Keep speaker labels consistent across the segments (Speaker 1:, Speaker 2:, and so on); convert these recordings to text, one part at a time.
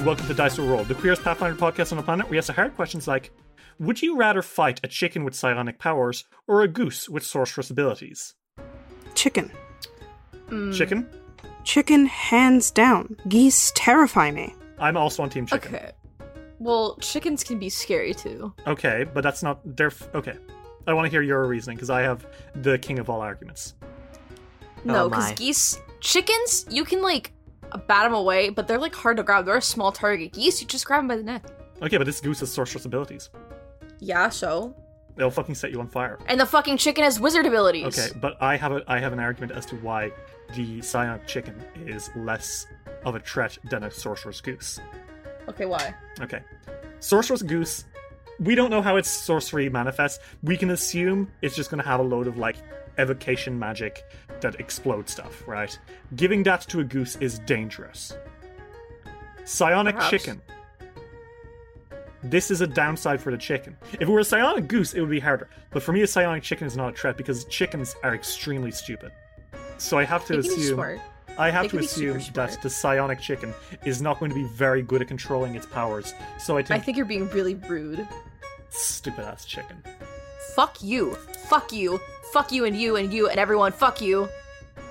Speaker 1: And welcome to Dice Will Roll, the queerest Pathfinder podcast on the planet. We answer hard questions like Would you rather fight a chicken with psionic powers or a goose with sorceress abilities?
Speaker 2: Chicken. Mm.
Speaker 1: Chicken?
Speaker 2: Chicken, hands down. Geese terrify me.
Speaker 1: I'm also on Team Chicken.
Speaker 3: Okay. Well, chickens can be scary too.
Speaker 1: Okay, but that's not. They're. f- Okay. I want to hear your reasoning because I have the king of all arguments.
Speaker 3: No,
Speaker 4: Oh
Speaker 3: because
Speaker 4: my.
Speaker 3: geese, chickens, you can like bat them away, but they're like hard to grab. They're a small target. Geese, you just grab them by the neck.
Speaker 1: Okay, but this goose has sorceress abilities.
Speaker 3: Yeah, so.
Speaker 1: They'll fucking set you on fire.
Speaker 3: And the fucking chicken has wizard abilities.
Speaker 1: Okay, but I have a I have an argument as to why the psionic chicken is less of a threat than a sorceress goose.
Speaker 3: Okay, why?
Speaker 1: Okay. Sorceress Goose, we don't know how its sorcery manifests. We can assume it's just going to have a load of, like, evocation magic that explodes stuff, right? Giving that to a goose is dangerous. Psionic
Speaker 3: Perhaps.
Speaker 1: chicken. This is a downside for the chicken. If it were a psionic goose, it would be harder. But for me, a psionic chicken is not a threat because chickens are extremely stupid. So I have to
Speaker 3: They can be
Speaker 1: assume.
Speaker 3: smart.
Speaker 1: I have
Speaker 3: They
Speaker 1: to
Speaker 3: can be super
Speaker 1: assume that the psionic chicken is not going to be very good at controlling its powers. So I think,
Speaker 3: I think you're being really rude.
Speaker 1: stupid ass chicken.
Speaker 3: Fuck you. Fuck you. Fuck you and you and you and everyone. Fuck you.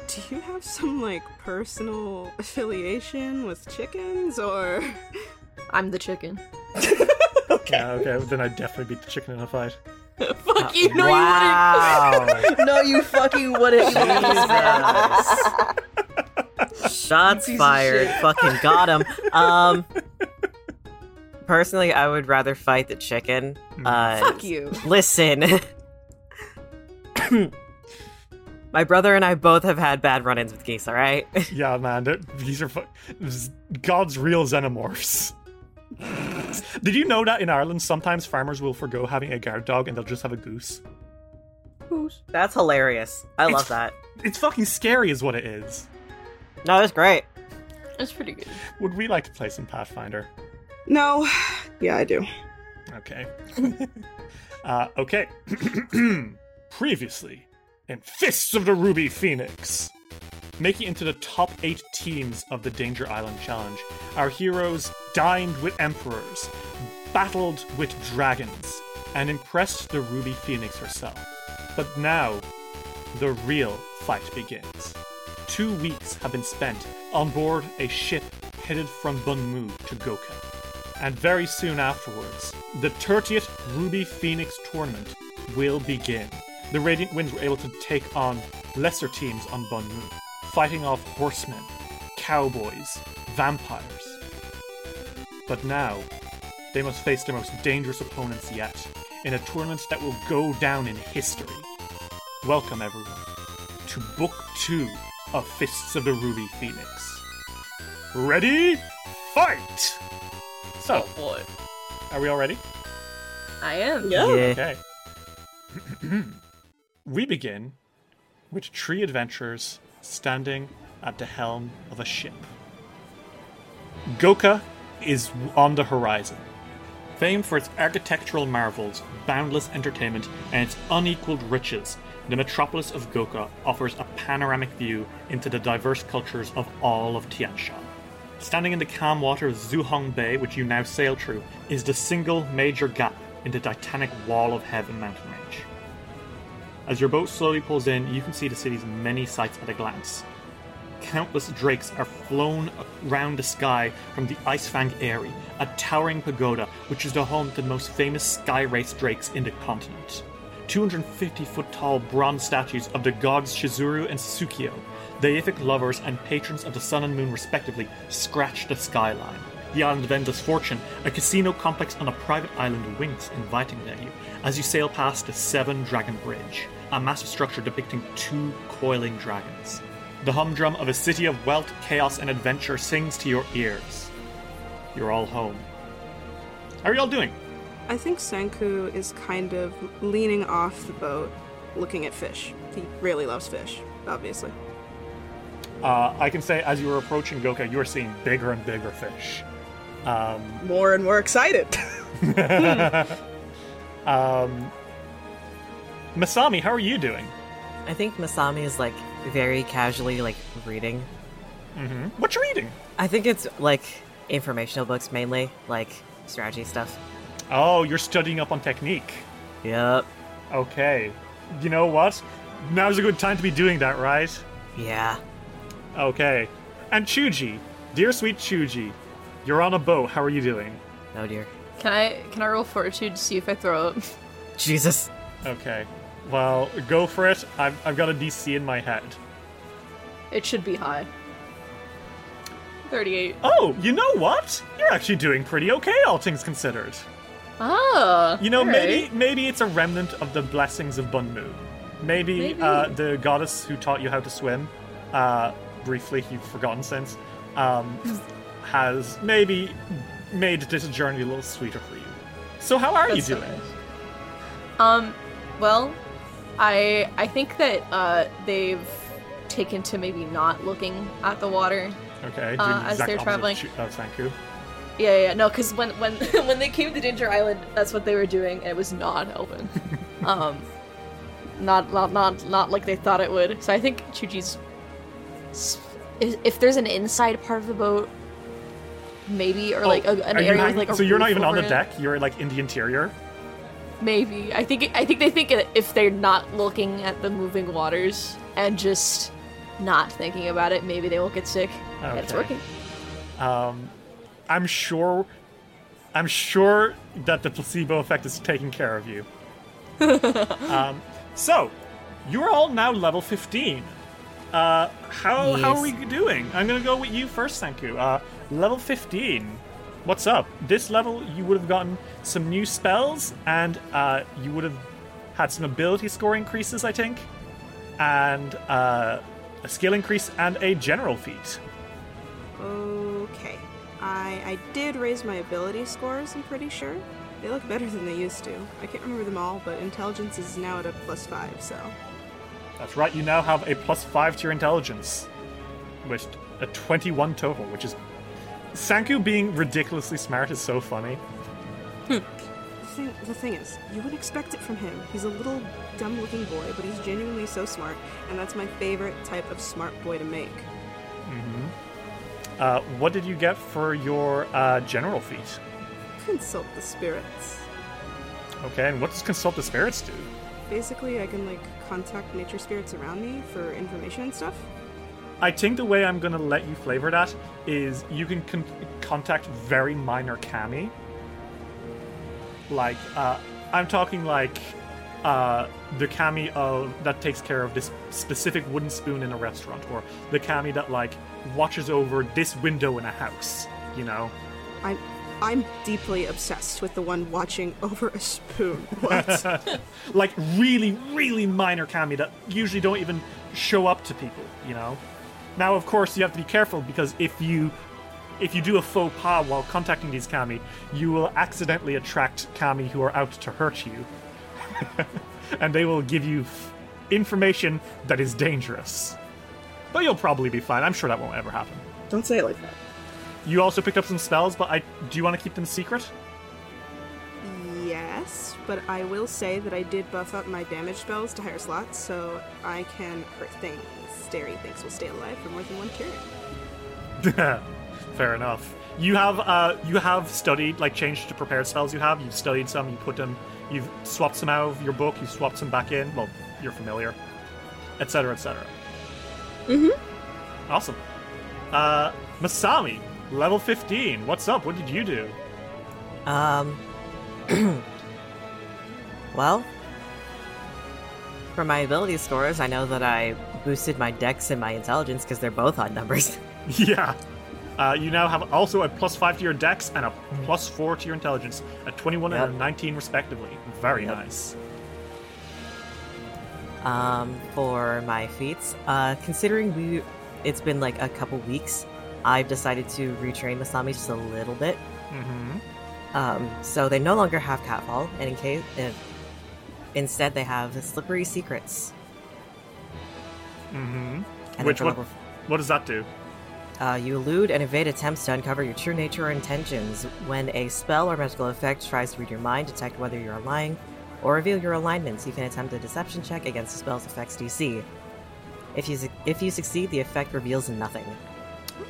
Speaker 2: Do you have some, like, personal affiliation with chickens, or.
Speaker 3: I'm the chicken.
Speaker 1: Yeah, okay, then I'd definitely beat the chicken in a fight.
Speaker 3: Fuck you. No,
Speaker 4: wow.
Speaker 3: you wouldn't. no, you fucking wouldn't.
Speaker 4: Jesus. Shots
Speaker 3: Piece
Speaker 4: fired. Fucking got him. Um, personally, I would rather fight the chicken. Uh,
Speaker 3: Fuck you.
Speaker 4: Listen. My brother and I both have had bad run-ins with geese. All right.
Speaker 1: Yeah, man, these are fu- God's real xenomorphs. Did you know that in Ireland sometimes farmers will forgo having a guard dog and they'll just have a goose? Goose.
Speaker 4: That's hilarious. I love that.
Speaker 1: It's fucking scary, is what it is.
Speaker 4: No, it's great.
Speaker 3: It's pretty good.
Speaker 1: Would we like to play some Pathfinder?
Speaker 2: No. Yeah, I do.
Speaker 1: Okay. uh, okay. Previously, in Fists of the Ruby Phoenix. Making into the top eight teams of the Danger Island Challenge, our heroes dined with emperors, battled with dragons, and impressed the Ruby Phoenix herself. But now, the real fight begins. Two weeks have been spent on board a ship headed from Bunmu to Goka. And very soon afterwards, the 30th Ruby Phoenix tournament will begin. The Radiant Winds were able to take on lesser teams on Bunmu, fighting off horsemen, cowboys, vampires. But now, they must face their most dangerous opponents yet, in a tournament that will go down in history. Welcome, everyone, to Book 2 of Fists of the Ruby Phoenix. Ready? Fight! So,
Speaker 3: Oh boy.
Speaker 1: are we all ready?
Speaker 3: I am.
Speaker 2: Yeah.
Speaker 4: Yeah.
Speaker 1: Okay. we begin with three adventurers standing at the helm of a ship. Goka is on the horizon. Famed for its architectural marvels, boundless entertainment, and its unequaled riches, the metropolis of Goka offers a panoramic view into the diverse cultures of all of Tian Xia. Standing in the calm water of Zuhong Bay, which you now sail through, is the single major gap in the titanic wall of heaven mountain range. As your boat slowly pulls in, you can see the city's many sights at a glance. Countless drakes are flown around the sky from the Icefang Eyrie, a towering pagoda which is the home to the most famous sky race drakes in the continent. 250 foot tall bronze statues of the gods Shizuru and Tsukio, deific lovers and patrons of the sun and moon respectively, scratch the skyline. The island of Endless Fortune, a casino complex on a private island, winks invitingly at you as you sail past the Seven Dragon Bridge, a massive structure depicting two coiling dragons. The humdrum of a city of wealth, chaos, and adventure sings to your ears. You're all home. How are y'all doing?
Speaker 2: I think Sanku is kind of leaning off the boat, looking at fish. He really loves fish, obviously.
Speaker 1: Uh, I can say as you were approaching Goka, you were seeing bigger and bigger fish. Um,
Speaker 2: More and more excited.
Speaker 1: um, Masami, how are you doing?
Speaker 4: I think Masami is like very casually like reading. Mm-hmm.
Speaker 1: What you reading?
Speaker 4: I think it's like informational books mainly, like strategy stuff.
Speaker 1: Oh, you're studying up on technique.
Speaker 4: Yep.
Speaker 1: Okay. You know what? Now's a good time to be doing that, right?
Speaker 4: Yeah.
Speaker 1: Okay. And Chuji, dear sweet Chuji, you're on a boat. How are you doing?
Speaker 4: Oh dear.
Speaker 3: Can I can I roll fortitude to see if I throw up?
Speaker 4: Jesus.
Speaker 1: Okay. Well, go for it. I've, I've got a DC in my head.
Speaker 3: It should be high. Thirty-eight.
Speaker 1: Oh, you know what? You're actually doing pretty okay, all things considered.
Speaker 3: Ah.
Speaker 1: You know, maybe maybe it's a remnant of the blessings of Bunmu. Maybe,
Speaker 3: Maybe.
Speaker 1: Uh, the goddess who taught you how to swim, uh, briefly, you've forgotten since, um, has maybe made this journey a little sweeter for you. So how are
Speaker 3: That's
Speaker 1: you
Speaker 3: so
Speaker 1: doing?
Speaker 3: nice. Um. Well, I I think that uh they've taken to maybe not looking at the water.
Speaker 1: Okay,
Speaker 3: Uh, as they're traveling.
Speaker 1: of Chu- of Sanku.
Speaker 3: Yeah, yeah, no, because when when when they came to Danger Island, that's what they were doing, and it was not open. um, not not not not like they thought it would. So I think Chuji's. If, if there's an inside part of the boat, maybe, or like a, an
Speaker 1: Oh,
Speaker 3: area
Speaker 1: hang-
Speaker 3: with like a
Speaker 1: so you're not even on the
Speaker 3: it.
Speaker 1: deck. You're like in the interior.
Speaker 3: Maybe I think I think they think if they're not looking at the moving waters and just not thinking about it, maybe they won't get sick. And it's working.
Speaker 1: Um, I'm sure. I'm sure that the placebo effect is taking care of you. um, so, you're all now level 15. Uh, how how are we doing? I'm gonna go with you first, Sanku. Uh, level 15. What's up? This level, you would have gotten some new spells, and uh, you would have had some ability score increases, I think, and uh, a skill increase and a general feat.
Speaker 2: okay. I I did raise my ability scores, I'm pretty sure. They look better than they used to. I can't remember them all, but intelligence is now at a plus five, so.
Speaker 1: That's right, you now have a plus 5 to your intelligence, with a 21 total, which is. Sanku being ridiculously smart is so funny.
Speaker 2: The thing, the thing is, you wouldn't expect it from him. He's a little dumb looking boy, but he's genuinely so smart, and that's my favorite type of smart boy to make.
Speaker 1: Uh, what did you get for your uh, general feat?
Speaker 2: Consult the spirits.
Speaker 1: Okay, and what does Consult the Spirits do?
Speaker 2: Basically, I can, like, contact nature spirits around me for information and stuff.
Speaker 1: I think the way I'm going to let you flavor that is you can con- contact very minor kami. Like, uh, I'm talking like uh, the kami of that takes care of this specific wooden spoon in a restaurant, or the kami that like watches over this window in a house. You know,
Speaker 2: I'm, I'm deeply obsessed with the one watching over a spoon. What?
Speaker 1: like really, really minor kami that usually don't even show up to people. You know. Now, of course, you have to be careful because if you if you do a faux pas while contacting these kami, you will accidentally attract kami who are out to hurt you, and they will give you f- information that is dangerous. But you'll probably be fine. I'm sure that won't ever happen.
Speaker 2: Don't say it like that.
Speaker 1: You also picked up some spells, but I do you want to keep them secret?
Speaker 2: Yes, but I will say that I did buff up my damage spells to higher slots, so I can hurt things. Starry things will stay alive for more than one turn.
Speaker 1: Fair enough. You have uh you have studied like changed to prepared spells you have. You've studied some, you put them you've swapped some out of your book, you swapped some back in. Well, you're familiar, etc., etc.
Speaker 2: Mm-hmm.
Speaker 1: Awesome. Uh, Masami, level 15. What's up? What did you do?
Speaker 4: Um. well, for my ability scores, I know that I boosted my dex and my intelligence because they're both odd numbers.
Speaker 1: Yeah. Uh, you now have also a plus 5 to your dex and a plus 4 to your intelligence, a 21 and a 19 respectively. Very
Speaker 4: Yep.
Speaker 1: nice.
Speaker 4: Um, for my feats, uh, considering we, it's been like a couple weeks, I've decided to retrain Masami just a little bit.
Speaker 1: Mm-hmm.
Speaker 4: Um, so they no longer have catfall, and in case, instead they have slippery secrets.
Speaker 1: Mm-hmm.
Speaker 4: And
Speaker 1: Which what,
Speaker 4: level
Speaker 1: what does that do?
Speaker 4: Uh, you elude and evade attempts to uncover your true nature or intentions. When a spell or magical effect tries to read your mind, detect whether you're lying, or reveal your alignments, you can attempt a deception check against the spell's effect's DC. If you su- if you succeed, the effect reveals nothing.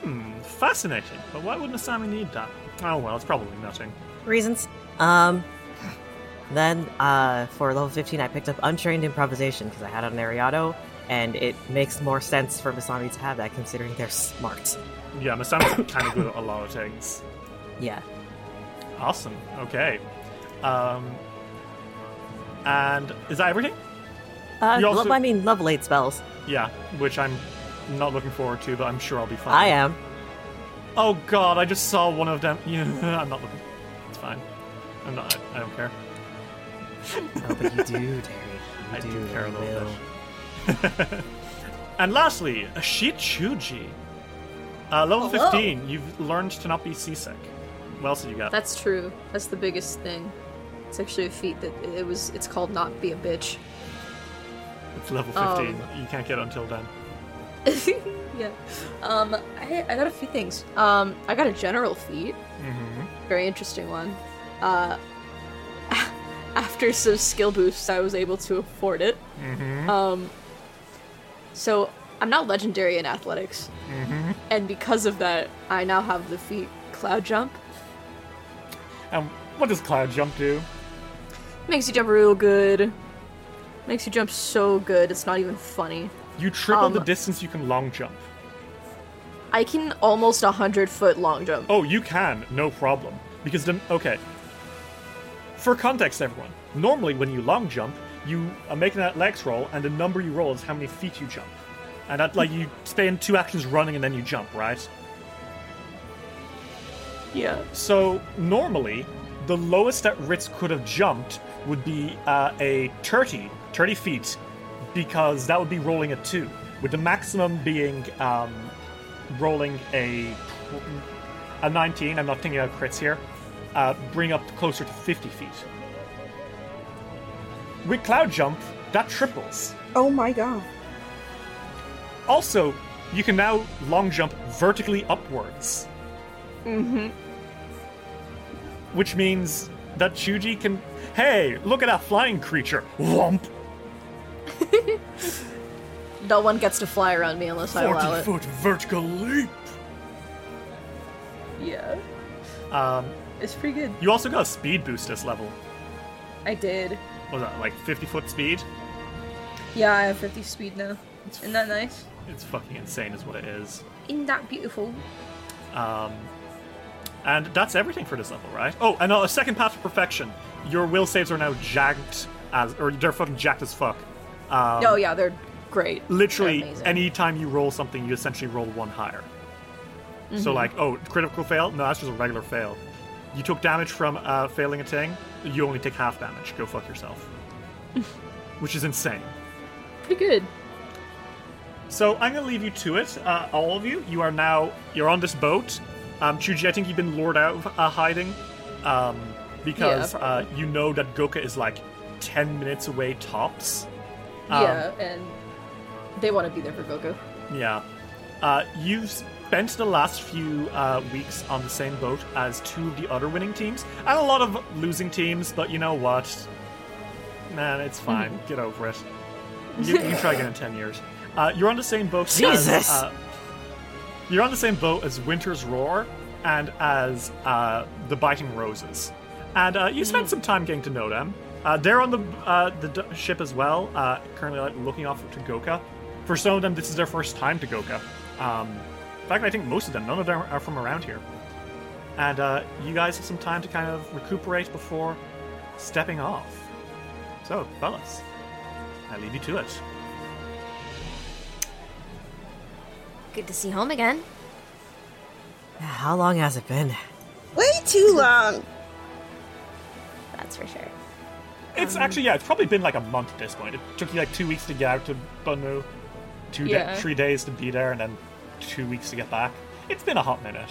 Speaker 1: Hmm, fascinating. But why wouldn't Masami need that? Oh well, it's probably nothing.
Speaker 4: Reasons. Um. Then, uh, for level 15, I picked up Untrained Improvisation because I had an on Ariado, and it makes more sense for Masami to have that considering they're smart.
Speaker 1: Yeah, Masami's kind of good at a lot of things.
Speaker 4: Yeah.
Speaker 1: Awesome. Okay. Um, and is that everything?
Speaker 4: Uh,
Speaker 1: also-
Speaker 4: well, I mean, love late spells.
Speaker 1: Yeah, which I'm not looking forward to, but I'm sure I'll be fine.
Speaker 4: I am.
Speaker 1: Oh god, I just saw one of them. Yeah, I'm not looking. It's fine. I'm not. I don't care.
Speaker 4: Oh, but you do, Terry. You
Speaker 1: I do
Speaker 4: do
Speaker 1: care a little
Speaker 4: will.
Speaker 1: bit. And lastly, a Shichuji. Uh, level
Speaker 3: Hello.
Speaker 1: 15, you've learned to not be seasick. What else did you got?
Speaker 3: That's true. That's the biggest thing. It's actually a feat that it was. It's called not be a bitch.
Speaker 1: It's level 15.
Speaker 3: Um,
Speaker 1: you can't get it until then.
Speaker 3: yeah. Um, I, I got a few things. Um, I got a general feat.
Speaker 1: Mm-hmm.
Speaker 3: Very interesting one. Uh, after some skill boosts, I was able to afford it.
Speaker 1: Mm-hmm.
Speaker 3: Um, so I'm not legendary in athletics,
Speaker 1: Mm-hmm.
Speaker 3: and because of that, I now have the feat Cloud Jump.
Speaker 1: And what does Cloud Jump do?
Speaker 3: Makes you jump real good. Makes you jump so good, it's not even funny.
Speaker 1: You triple
Speaker 3: Um,
Speaker 1: the distance you can long jump.
Speaker 3: I can almost a hundred foot long jump.
Speaker 1: Oh, you can, no problem. Because then, okay. For context, everyone, normally when you long jump, you are making that athletics roll, and the number you roll is how many feet you jump. And that, like, you spend two actions running and then you jump, right?
Speaker 3: Yeah.
Speaker 1: So normally, the lowest that Ritz could have jumped would be uh, a 30, 30 feet, because that would be rolling a two, with the maximum being um, rolling a a 19. I'm not thinking of crits here. Uh, bring up closer to 50 feet. With cloud jump, that triples.
Speaker 2: Oh my god.
Speaker 1: Also, you can now long jump vertically upwards.
Speaker 3: Mm-hmm.
Speaker 1: Which means that Chuji can. Hey, look at that flying creature! Womp!
Speaker 3: No one gets to fly around me unless I allow
Speaker 1: 40
Speaker 3: it.
Speaker 1: foot vertical leap!
Speaker 3: Yeah.
Speaker 1: Um,
Speaker 3: It's pretty good.
Speaker 1: you also got a speed boost this level.
Speaker 3: I did.
Speaker 1: Was that, like 50 foot speed?
Speaker 3: Yeah, I have 50 speed now. Isn't that nice?
Speaker 1: It's fucking insane, is what it is.
Speaker 3: Isn't that beautiful?
Speaker 1: Um, and that's everything for this level, right? Oh, and a second path to perfection. Your will saves are now jacked as, or they're fucking jacked as fuck. Um,
Speaker 3: oh yeah, they're great.
Speaker 1: literally
Speaker 3: They're
Speaker 1: anytime you roll something you essentially roll one higher so like oh critical fail no that's just a regular fail you took damage from uh, failing a thing you only take half damage. Go fuck yourself. Which is insane.
Speaker 3: Pretty good.
Speaker 1: so i'm gonna leave you to it uh, all of you. You are now you're on this boat. Um, chuji i think you've been lured out of uh, hiding um, because
Speaker 3: Yeah,
Speaker 1: uh, you know that goka is like 10 minutes away tops. Um,
Speaker 3: yeah, and they want to be there for Goka.
Speaker 1: Yeah. Uh, you've spent the last few uh, weeks on the same boat as two of the other winning teams, and a lot of losing teams, but you know what? Man, it's fine. Get over it. You, you can try again in 10 years. Uh, you're on the same boat
Speaker 4: Jesus!
Speaker 1: as. Uh, you're on the same boat as Winter's Roar and as uh, the Biting Roses. And uh, you spent some time getting to know them. Uh, they're on the uh, the d- ship as well, uh, currently like, looking off to Goka. For some of them, this is their first time to Goka. Um, fact, I think most of them, none of them are from around here. And uh, you guys have some time to kind of recuperate before stepping off. So, fellas, I leave you to it.
Speaker 5: Good to see home again.
Speaker 4: How long has it been?
Speaker 2: Way too long.
Speaker 5: That's for sure.
Speaker 1: It's actually yeah, it's probably been like a month at this point. It took you like two weeks to get out to Bunmu, two da- three days to be there, and then two weeks to get back. It's been a hot minute.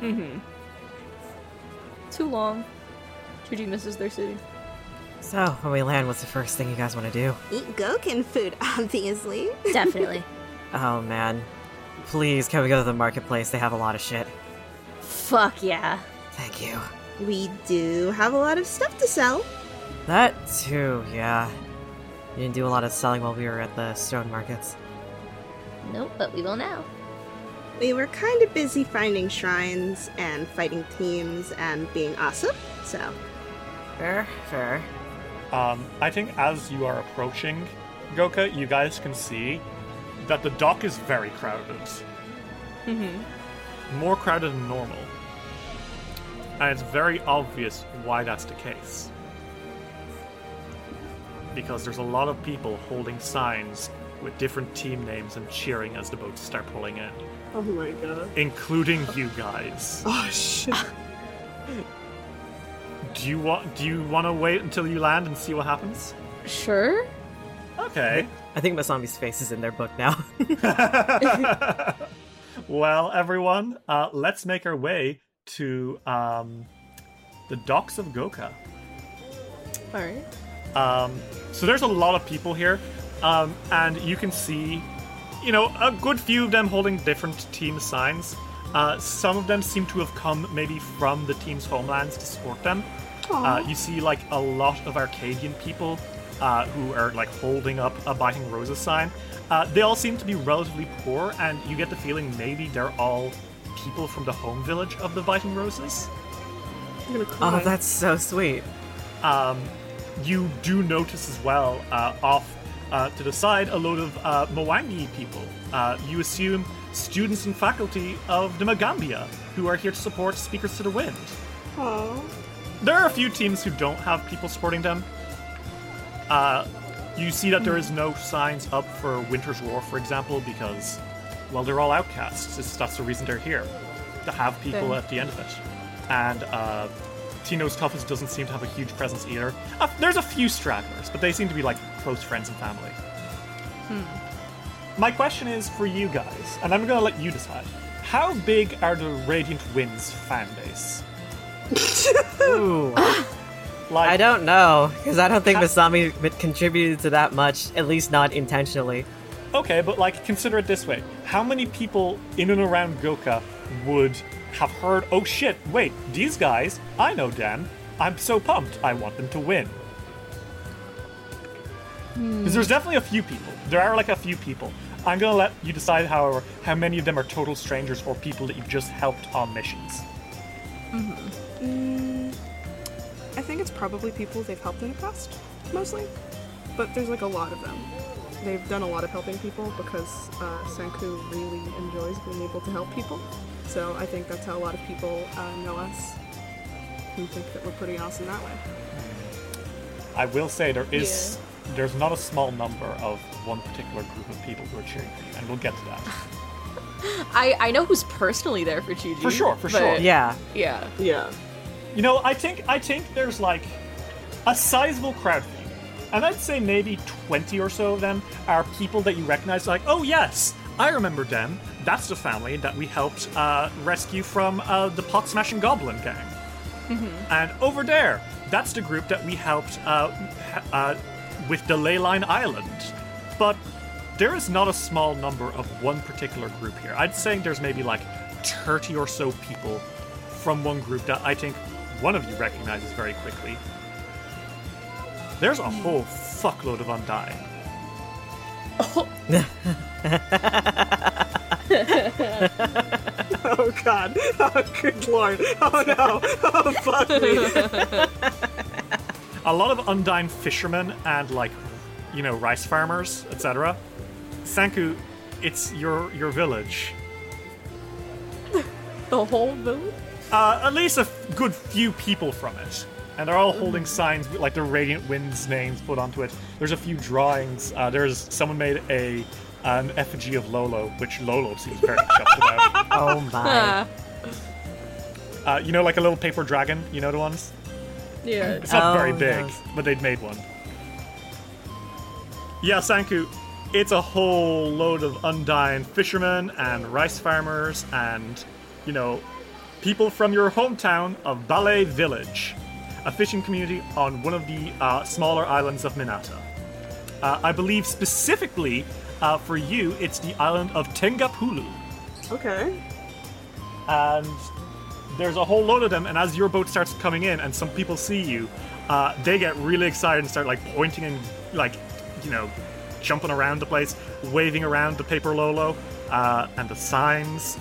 Speaker 1: Mm-hmm.
Speaker 3: Too long. Chuji misses their city.
Speaker 4: So, when we land, what's the first thing you guys want to do?
Speaker 2: Eat Gokin food, obviously.
Speaker 5: Definitely.
Speaker 4: Oh man. Please, can we go to the marketplace? They have a lot of shit.
Speaker 5: Fuck yeah.
Speaker 4: Thank you.
Speaker 2: we do have a lot of stuff to sell.
Speaker 4: That too, yeah. You didn't do a lot of selling while we were at the stone markets.
Speaker 5: Nope, but we will now.
Speaker 2: We were kind of busy finding shrines and fighting teams and being awesome, so.
Speaker 4: Fair, fair.
Speaker 1: Um, I think as you are approaching Goka, you guys can see that the dock is very crowded. Mm-hmm. More crowded than normal. And it's very obvious why that's the case. Because there's a lot of people holding signs with different team names and cheering as the boats start pulling in,
Speaker 2: Oh my god.
Speaker 1: including you guys.
Speaker 2: Oh shit.
Speaker 1: Do you want do you want to wait until you land and see what happens?
Speaker 3: Sure.
Speaker 1: Okay.
Speaker 4: I think Masami's face is in their book now.
Speaker 1: well, everyone, uh, let's make our way to um, the docks of Goka.
Speaker 3: Alright.
Speaker 1: Um, so there's a lot of people here, um, and you can see, you know, a good few of them holding different team signs. Uh, some of them seem to have come maybe from the team's homelands to support them. Uh, you see, like, a lot of Arcadian people uh, who are, like, holding up a Biting Roses sign. Uh, they all seem to be relatively poor, and you get the feeling maybe they're all people from the home village of the Biting Roses.
Speaker 2: I'm gonna cry.
Speaker 4: oh, that's so sweet.
Speaker 1: um, you do notice as well uh, off uh, to the side a load of uh, Mwangi people. Uh, you assume students and faculty of the Magaambya who are here to support Speakers to the Wind.
Speaker 2: Aw.
Speaker 1: There are a few teams who don't have people supporting them. Uh, you see that there is no signs up for Winter's Roar, for example, because, well, they're all outcasts. It's, that's the reason they're here, to have people
Speaker 3: Fair.
Speaker 1: at the end of it. And uh, Tino's Toughest doesn't seem to have a huge presence either. Uh, there's a few stragglers, but they seem to be like close friends and family. My question is for you guys, and I'm going to let you decide. How big are the Radiant Winds fan base?
Speaker 4: Ooh.
Speaker 1: Like,
Speaker 4: I don't know, because I don't think Masami contributed to that much, at least not intentionally.
Speaker 1: Okay, but like consider it this way: how many people in and around Goka would have heard? Oh shit! Wait, these guys, I know them. I'm so pumped. I want them to win. Hmm. Because there's definitely a few people. There are like a few people. I'm gonna let you decide, however, how many of them are total strangers or people that you've just helped on missions. Mm-hmm.
Speaker 2: Mm, I think it's probably people they've helped in the past, mostly. But there's like a lot of them. They've done a lot of helping people because uh, Sanku really enjoys being able to help people. So I think that's how a lot of people uh, know us and think that we're pretty awesome that way.
Speaker 1: I will say there is there's not a small number of one particular group of people who are cheering for you, and we'll get to that.
Speaker 3: I I know who's personally there for Chuji.
Speaker 1: For sure, for sure.
Speaker 4: Yeah.
Speaker 3: Yeah.
Speaker 2: Yeah.
Speaker 1: You know, I think I think there's like a sizable crowd for you. And I'd say maybe 20 or so of them are people that you recognize, like, oh, yes, I remember them. That's the family that we helped uh, rescue from uh, the pot smashing goblin gang. And over there, that's the group that we helped uh, uh, with the Leyline Island. But there is not a small number of one particular group here. I'd say there's maybe like 30 or so people from one group that I think one of you recognizes very quickly. There's a whole fuckload of Undine.
Speaker 2: Oh oh god. Oh good lord. Oh no. Oh fuck me.
Speaker 1: a lot of Undine fishermen and like, you know, rice farmers, etc. Sanku, it's your your village.
Speaker 3: The whole village?
Speaker 1: Uh, at least a f- good few people from it. And they're all holding signs with like the Radiant Winds names put onto it. There's a few drawings. Uh, there's someone made a an effigy of Lolo, which Lolo seems very chuffed about.
Speaker 4: Oh my.
Speaker 1: Uh, you know, like a little paper dragon. You know the ones.
Speaker 3: Yeah.
Speaker 1: It's not
Speaker 4: Oh,
Speaker 1: very big,
Speaker 4: yes.
Speaker 1: but they'd made one. Yeah, Sanku, it's a whole load of Undine fishermen and rice farmers and, you know, people from your hometown of Ballet Village, a fishing community on one of the uh, smaller islands of Minata. Uh, I believe specifically uh, for you, it's the island of Tengapulu.
Speaker 2: Okay.
Speaker 1: and there's a whole load of them. And as your boat starts coming in, and some people see you, uh, they get really excited and start like pointing and like, you know, jumping around the place, waving around the paper lolo uh, and the signs,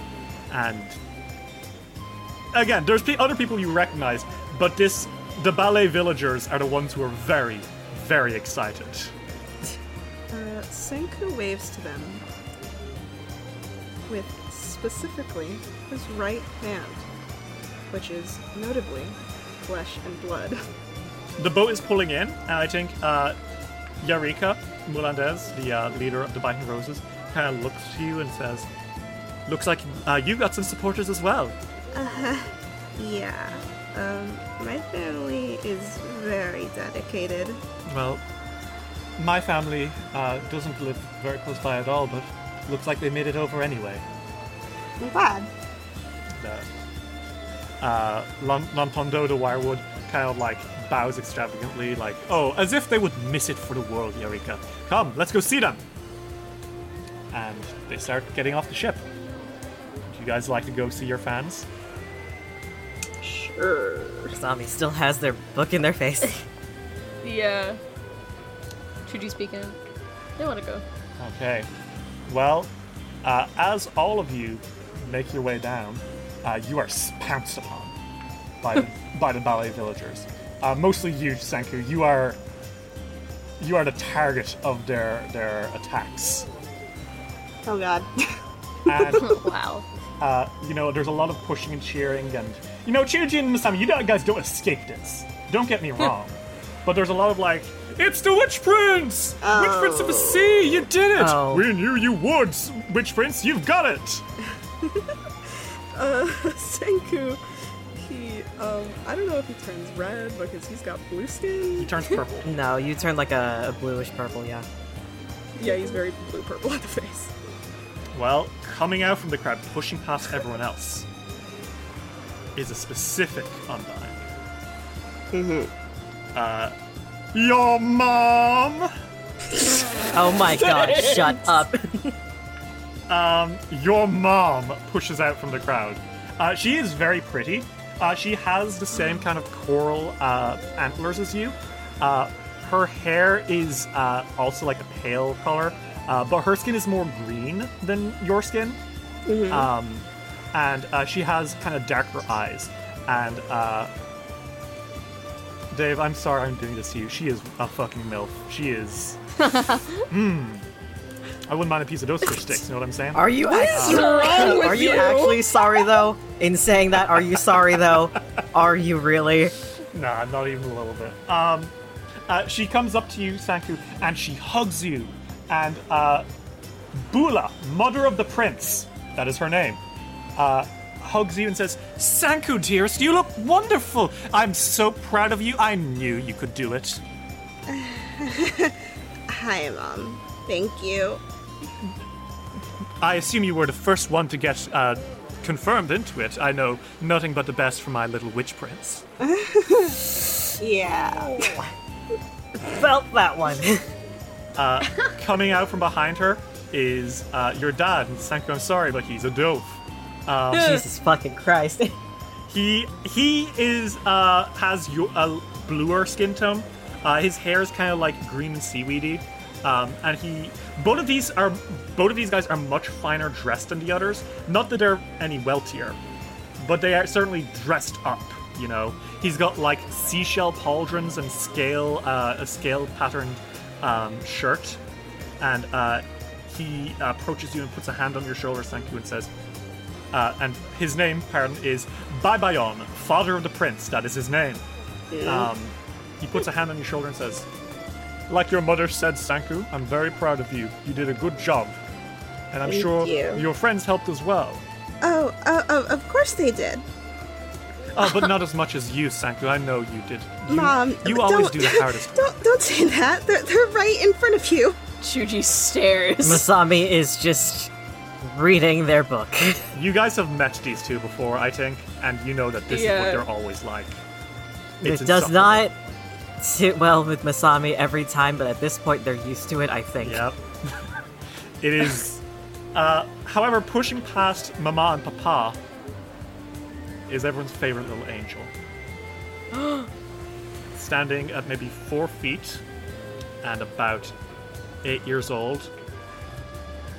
Speaker 1: and again, there's other people you recognize, but this the ballet villagers are the ones who are very, very excited.
Speaker 2: Uh, Sanku waves to them with specifically his right hand, which is notably flesh and blood.
Speaker 1: The boat is pulling in, and I think uh, Yarika Mulandez, the uh, leader of the Biting Roses, kind of looks to you and says, "Looks like uh, you got some supporters as well."
Speaker 2: Yeah. Um, my family is very dedicated.
Speaker 1: Well, my family uh, doesn't live very close by at all, but looks like they made it over anyway.
Speaker 2: I'm glad.
Speaker 1: Uh, Lon- Lontondo the Wirewood kind of like bows extravagantly, like, "Oh, as if they would miss it for the world, Yarika. Come, let's go see them." And they start getting off the ship. Would you guys like to go see your fans?
Speaker 2: Sure.
Speaker 4: Zombie still has their book in their face.
Speaker 3: Yeah. Chuji speaking. They want to go.
Speaker 1: Okay. Well, uh, as all of you make your way down, uh, you are pounced upon by the, by the ballet villagers. Uh, mostly you, Sanku. You are you are the target of their their attacks.
Speaker 2: Oh god.
Speaker 1: And
Speaker 3: wow.
Speaker 1: uh, you know, there's a lot of pushing and cheering, and you know, Chuji and Masami, you guys don't escape this. Don't get me wrong, but there's a lot of like, it's the Witch Prince, Witch Prince of the Sea, you did it.
Speaker 4: Oh.
Speaker 1: We knew you would, Witch Prince. You've got it.
Speaker 2: uh, Sanku, he, um, I don't know if he turns red because he's got blue skin.
Speaker 1: He turns purple.
Speaker 4: no, you turn like a, a bluish purple, yeah.
Speaker 2: Yeah, he's very blue purple at the face.
Speaker 1: well, coming out from the crowd, pushing past everyone else, is a specific Undine. Mm-hmm. Uh, your mom.
Speaker 4: Oh my god, shut up.
Speaker 1: um, your mom pushes out from the crowd. Uh, she is very pretty. Uh, she has the same kind of coral uh, antlers as you. Uh, her hair is uh, also like a pale color, uh, but her skin is more green than your skin. Um, and uh, she has kind of darker eyes. And uh, Dave, I'm sorry I'm doing this to you. She is a fucking milf. She is. Hmm. I wouldn't mind a piece of those fish sticks. You know what I'm saying?
Speaker 4: Are you actually,
Speaker 3: wrong with
Speaker 4: Are you
Speaker 3: you?
Speaker 4: actually sorry though? In saying that, are you sorry though? Are you really?
Speaker 1: Nah, not even a little bit. Um, uh, she comes up to you, Sanku, and she hugs you. And uh, Bula, mother of the prince, that is her name, uh, hugs you and says, Sanku, dearest, you look wonderful. I'm so proud of you. I knew you could do it.
Speaker 2: Hi, Mom. Thank you.
Speaker 1: I assume you were the first one to get uh, confirmed into it. I know nothing but the best for my little witch prince.
Speaker 2: Yeah.
Speaker 4: Felt that one.
Speaker 1: Uh, coming out from behind her is uh, your dad. And Sanku, I'm sorry, but he's a dove. Um,
Speaker 4: Jesus fucking Christ.
Speaker 1: He he is uh has yo- a bluer skin tone. Uh, his hair is kind of like green and seaweedy, um, and he both of these are both of these guys are much finer dressed than the others. Not that they're any wealthier, but they are certainly dressed up. You know, he's got like seashell pauldrons and scale, uh, a scale patterned um, shirt, and uh, he approaches you and puts a hand on your shoulder, thank you, and says, uh, and his name, pardon, is Baibayon, father of the prince. That is his name. Um, he puts a hand on your shoulder and says, Like your mother said, Sanku, I'm very proud of you. You did a good job. And I'm
Speaker 6: Thank
Speaker 1: sure
Speaker 6: you.
Speaker 1: your friends helped as well.
Speaker 6: Oh, uh, uh, of course they did.
Speaker 1: Oh, but not as much as you, Sanku. I know you did. You,
Speaker 6: Mom,
Speaker 1: you always
Speaker 6: don't-
Speaker 1: do the hardest.
Speaker 6: Don't don't say that. They're they're right in front of you.
Speaker 3: Chuji stares.
Speaker 4: Masami is just reading their book.
Speaker 1: You guys have met these two before, I think, and you know that this is what they're always like.
Speaker 4: it does not sit well with Masami every time, but at this point they're used to it, I think.
Speaker 1: Yep. it is. Uh, however, pushing past Mama and Papa is everyone's favorite little angel. Standing at maybe four feet and about eight years old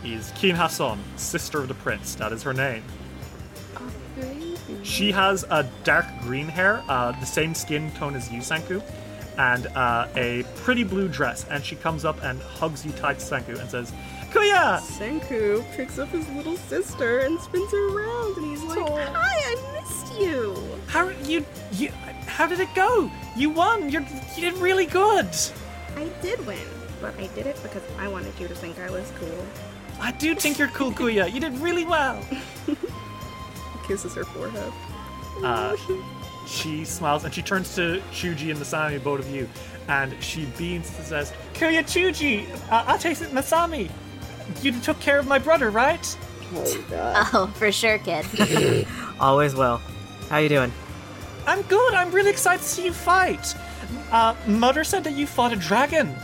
Speaker 1: is Keen Hassan, sister of the prince. That is her name. She has a dark green hair, uh, the same skin tone as you, Sanku, and uh, a pretty blue dress. And she comes up and hugs you tight, Sanku, and says, Kuya!
Speaker 2: Sanku picks up his little sister and spins her around, and he's like, "Hi, I missed you."
Speaker 1: How you you? How did it go? You won. You're you did really good.
Speaker 2: I did win, but I did it because I wanted you to think I was cool.
Speaker 1: I do think you're cool, Kuya. You did really well.
Speaker 2: Kisses her forehead.
Speaker 1: Uh, she smiles and she turns to Chuji and Masami, both of you, and she beams and says, Kuya Chuji, uh, Ate Masami, you took care of my brother, right?
Speaker 5: Oh, for sure, kid.
Speaker 4: Always will. How you doing?
Speaker 1: I'm good. I'm really excited to see you fight. Uh, Mother said that you fought a dragon.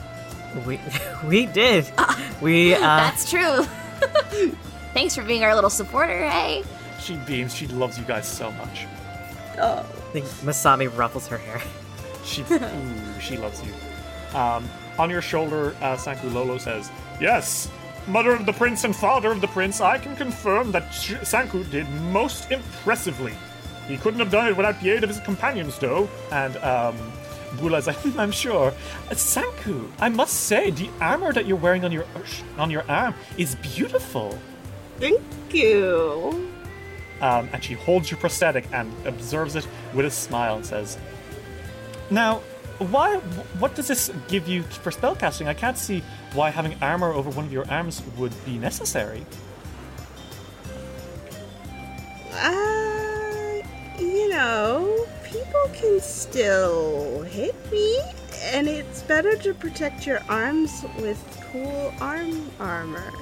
Speaker 4: We we did. we uh
Speaker 5: That's true. Thanks for being our little supporter, hey?
Speaker 1: She beams. She loves you guys so much. Oh.
Speaker 4: I think Masami ruffles her hair.
Speaker 1: She, ooh, she loves you. Um, on your shoulder, uh, Sanku Lolo says, Yes, mother of the prince and father of the prince, I can confirm that Ch- Sanku did most impressively. He couldn't have done it without the aid of his companions, though. And, um, "Hmm, I'm sure. Uh, Sanku, I must say, the armor that you're wearing on your on your arm is beautiful.
Speaker 2: Thank you.
Speaker 1: Um, and she holds your prosthetic and observes it with a smile and says, "Now, why? What does this give you for spellcasting? I can't see why having armor over one of your arms would be necessary."
Speaker 6: Uh, you know, people can still hit me, and it's better to protect your arms with cool arm armor.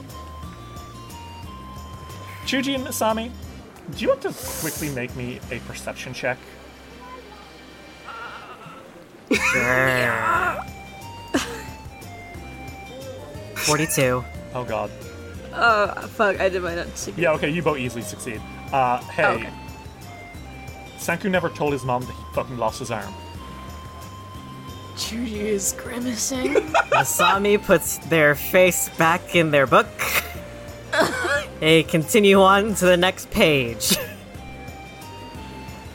Speaker 1: Chuji and Masami, do you want to quickly make me a perception check?
Speaker 4: Forty-two.
Speaker 1: Oh God.
Speaker 3: Oh, fuck, I did my nuts.
Speaker 1: Yeah. Okay. You both easily succeed. Uh, hey.
Speaker 3: Oh, okay.
Speaker 1: Sanku never told his mom that he fucking lost his arm.
Speaker 3: Judy is grimacing.
Speaker 4: Masami puts their face back in their book. they continue on to the next page.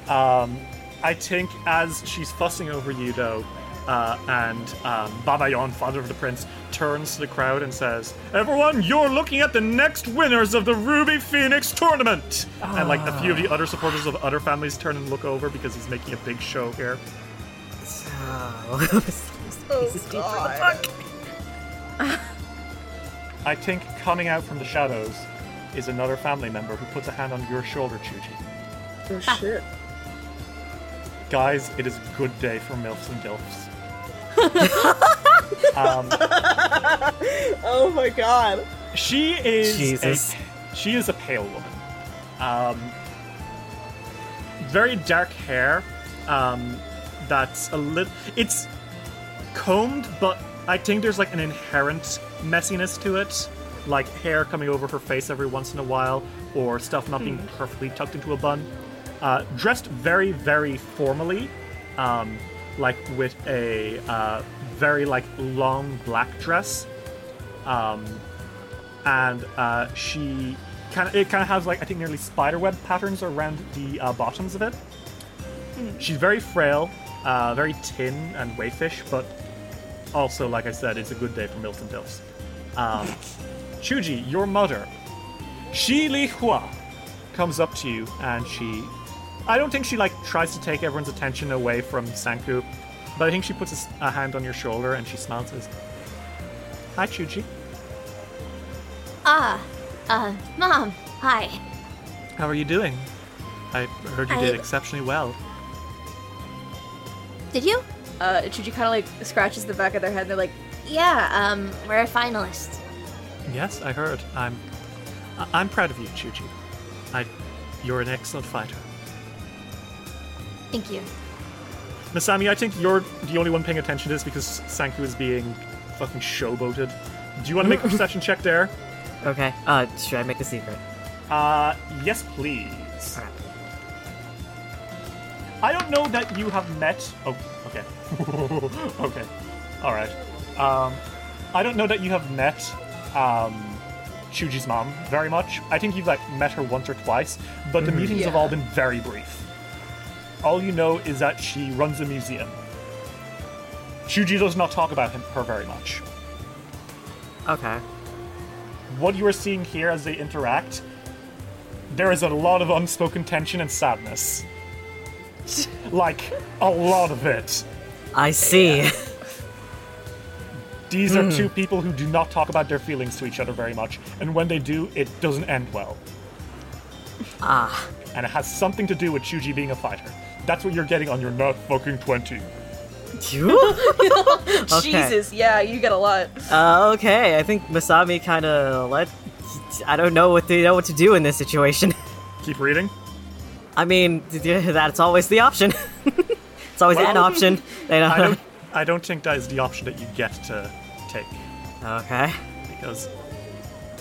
Speaker 1: Um, I think as she's fussing over you, though, uh, and um, Babayon, father of the prince, turns to the crowd and says, "Everyone, you're looking at the next winners of the Ruby Phoenix tournament." And like a few of the other supporters of other families turn and look over because he's making a big show here. So I think coming out from the shadows is another family member who puts a hand on your shoulder, Chuji.
Speaker 2: Oh shit.
Speaker 1: Guys, it is a good day for MILFs and DILFs. um,
Speaker 2: Oh my god.
Speaker 1: she is
Speaker 4: Jesus.
Speaker 1: A, she is a pale woman. Um, very dark hair. Um, that's a little. It's combed, but I think there's like an inherent messiness to it, like hair coming over her face every once in a while, or stuff not being perfectly tucked into a bun. Uh, dressed very, very formally, um, like with a uh, very like long black dress, um, and uh, she kind of it kind of has like I think nearly spiderweb patterns around the uh, bottoms of it. She's very frail, uh, very tin and wayfish, but also, like I said, it's a good day for Milton Dilfs. Um, Chuji, your mother, Shi Li Hua, comes up to you and she. I don't think she like tries to take everyone's attention away from Sanku, but I think she puts a, hand on your shoulder and she smiles and says, Hi, Chuji.
Speaker 5: Ah, uh, Mom, hi.
Speaker 1: How are you doing? I heard you did exceptionally well.
Speaker 5: Did you?
Speaker 3: Uh, Chuji kind of like scratches the back of their head. And they're like,
Speaker 5: Yeah, um, we're a finalist.
Speaker 1: Yes, I heard. I'm. I- I'm proud of you, Chuji. I. You're an excellent fighter.
Speaker 5: Thank you.
Speaker 1: Masami, I think you're the only one paying attention to this because Sanku is being fucking showboated. Do you want to make a perception check there?
Speaker 4: Okay. Uh, should I make a secret?
Speaker 1: Uh, yes, please. I don't know that you have met. Oh, okay. okay. All right. Um, I don't know that you have met um, Chuji's mom very much. I think you've like met her once or twice, but the meetings have all been very brief. All you know is that she runs a museum. Chuji does not talk about him, her very much.
Speaker 4: Okay.
Speaker 1: What you are seeing here as they interact, there is a lot of unspoken tension and sadness. like a lot of it.
Speaker 4: I see.
Speaker 1: These are two people who do not talk about their feelings to each other very much, and when they do, it doesn't end well.
Speaker 4: Ah.
Speaker 1: And it has something to do with Chuji being a fighter. That's what you're getting on your not fucking 20.
Speaker 4: You? Okay.
Speaker 3: Jesus, yeah, you get a lot.
Speaker 4: Uh, okay, I think Masami kind of let. I don't know what to know what to do in this situation.
Speaker 1: Keep reading.
Speaker 4: I mean, that's always the option. it's always an option. They don't.
Speaker 1: I don't I don't think that is the option that you get to take.
Speaker 4: Okay.
Speaker 1: Because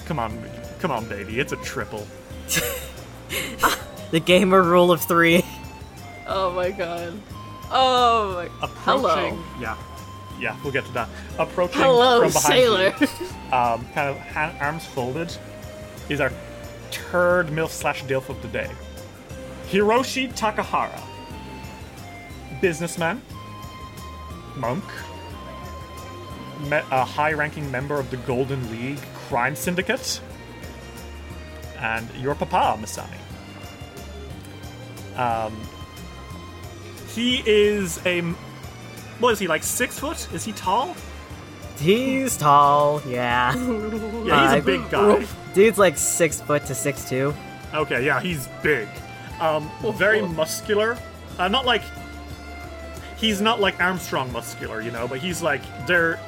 Speaker 1: come on come on baby, it's a triple.
Speaker 4: The gamer rule of three.
Speaker 3: Oh my god. Oh my.
Speaker 1: Approaching
Speaker 3: Hello.
Speaker 1: Yeah. Yeah, we'll get to that. Approaching
Speaker 3: Hello,
Speaker 1: from behind
Speaker 3: sailor.
Speaker 1: you, um, kind of hand, arms folded, is our third MILF slash DILF of the day. Hiroshi Takahara. Businessman. Monk. Me- a high ranking member of the Golden League Crime Syndicate. And your papa, Masami. Um, he is a. What is he, like six foot? Is he tall?
Speaker 4: He's tall, yeah.
Speaker 1: Yeah, he's
Speaker 4: Uh,
Speaker 1: a big guy.
Speaker 4: Dude's like six foot to six two.
Speaker 1: Okay, yeah, he's big. Um, very muscular. Uh, not like he's not like Armstrong muscular, you know, but he's like they're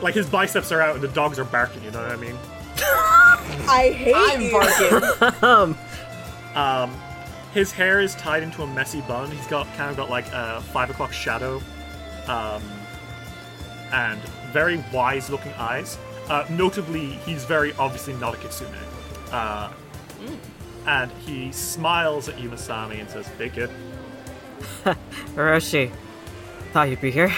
Speaker 1: like his biceps are out and the dogs are barking. You know what I mean?
Speaker 6: I hate
Speaker 3: I'm
Speaker 6: you.
Speaker 3: barking.
Speaker 4: Um,
Speaker 1: Um, his hair is tied into a messy bun. He's got kind of got like a five o'clock shadow, um, and very wise looking eyes. Uh, notably, he's very obviously not a kitsune. Uh, And he smiles at you, Masami, and says, "Big kid."
Speaker 4: Hiroshi. Thought you'd be here.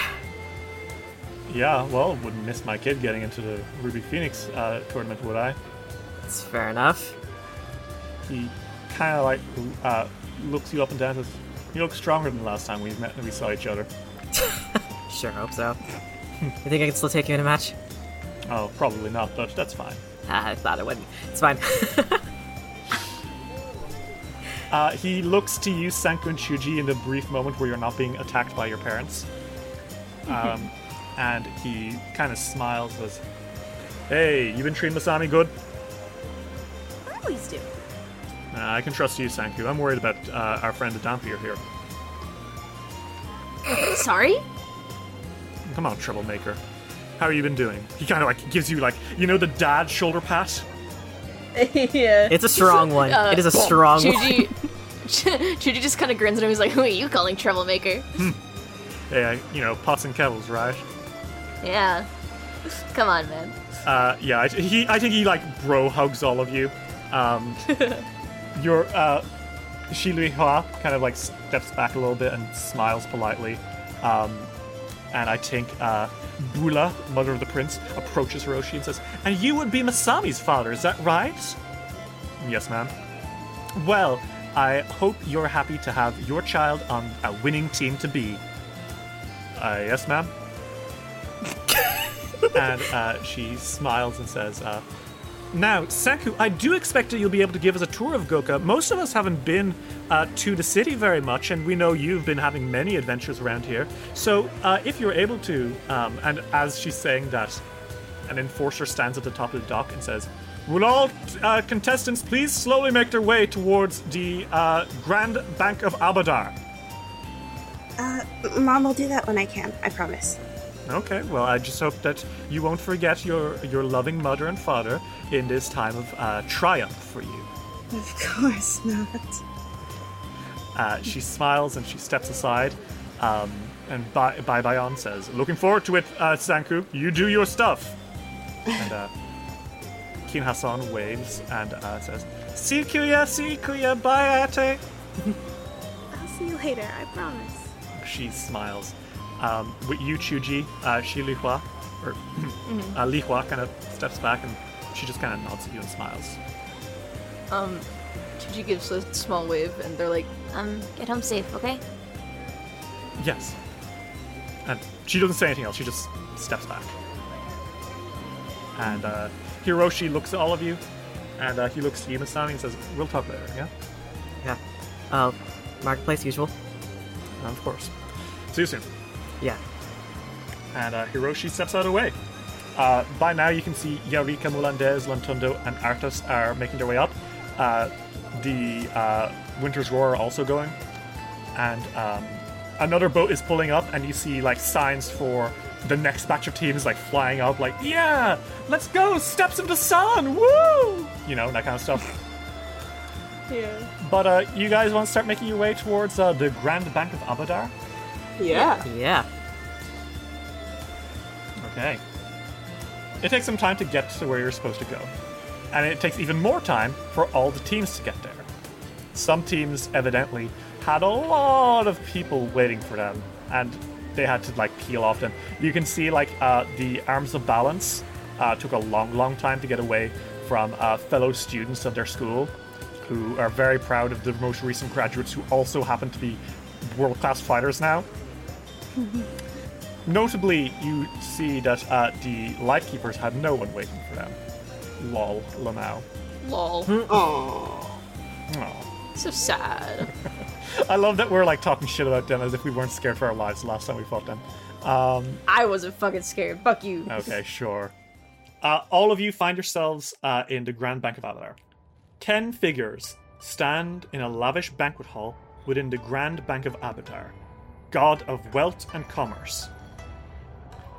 Speaker 1: Yeah, well, wouldn't miss my kid getting into the Ruby Phoenix uh, tournament, would I?
Speaker 4: It's fair enough.
Speaker 1: He kind of like uh, looks you up and down and says, You look stronger than the last time we met and we saw each other.
Speaker 4: Sure hope so. you think I can still take you in a match?
Speaker 1: Oh, probably not, but that's fine.
Speaker 4: Ah, I thought it wouldn't. It's fine.
Speaker 1: Uh, he looks to you, Sanku and Chuji, in the brief moment where you're not being attacked by your parents. Um, and he kind of smiles and says, Hey, you been treating Masami good?
Speaker 5: I always do.
Speaker 1: Uh, I can trust you, Sanku. I'm worried about uh, our friend Adampier here.
Speaker 5: Sorry?
Speaker 1: Come on, troublemaker. How have you been doing? He kind of like gives you like, you know, the dad shoulder pat?
Speaker 3: yeah.
Speaker 4: it's a strong one.
Speaker 3: Uh,
Speaker 4: it is a strong one.
Speaker 3: Chuji, Chuji just kind of grins at him. He's like, "Who are you calling troublemaker?"
Speaker 1: Hey, I- you know, pots and kettles, right?
Speaker 5: Yeah. Come on, man.
Speaker 1: Uh, yeah, he, I think he like bro hugs all of you. Um, your uh, Shi Hua kind of like steps back a little bit and smiles politely. Um, and I think uh, Bula, mother of the prince, approaches Hiroshi and says, "And you would be Masami's father, is that right?" Yes, ma'am. Well, I hope you're happy to have your child on a winning team to be. Uh, yes, ma'am. and uh, she smiles and says, uh, Now, Sanku, I do expect that you'll be able to give us a tour of Goka. Most of us haven't been uh, to the city very much, and we know you've been having many adventures around here. So, uh, if you're able to, um, and as she's saying that, an enforcer stands at the top of the dock and says, Will all uh, contestants please slowly make their way towards the uh, Grand Bank of Abadar?
Speaker 6: Uh, Mom will do that when I can, I promise.
Speaker 1: Okay, well, I just hope that you won't forget your your loving mother and father in this time of uh, triumph for you.
Speaker 6: Of course not.
Speaker 1: Uh, she smiles and she steps aside, um, and Bai Bai Bayon says, "Looking forward to it, uh, Sanku. You do your stuff." And uh, Keen Hassan waves and uh, says, "See you, Kuya, see you, Kuya, bye Ate."
Speaker 6: I'll see you later, I promise.
Speaker 1: She smiles. Um, with you, Chuji, uh, she Li Hua, or uh, Li Hua kind of steps back and she just kind of nods at you and smiles.
Speaker 3: Um, Chuji gives a small wave, and they're like,
Speaker 5: Um, get home safe, okay?
Speaker 1: Yes. And she doesn't say anything else, she just steps back. And uh, Hiroshi looks at all of you, and uh, he looks to Yuma-san and says, We'll talk later, yeah?
Speaker 4: Yeah. Uh, marketplace usual.
Speaker 1: of course. See you soon.
Speaker 4: Yeah.
Speaker 1: And uh, Hiroshi steps out of the way. Uh, by now, you can see Yarika, Mulandez, Lantundo, and Artus are making their way up. Uh, the uh, Winter's Roar are also going. And um, another boat is pulling up, and you see like signs for the next batch of teams like flying up, like, yeah, let's go, Steps of the Sun, woo! You know, that kind of stuff.
Speaker 2: Yeah.
Speaker 1: But uh, you guys want to start making your way towards uh, the Grand Bank of Abadar?
Speaker 2: Yeah.
Speaker 4: Yeah.
Speaker 1: Okay. It takes some time to get to where you're supposed to go. And it takes even more time for all the teams to get there. Some teams evidently had a lot of people waiting for them, and they had to like peel off them. You can see like uh, the Arms of Balance uh, took a long, long time to get away from uh, fellow students of their school, who are very proud of the most recent graduates who also happen to be world-class fighters now. Notably, you see that uh, the Lightkeepers had no one waiting for them. Lol, Lamau.
Speaker 3: lol.
Speaker 2: Aww.
Speaker 1: Aw.
Speaker 3: so sad.
Speaker 1: I love that we're like talking shit about them as if we weren't scared for our lives the last time we fought them. Um,
Speaker 3: I wasn't fucking scared. Fuck you.
Speaker 1: okay, sure. Uh, all of you find yourselves uh, in the Grand Bank of Abadar. Ten figures stand in a lavish banquet hall within the Grand Bank of Abadar, god of wealth and commerce.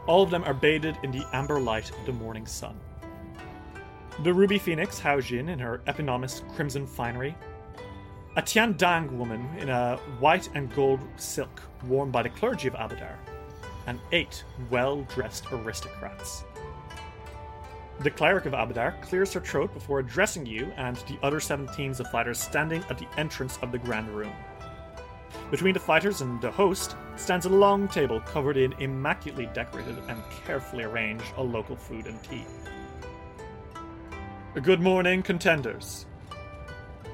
Speaker 1: All of them are bathed in the amber light of the morning sun. The Ruby Phoenix, Hao Jin, in her eponymous crimson finery, a Tian Dang woman in a white and gold silk worn by the clergy of Abadar, and eight well dressed aristocrats. The cleric of Abadar clears her throat before addressing you and the other seven teams of fighters standing at the entrance of the grand room. Between the fighters and the host stands a long table covered in immaculately decorated and carefully arranged a local food and tea. Good morning, contenders.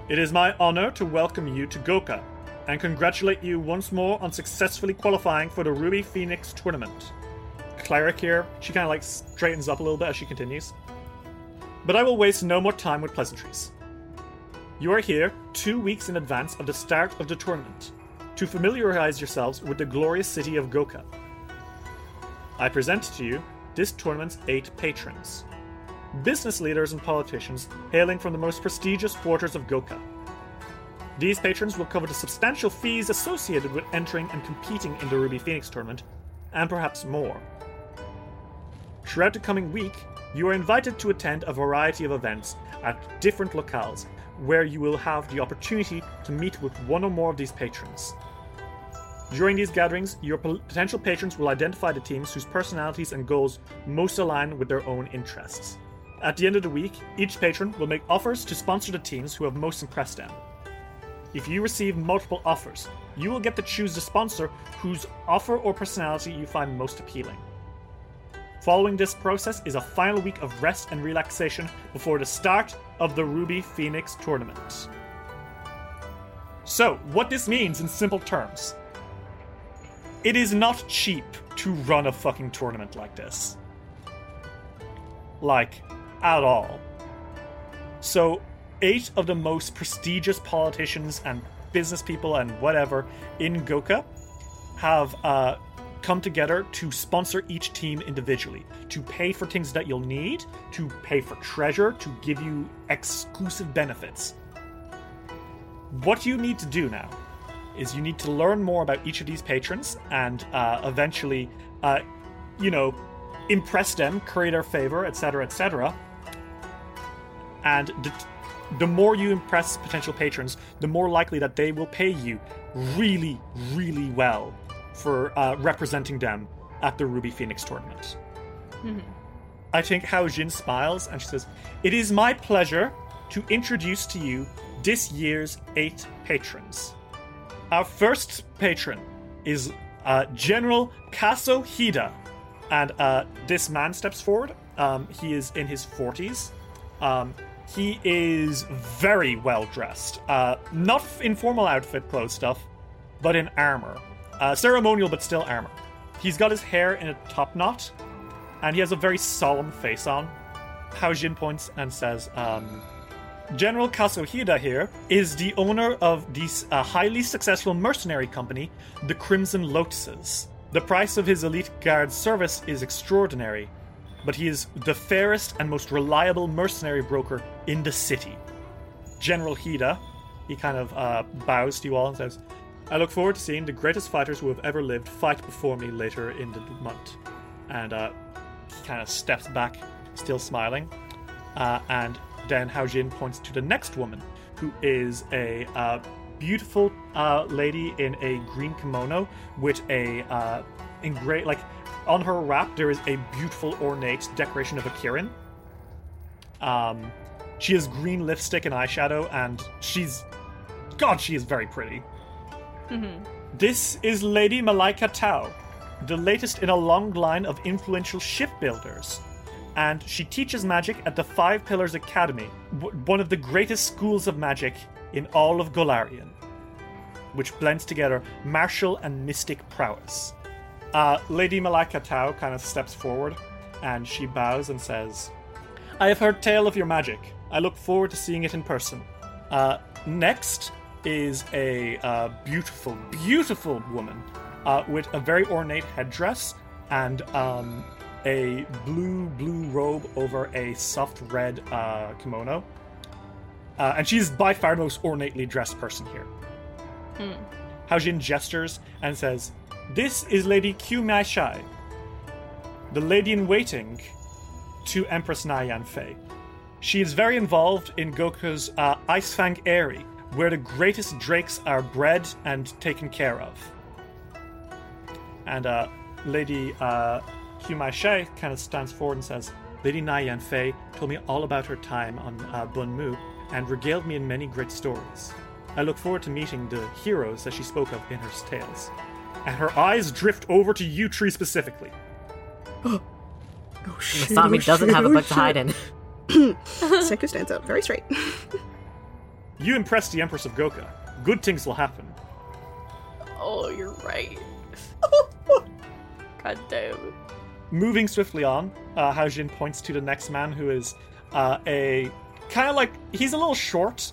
Speaker 1: It is my honor to welcome you to Goka and congratulate you once more on successfully qualifying for the Ruby Phoenix tournament. Cleric here, she kind of like straightens up a little bit as she continues. But I will waste no more time with pleasantries. You are here two weeks in advance of the start of the tournament to familiarize yourselves with the glorious city of Goka. I present to you this tournament's eight patrons business leaders and politicians hailing from the most prestigious quarters of Goka. These patrons will cover the substantial fees associated with entering and competing in the Ruby Phoenix tournament, and perhaps more. Throughout the coming week, you are invited to attend a variety of events at different locales where you will have the opportunity to meet with one or more of these patrons. During these gatherings, your potential patrons will identify the teams whose personalities and goals most align with their own interests. At the end of the week, each patron will make offers to sponsor the teams who have most impressed them. If you receive multiple offers, you will get to choose the sponsor whose offer or personality you find most appealing. Following this process is a final week of rest and relaxation before the start of the Ruby Phoenix tournament. So, what this means in simple terms it is not cheap to run a fucking tournament like this. Like, at all. So, eight of the most prestigious politicians and business people and whatever in Goka have uh, come together to sponsor each team individually, to pay for things that you'll need, to pay for treasure, to give you exclusive benefits. What you need to do now is you need to learn more about each of these patrons and uh, eventually, uh, you know, impress them, curry their favor, etc., etc. And the, the more you impress potential patrons, the more likely that they will pay you really, really well for uh, representing them at the Ruby Phoenix tournament. I think Hao Jin smiles and she says, It is my pleasure to introduce to you this year's eight patrons. Our first patron is uh, General Kaso Hida. And uh, this man steps forward. Um, he is in his 40s. Um, he is very well dressed. Uh, not in formal outfit clothes stuff, but in armor. Uh, ceremonial, but still armor. He's got his hair in a top knot, and he has a very solemn face on. Hao Jin points and says, um, General Kazuhida here is the owner of this uh, highly successful mercenary company, the Crimson Lotuses. The price of his elite guard service is extraordinary, but he is the fairest and most reliable mercenary broker in the city. General Hida, he kind of uh, bows to you all and says, I look forward to seeing the greatest fighters who have ever lived fight before me later in the month. And uh, kind of steps back, still smiling. Uh, and then Hao Jin points to the next woman, who is a uh, beautiful uh, lady in a green kimono with a uh, engra- like on her wrap there is a beautiful ornate decoration of a kirin. Um, she has green lipstick and eyeshadow, and she's God, she is very pretty. This is Lady Malaika Tao, the latest in a long line of influential shipbuilders. And she teaches magic at the Five Pillars Academy, w- one of the greatest schools of magic in all of Golarion, which blends together martial and mystic prowess. Uh, Lady Malaika Tao kind of steps forward and she bows and says, I have heard tale of your magic. I look forward to seeing it in person. Uh, next is a uh, beautiful, beautiful woman uh, with a very ornate headdress and um, a blue, blue robe over a soft red uh, kimono. Uh, and she's by far the most ornately dressed person here. Haojin gestures and says, This is Lady Q Mai Shai, the lady in waiting to Empress Nyan Fei. She is very involved in Goka's uh, Icefang Aerie, where the greatest drakes are bred and taken care of. And uh, Lady uh, Humai Shei kind of stands forward and says, Lady Nyan Fei told me all about her time on uh, Bun Mu and regaled me in many great stories. I look forward to meeting the heroes that she spoke of in her tales. And her eyes drift over to you, Tree, specifically.
Speaker 2: Oh shit.
Speaker 4: Masami
Speaker 2: oh,
Speaker 4: doesn't
Speaker 2: shit,
Speaker 4: have a
Speaker 2: oh,
Speaker 4: to hide in.
Speaker 2: Sanku stands up very straight.
Speaker 1: You impress the Empress of Goka. Good things will happen.
Speaker 3: Oh, you're right. God damn.
Speaker 1: Moving swiftly on, uh, Haojin points to the next man who is uh, a kind of like he's a little short.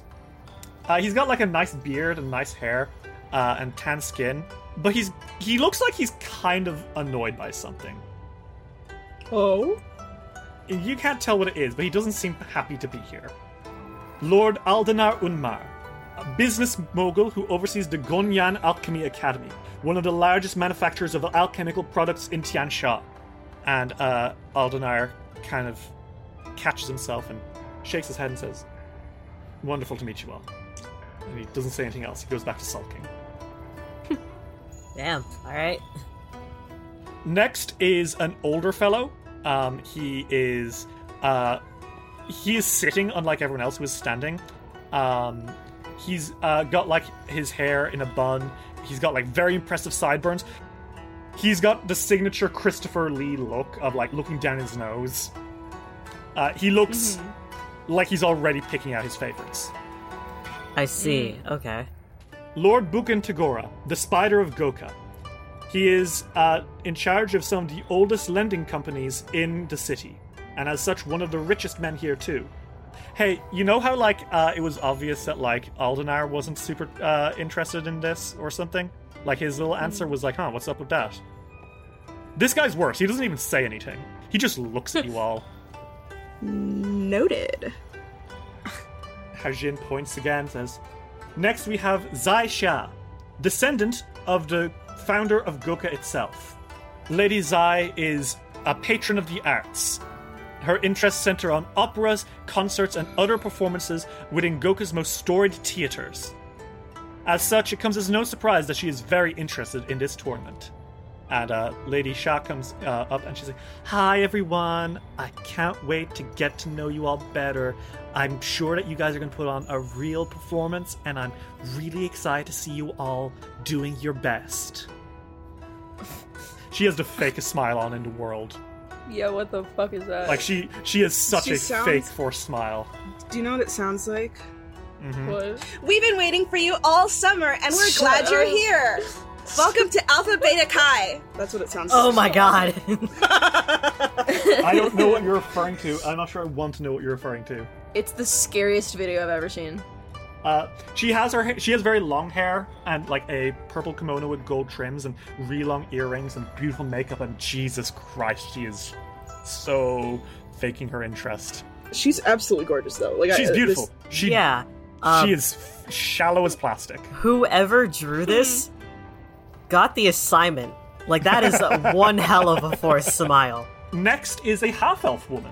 Speaker 1: Uh, he's got like a nice beard and nice hair uh, and tan skin, but he's he looks like he's kind of annoyed by something.
Speaker 2: Oh?
Speaker 1: You can't tell what it is, but he doesn't seem happy to be here. Lord Aldenar Unmar, a business mogul who oversees the Gonyan Alchemy Academy, one of the largest manufacturers of alchemical products in Tian Xia. And uh, Aldenar kind of catches himself and shakes his head and says, Wonderful to meet you all. And he doesn't say anything else. He goes back to sulking.
Speaker 4: Damn. All right.
Speaker 1: Next is an older fellow. Um, he is uh, he is sitting, unlike everyone else who is standing. Um, he's uh, got like his hair in a bun. He's got like very impressive sideburns. He's got the signature Christopher Lee look of like looking down his nose. Uh, he looks like he's already picking out his favorites.
Speaker 4: I see. Okay.
Speaker 1: Lord Buken Tagora, the Spider of Goka. He is uh, in charge of some of the oldest lending companies in the city, and as such, one of the richest men here too. Hey, you know how like uh, it was obvious that like Aldenar wasn't super uh, interested in this or something? Like his little answer was like, "Huh, what's up with that?" This guy's worse. He doesn't even say anything. He just looks at you all.
Speaker 2: Noted.
Speaker 1: Hao Jin points again, says, Next we have Zai Xia, descendant of the founder of Goka itself. Lady Zai is a patron of the arts. Her interests center on operas, concerts, and other performances within Goka's most storied theaters. As such, it comes as no surprise that she is very interested in this tournament. And uh, Lady Sha comes uh, up and she's like, Hi everyone, I can't wait to get to know you all better. I'm sure that you guys are going to put on a real performance, and I'm really excited to see you all doing your best. She has the fakest smile on in the world.
Speaker 3: Yeah, what the fuck is that?
Speaker 1: Like she, she has such
Speaker 2: She
Speaker 1: a
Speaker 2: sounds-
Speaker 1: fake forced smile.
Speaker 2: Do you know what it sounds like? Mm-hmm.
Speaker 3: What?
Speaker 6: We've been waiting for you all summer, and we're
Speaker 2: Shut
Speaker 6: glad you're
Speaker 2: up.
Speaker 6: here. Welcome to Alpha Beta Chi.
Speaker 2: That's what it sounds
Speaker 4: oh
Speaker 2: like. Oh like.
Speaker 4: my god.
Speaker 1: I don't know what you're referring to. I'm not sure I want to know what you're referring to.
Speaker 3: It's the scariest video I've ever seen.
Speaker 1: Uh, she has her ha- she has very long hair and like a purple kimono with gold trims and really long earrings and beautiful makeup and Jesus Christ, she is so faking her interest.
Speaker 2: She's absolutely gorgeous, though. Like
Speaker 1: She's
Speaker 2: I,
Speaker 1: beautiful.
Speaker 2: this-
Speaker 1: She
Speaker 4: yeah. Um,
Speaker 1: she is f- shallow as plastic.
Speaker 4: whoever drew this got the assignment. Like that is one hell of a forced smile.
Speaker 1: Next is a half elf woman,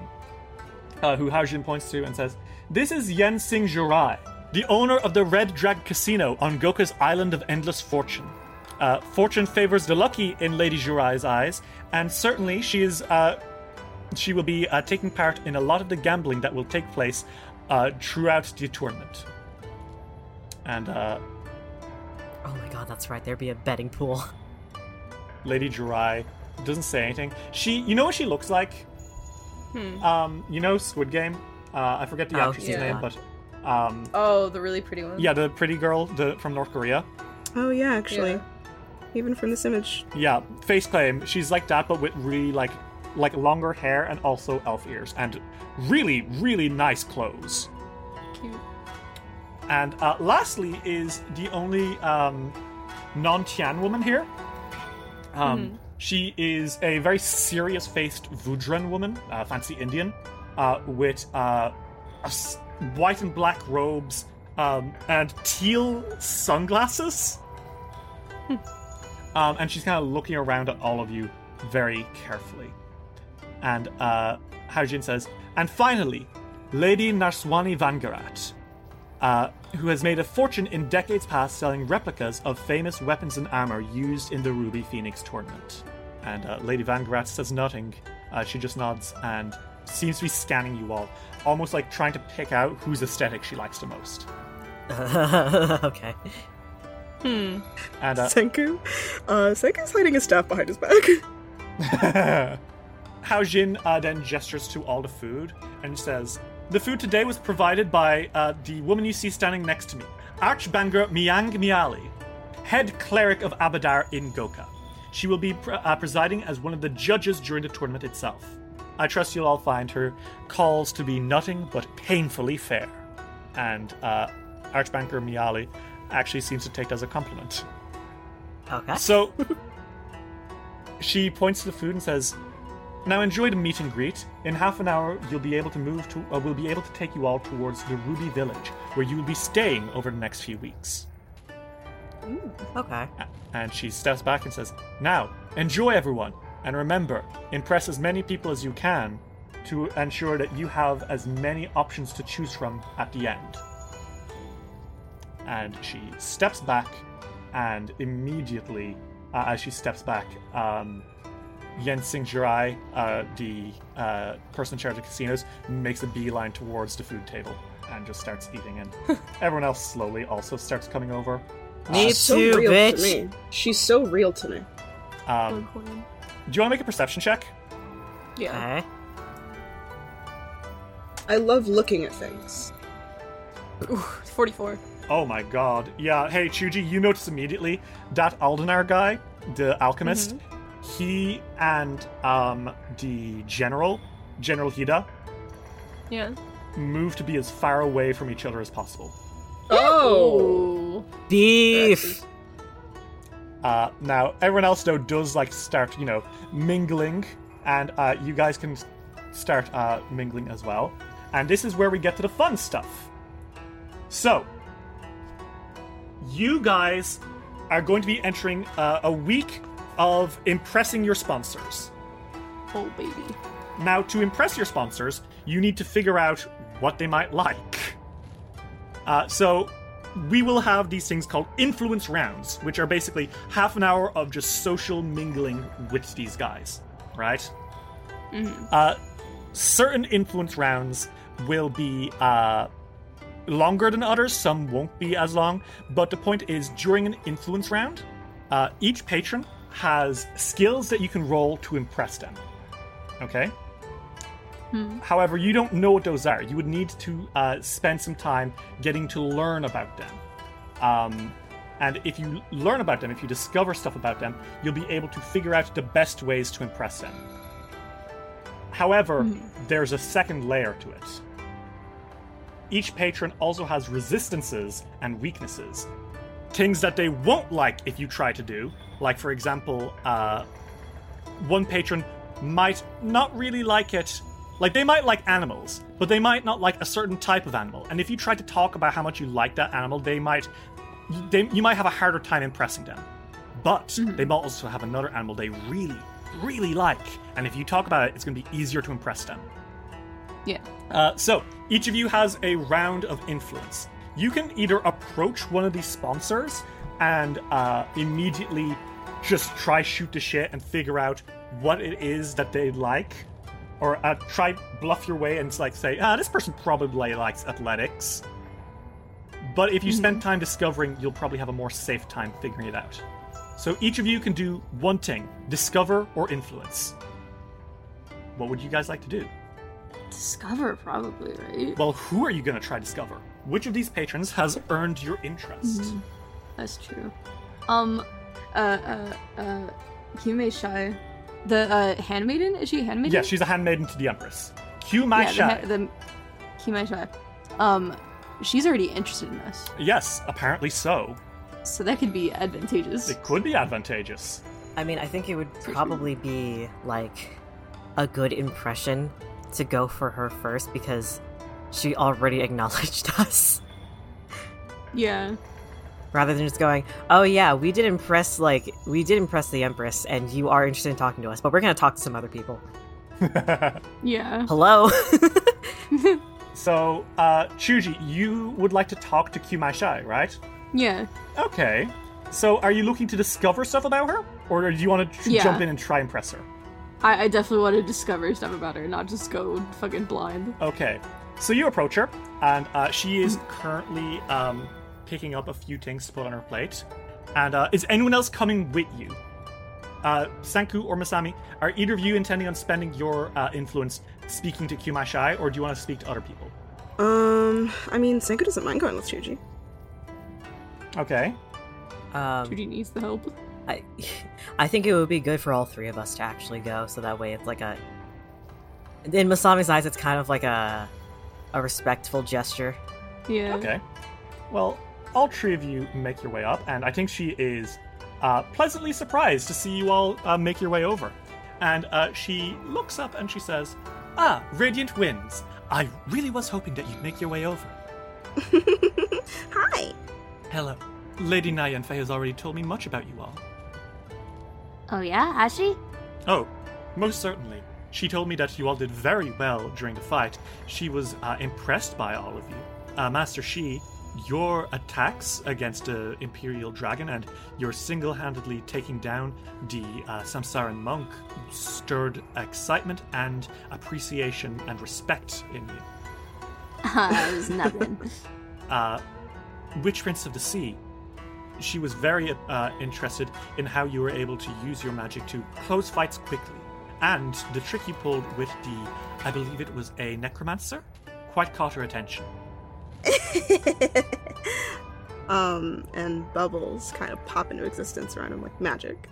Speaker 1: uh, who Haojin points to and says, This is Yen Sing Jurai, the owner of the Red Drag Casino on Goka's Island of Endless Fortune. Uh, fortune favors the lucky in Lady Jurai's eyes, and certainly she is. Uh, she will be uh, taking part in a lot of the gambling that will take place uh, throughout the tournament. And uh,
Speaker 4: Oh my god, that's right. There'd be a betting pool.
Speaker 1: Lady Jurai doesn't say anything. She, you know what she looks like? Um, you know Squid Game. Uh, I forget the
Speaker 4: Oh,
Speaker 1: actress's
Speaker 3: yeah.
Speaker 1: name, but um,
Speaker 3: Oh, the really pretty one.
Speaker 1: yeah, the pretty girl the, from North Korea.
Speaker 2: Oh yeah, actually.
Speaker 3: Yeah.
Speaker 2: Even from this image.
Speaker 1: Yeah, face claim. She's like that, but with really like like longer hair and also elf ears and really really nice clothes.
Speaker 3: Cute.
Speaker 1: And uh, lastly is the only um, non-Tian woman here. Um, She is a very serious-faced Vudran woman, uh, fancy Indian, uh, with uh, a s- white and black robes um, and teal sunglasses. um, and she's kind of looking around at all of you very carefully. And uh, Haojin says, and finally, Lady Narswani Vangarat uh, who has made a fortune in decades past selling replicas of famous weapons and armor used in the Ruby Phoenix tournament. And uh, Lady Vangarat says nothing. Uh, she just nods and seems to be scanning you all, almost like trying to pick out whose aesthetic she likes the most.
Speaker 4: okay.
Speaker 1: And uh,
Speaker 2: Sanku? Uh, Sanku's hiding his staff behind his back.
Speaker 1: Hao Jin uh, then gestures to all the food and says, The food today was provided by uh, the woman you see standing next to me, Archbanker Miang Miali, head cleric of Abadar in Goka. She will be pr- uh, presiding as one of the judges during the tournament itself. I trust you'll all find her calls to be nothing but painfully fair. And uh, Archbanker Miali actually seems to take that as a compliment.
Speaker 4: Okay.
Speaker 1: So she points to the food and says, "Now enjoy the meet and greet. In half an hour, you'll be able to move to. Uh, we'll be able to take you all towards the Ruby Village, where you will be staying over the next few weeks."
Speaker 4: Okay.
Speaker 1: And she steps back and says, "Now enjoy, everyone, and remember, impress as many people as you can." To ensure that you have as many options to choose from at the end. And she steps back, and immediately, uh, as she steps back, um, Yen Sing Jirai, uh, the uh, person in charge of casinos, makes a beeline towards the food table and just starts eating. And everyone else slowly also starts coming over.
Speaker 4: Me
Speaker 2: She's so real
Speaker 4: bitch.
Speaker 2: to me. She's so real to me.
Speaker 1: Um, do you want to make a perception check?
Speaker 3: Yeah.
Speaker 4: Okay.
Speaker 2: I love looking at things.
Speaker 3: Ooh, 44.
Speaker 1: Oh my god. Yeah, hey Chuji, you notice immediately that Aldenar guy, the alchemist, he and um the general, General Hida,
Speaker 3: Yeah.
Speaker 1: move to be as far away from each other as possible.
Speaker 3: Oh.
Speaker 4: Beef.
Speaker 1: Uh, now, everyone else though does like start, you know, mingling, and uh, you guys can start uh, mingling as well. And this is where we get to the fun stuff. So, you guys are going to be entering uh, a week of impressing your sponsors.
Speaker 3: Oh baby.
Speaker 1: Now, to impress your sponsors, you need to figure out what they might like. Uh, so, we will have these things called influence rounds, which are basically half an hour of just social mingling with these guys, right? Uh, certain influence rounds will be uh, longer than others, some won't be as long, but the point is during an influence round, uh, each patron has skills that you can roll to impress them. Okay? However, you don't know what those are. You would need to uh, spend some time getting to learn about them. Um, and if you learn about them, if you discover stuff about them, you'll be able to figure out the best ways to impress them. However, there's a second layer to it. Each patron also has resistances and weaknesses. Things that they won't like if you try to do, like, for example, uh, one patron might not really like it. Like, they might like animals, but they might not like a certain type of animal. And if you try to talk about how much you like that animal, they might. They, you might have a harder time impressing them. But they might also have another animal they really, really like. And if you talk about it, it's going to be easier to impress them.
Speaker 3: Yeah.
Speaker 1: Uh, so, each of you has a round of influence. You can either approach one of these sponsors and uh, immediately just try shoot the shit and figure out what it is that they like, or uh, try bluff your way and like say, ah, this person probably likes athletics. But if you spend time discovering, you'll probably have a more safe time figuring it out. So each of you can do one thing: discover or influence. What would you guys like to do?
Speaker 7: Discover, probably, right?
Speaker 1: Well, who are you going to try discover? Which of these patrons has earned your interest?
Speaker 7: Mm-hmm. That's true. Um, uh, uh, uh, Yume Shai. The, uh, handmaiden? Is she a handmaiden?
Speaker 1: Yeah, she's a handmaiden to the Empress. Q Mai
Speaker 7: yeah,
Speaker 1: Shai.
Speaker 7: the, the Yume Shai. Um, she's already interested in us,
Speaker 1: Yes, apparently so.
Speaker 7: so that could be advantageous.
Speaker 1: It could be advantageous.
Speaker 4: I mean, I think it would probably be like a good impression to go for her first because she already acknowledged us.
Speaker 7: Yeah.
Speaker 4: Rather than just going, oh yeah, we did impress like we did impress the Empress, and you are interested in talking to us, but we're gonna talk to some other people.
Speaker 7: Yeah.
Speaker 4: Hello.
Speaker 1: So, uh, Chuji, you would like to talk to Q Mai Shai, right?
Speaker 7: Yeah.
Speaker 1: Okay. So, are you looking to discover stuff about her? Or do you want to tr-
Speaker 7: Yeah.
Speaker 1: jump in and try and impress her?
Speaker 7: I, I definitely want to discover stuff about her, not just go fucking blind.
Speaker 1: Okay. So you approach her, and uh, she is currently um, picking up a few things to put on her plate. And uh, is anyone else coming with you? Uh, Sanku or Masami, are either of you intending on spending your uh, influence speaking to Kumai Shai, or do you want to speak to other people?
Speaker 2: Um, I mean, Sanku doesn't mind going with Chuji.
Speaker 1: Okay.
Speaker 4: um,
Speaker 7: Judy needs the help.
Speaker 4: I, I think it would be good for all three of us to actually go, so that way it's like a. In Masami's eyes, it's kind of like a, a respectful gesture.
Speaker 7: Yeah.
Speaker 1: Okay. Well, all three of you make your way up, and I think she is uh, pleasantly surprised to see you all uh, make your way over. And uh, she looks up and she says, Ah, Radiant Winds. I really was hoping that you'd make your way over.
Speaker 6: Hi.
Speaker 1: Hello. Lady Nyanfe has already told me much about you all.
Speaker 5: Oh yeah, has she?
Speaker 1: Oh, most certainly. She told me that you all did very well during the fight. She was uh, impressed by all of you. Uh, Master Shi, your attacks against the Imperial Dragon and your single handedly taking down the uh, Samsaran monk stirred excitement and appreciation and respect in you.
Speaker 5: it was nothing.
Speaker 1: uh, Witch Prince of the Sea. She was very uh, interested in how you were able to use your magic to close fights quickly. And the trick you pulled with the, I believe it was a necromancer, quite caught her attention.
Speaker 2: Um, and bubbles kind of pop into existence around him like magic.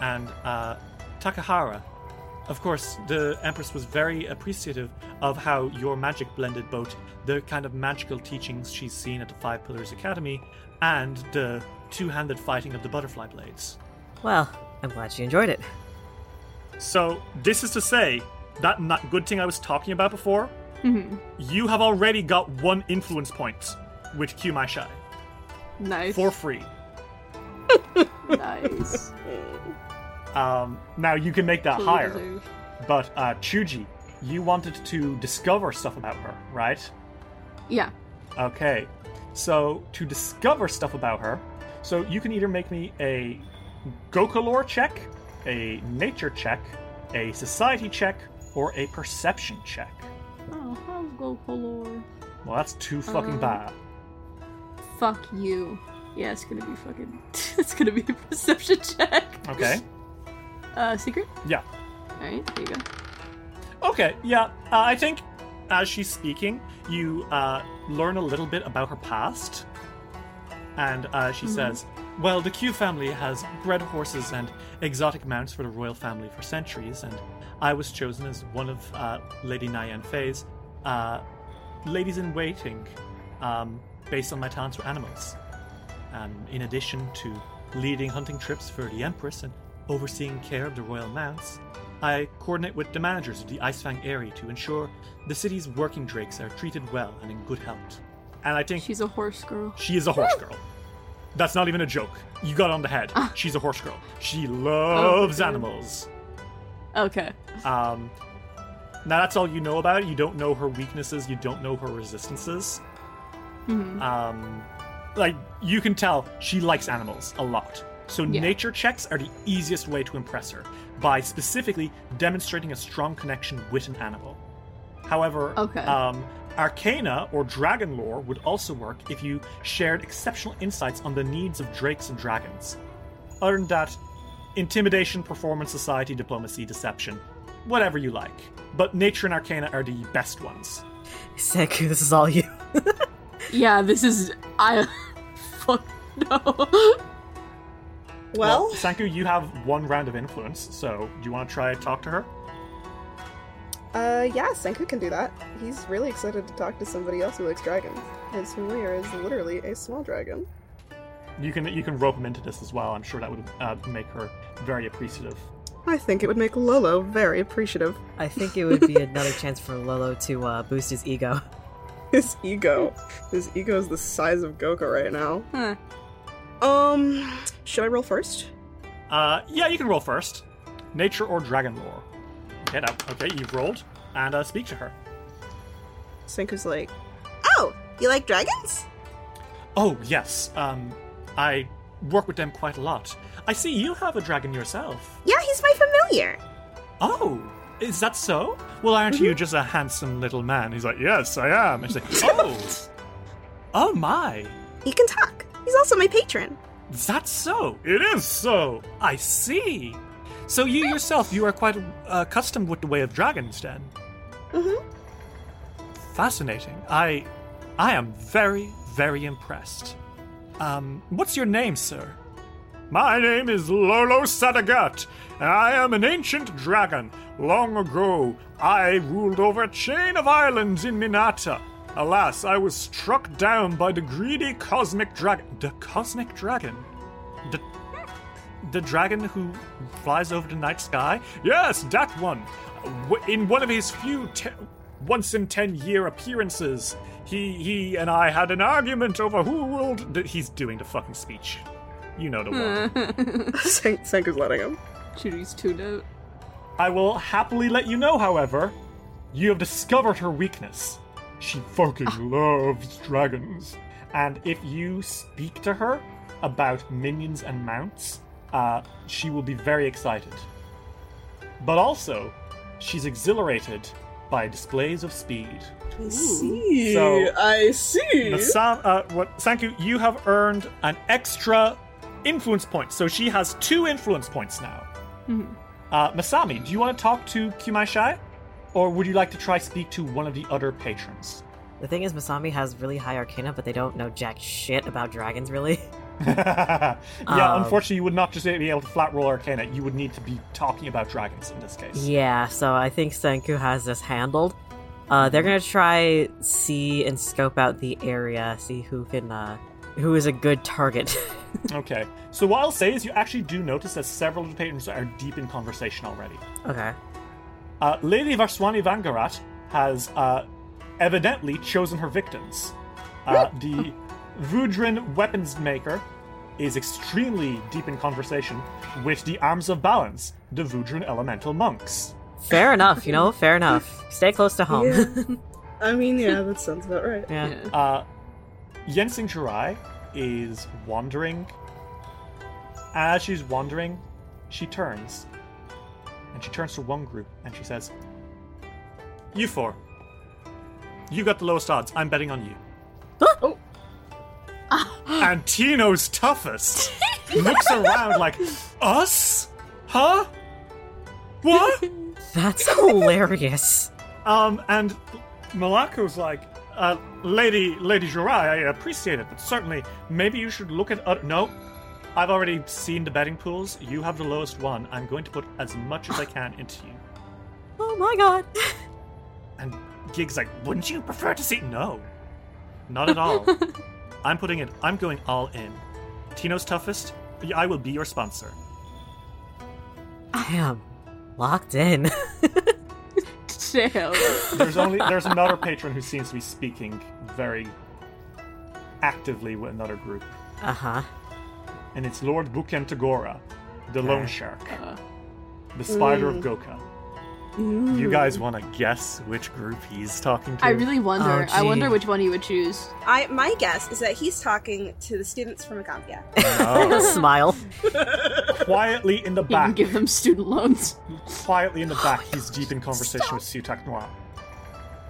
Speaker 1: and uh, Takahara. Of course, the Empress was very appreciative of how your magic blended both the kind of magical teachings she's seen at the Five Pillars Academy and the two handed fighting of the butterfly blades.
Speaker 4: Well, I'm glad she enjoyed it.
Speaker 1: So, this is to say, that not good thing I was talking about before,
Speaker 7: Mhm.
Speaker 1: you have already got one influence point with Q Mai Shai
Speaker 7: Nice.
Speaker 1: for free.
Speaker 7: nice.
Speaker 1: Um, now, you can make that
Speaker 7: Fully
Speaker 1: higher.
Speaker 7: deserved.
Speaker 1: But uh, Chuji, you wanted to discover stuff about her, right?
Speaker 7: Yeah.
Speaker 1: Okay. So to discover stuff about her, so you can either make me a Gokalore check, a nature check, a society check, or a perception check.
Speaker 7: Oh, I'll go color.
Speaker 1: Well, that's too fucking
Speaker 7: Um,
Speaker 1: bad.
Speaker 7: Fuck you. Yeah, it's gonna be fucking. it's gonna be a perception check.
Speaker 1: Okay.
Speaker 7: Uh, secret.
Speaker 1: Yeah.
Speaker 7: All right, there you go.
Speaker 1: Okay. Yeah. Uh, I think as she's speaking, you uh, learn a little bit about her past, and uh, she
Speaker 7: Mhm.
Speaker 1: says, "Well, the Q family has bred horses and exotic mounts for the royal family for centuries, and I was chosen as one of uh, Lady Nyan Fei's uh, ladies in waiting, um, based on my talents for animals. Um, in addition to leading hunting trips for the Empress and overseeing care of the royal mounts, I coordinate with the managers of the Icefang area to ensure the city's working drakes are treated well and in good health. And I think
Speaker 7: She's a horse girl.
Speaker 1: she is a horse girl. That's not even a joke. You got on the head. She's a horse girl. She loves
Speaker 7: okay.
Speaker 1: animals.
Speaker 7: Okay.
Speaker 1: Um, now that's all you know about it. You don't know her weaknesses. You don't know her resistances.
Speaker 7: Mhm.
Speaker 1: Um, like you can tell she likes animals a lot. So
Speaker 7: Yeah.
Speaker 1: nature checks are the easiest way to impress her by specifically demonstrating a strong connection with an animal. However,
Speaker 7: Okay.
Speaker 1: um, arcana or dragon lore would also work if you shared exceptional insights on the needs of drakes and dragons. Other than that, intimidation, performance, society, diplomacy, deception, whatever you like. But nature and arcana are the best ones.
Speaker 4: Sanku, this is all you.
Speaker 7: Yeah, this is I. Fuck no.
Speaker 2: Well,
Speaker 1: Sanku, you have one round of influence, so do you want to try to talk to her?
Speaker 2: uh, yeah, Sanku can do that. He's really excited to talk to somebody else who likes dragons. His familiar is literally a small dragon.
Speaker 1: You can you can rope him into this as well. I'm sure that would uh, make her very appreciative.
Speaker 2: I think it would make Lolo very appreciative.
Speaker 4: I think it would be another chance for Lolo to uh, boost his ego.
Speaker 2: His ego. His ego is the size of Goka right now.
Speaker 7: Huh.
Speaker 2: Um, should I roll first?
Speaker 1: Uh, yeah, you can roll first. Nature or dragon lore. Okay, now, okay, you've rolled, and uh, speak to her.
Speaker 2: Sanku's like,
Speaker 6: Oh, you like dragons?
Speaker 1: Oh yes, um, I work with them quite a lot. I see you have a dragon yourself.
Speaker 6: Yeah, he's my familiar.
Speaker 1: Oh, is that so? Well, aren't you just a handsome little man? He's like, yes, I am. And she's like, oh, oh my,
Speaker 6: He can talk. He's also my patron.
Speaker 1: that's so. It is so. I see. So you yourself, you are quite uh, accustomed with the way of dragons, then.
Speaker 6: Mm-hmm.
Speaker 1: Fascinating. I, I am very, very impressed. Um, what's your name, sir? My name is Lolo Sadagat, and I am an ancient dragon. Long ago, I ruled over a chain of islands in Minata. Alas, I was struck down by the greedy cosmic dragon. The cosmic dragon? The, the dragon who flies over the night sky? Yes, that one. In one of his few te- once in ten year appearances, he he and I had an argument over who ruled. th- He's doing the fucking speech. You know the one.
Speaker 2: Sen- Sanku's letting him.
Speaker 7: Judy's tuned out.
Speaker 1: I will happily let you know, however, you have discovered her weakness. She fucking loves dragons. And if you speak to her about minions and mounts, uh, she will be very excited. But also, she's exhilarated by displays of speed.
Speaker 2: I see.
Speaker 1: So-
Speaker 2: I see.
Speaker 1: Masam, uh, what, Sanku, you have earned an extra influence point. So she has two influence points now.
Speaker 7: Mhm.
Speaker 1: Uh, Masami, do you want to talk to Kumai Shai? Or would you like to try speak to one of the other patrons?
Speaker 4: The thing is, Masami has really high arcana, but they don't know jack shit about dragons, really.
Speaker 1: yeah,
Speaker 4: Um,
Speaker 1: unfortunately, you would not just be able to flat roll Arcana. You would need to be talking about dragons in this case.
Speaker 4: Yeah, so I think Sanku has this handled. Uh, they're gonna try see and scope out the area, see who can, uh, who is a good target.
Speaker 1: Okay. So what I'll say is you actually do notice that several of the patrons are deep in conversation already.
Speaker 4: okay.
Speaker 1: Uh, Lady Varswani Vangarat has uh, evidently chosen her victims. Uh, the Vudrin weapons maker is extremely deep in conversation with the Arms of Balance, the Vudrin elemental monks.
Speaker 4: Fair enough, you know, fair enough. Stay close to home.
Speaker 6: Yeah. I mean, yeah, that sounds about right.
Speaker 4: Yeah.
Speaker 1: Uh, Yensing Jirai is wandering. As she's wandering, she turns. And she turns to one group and she says, You four. You got the lowest odds. I'm betting on you.
Speaker 3: Oh.
Speaker 1: and Tino's toughest looks around like, Us? Huh? What?
Speaker 4: That's hilarious.
Speaker 1: Um, and Malako's like, uh, Lady, Lady Jirai, I appreciate it, but certainly, maybe you should look at other. No, I've already seen the betting pools. You have the lowest one. I'm going to put as much as I can into you.
Speaker 4: Oh my god.
Speaker 1: And Gig's like, wouldn't you prefer to see? No, not at all. I'm putting it. I'm going all in. Tino's toughest. I will be your sponsor.
Speaker 4: Damn. Locked in.
Speaker 7: Damn.
Speaker 1: There's only there's another patron who seems to be speaking very actively with another group.
Speaker 4: uh huh.
Speaker 1: and it's Lord Buken Tagora, the loan
Speaker 4: Okay.
Speaker 1: shark,
Speaker 7: Uh,
Speaker 1: the spider
Speaker 6: Mm.
Speaker 1: of Goka. You guys want to guess which group he's talking to?
Speaker 7: I really wonder.
Speaker 4: Oh,
Speaker 7: I wonder which one you would choose.
Speaker 6: I my guess is that he's talking to the students from Magaambya.
Speaker 1: No. Oh.
Speaker 4: Smile.
Speaker 1: quietly in the
Speaker 7: He can
Speaker 1: back.
Speaker 7: give them student loans.
Speaker 1: Quietly in the back, oh, he's deep in conversation with Sutak Noir.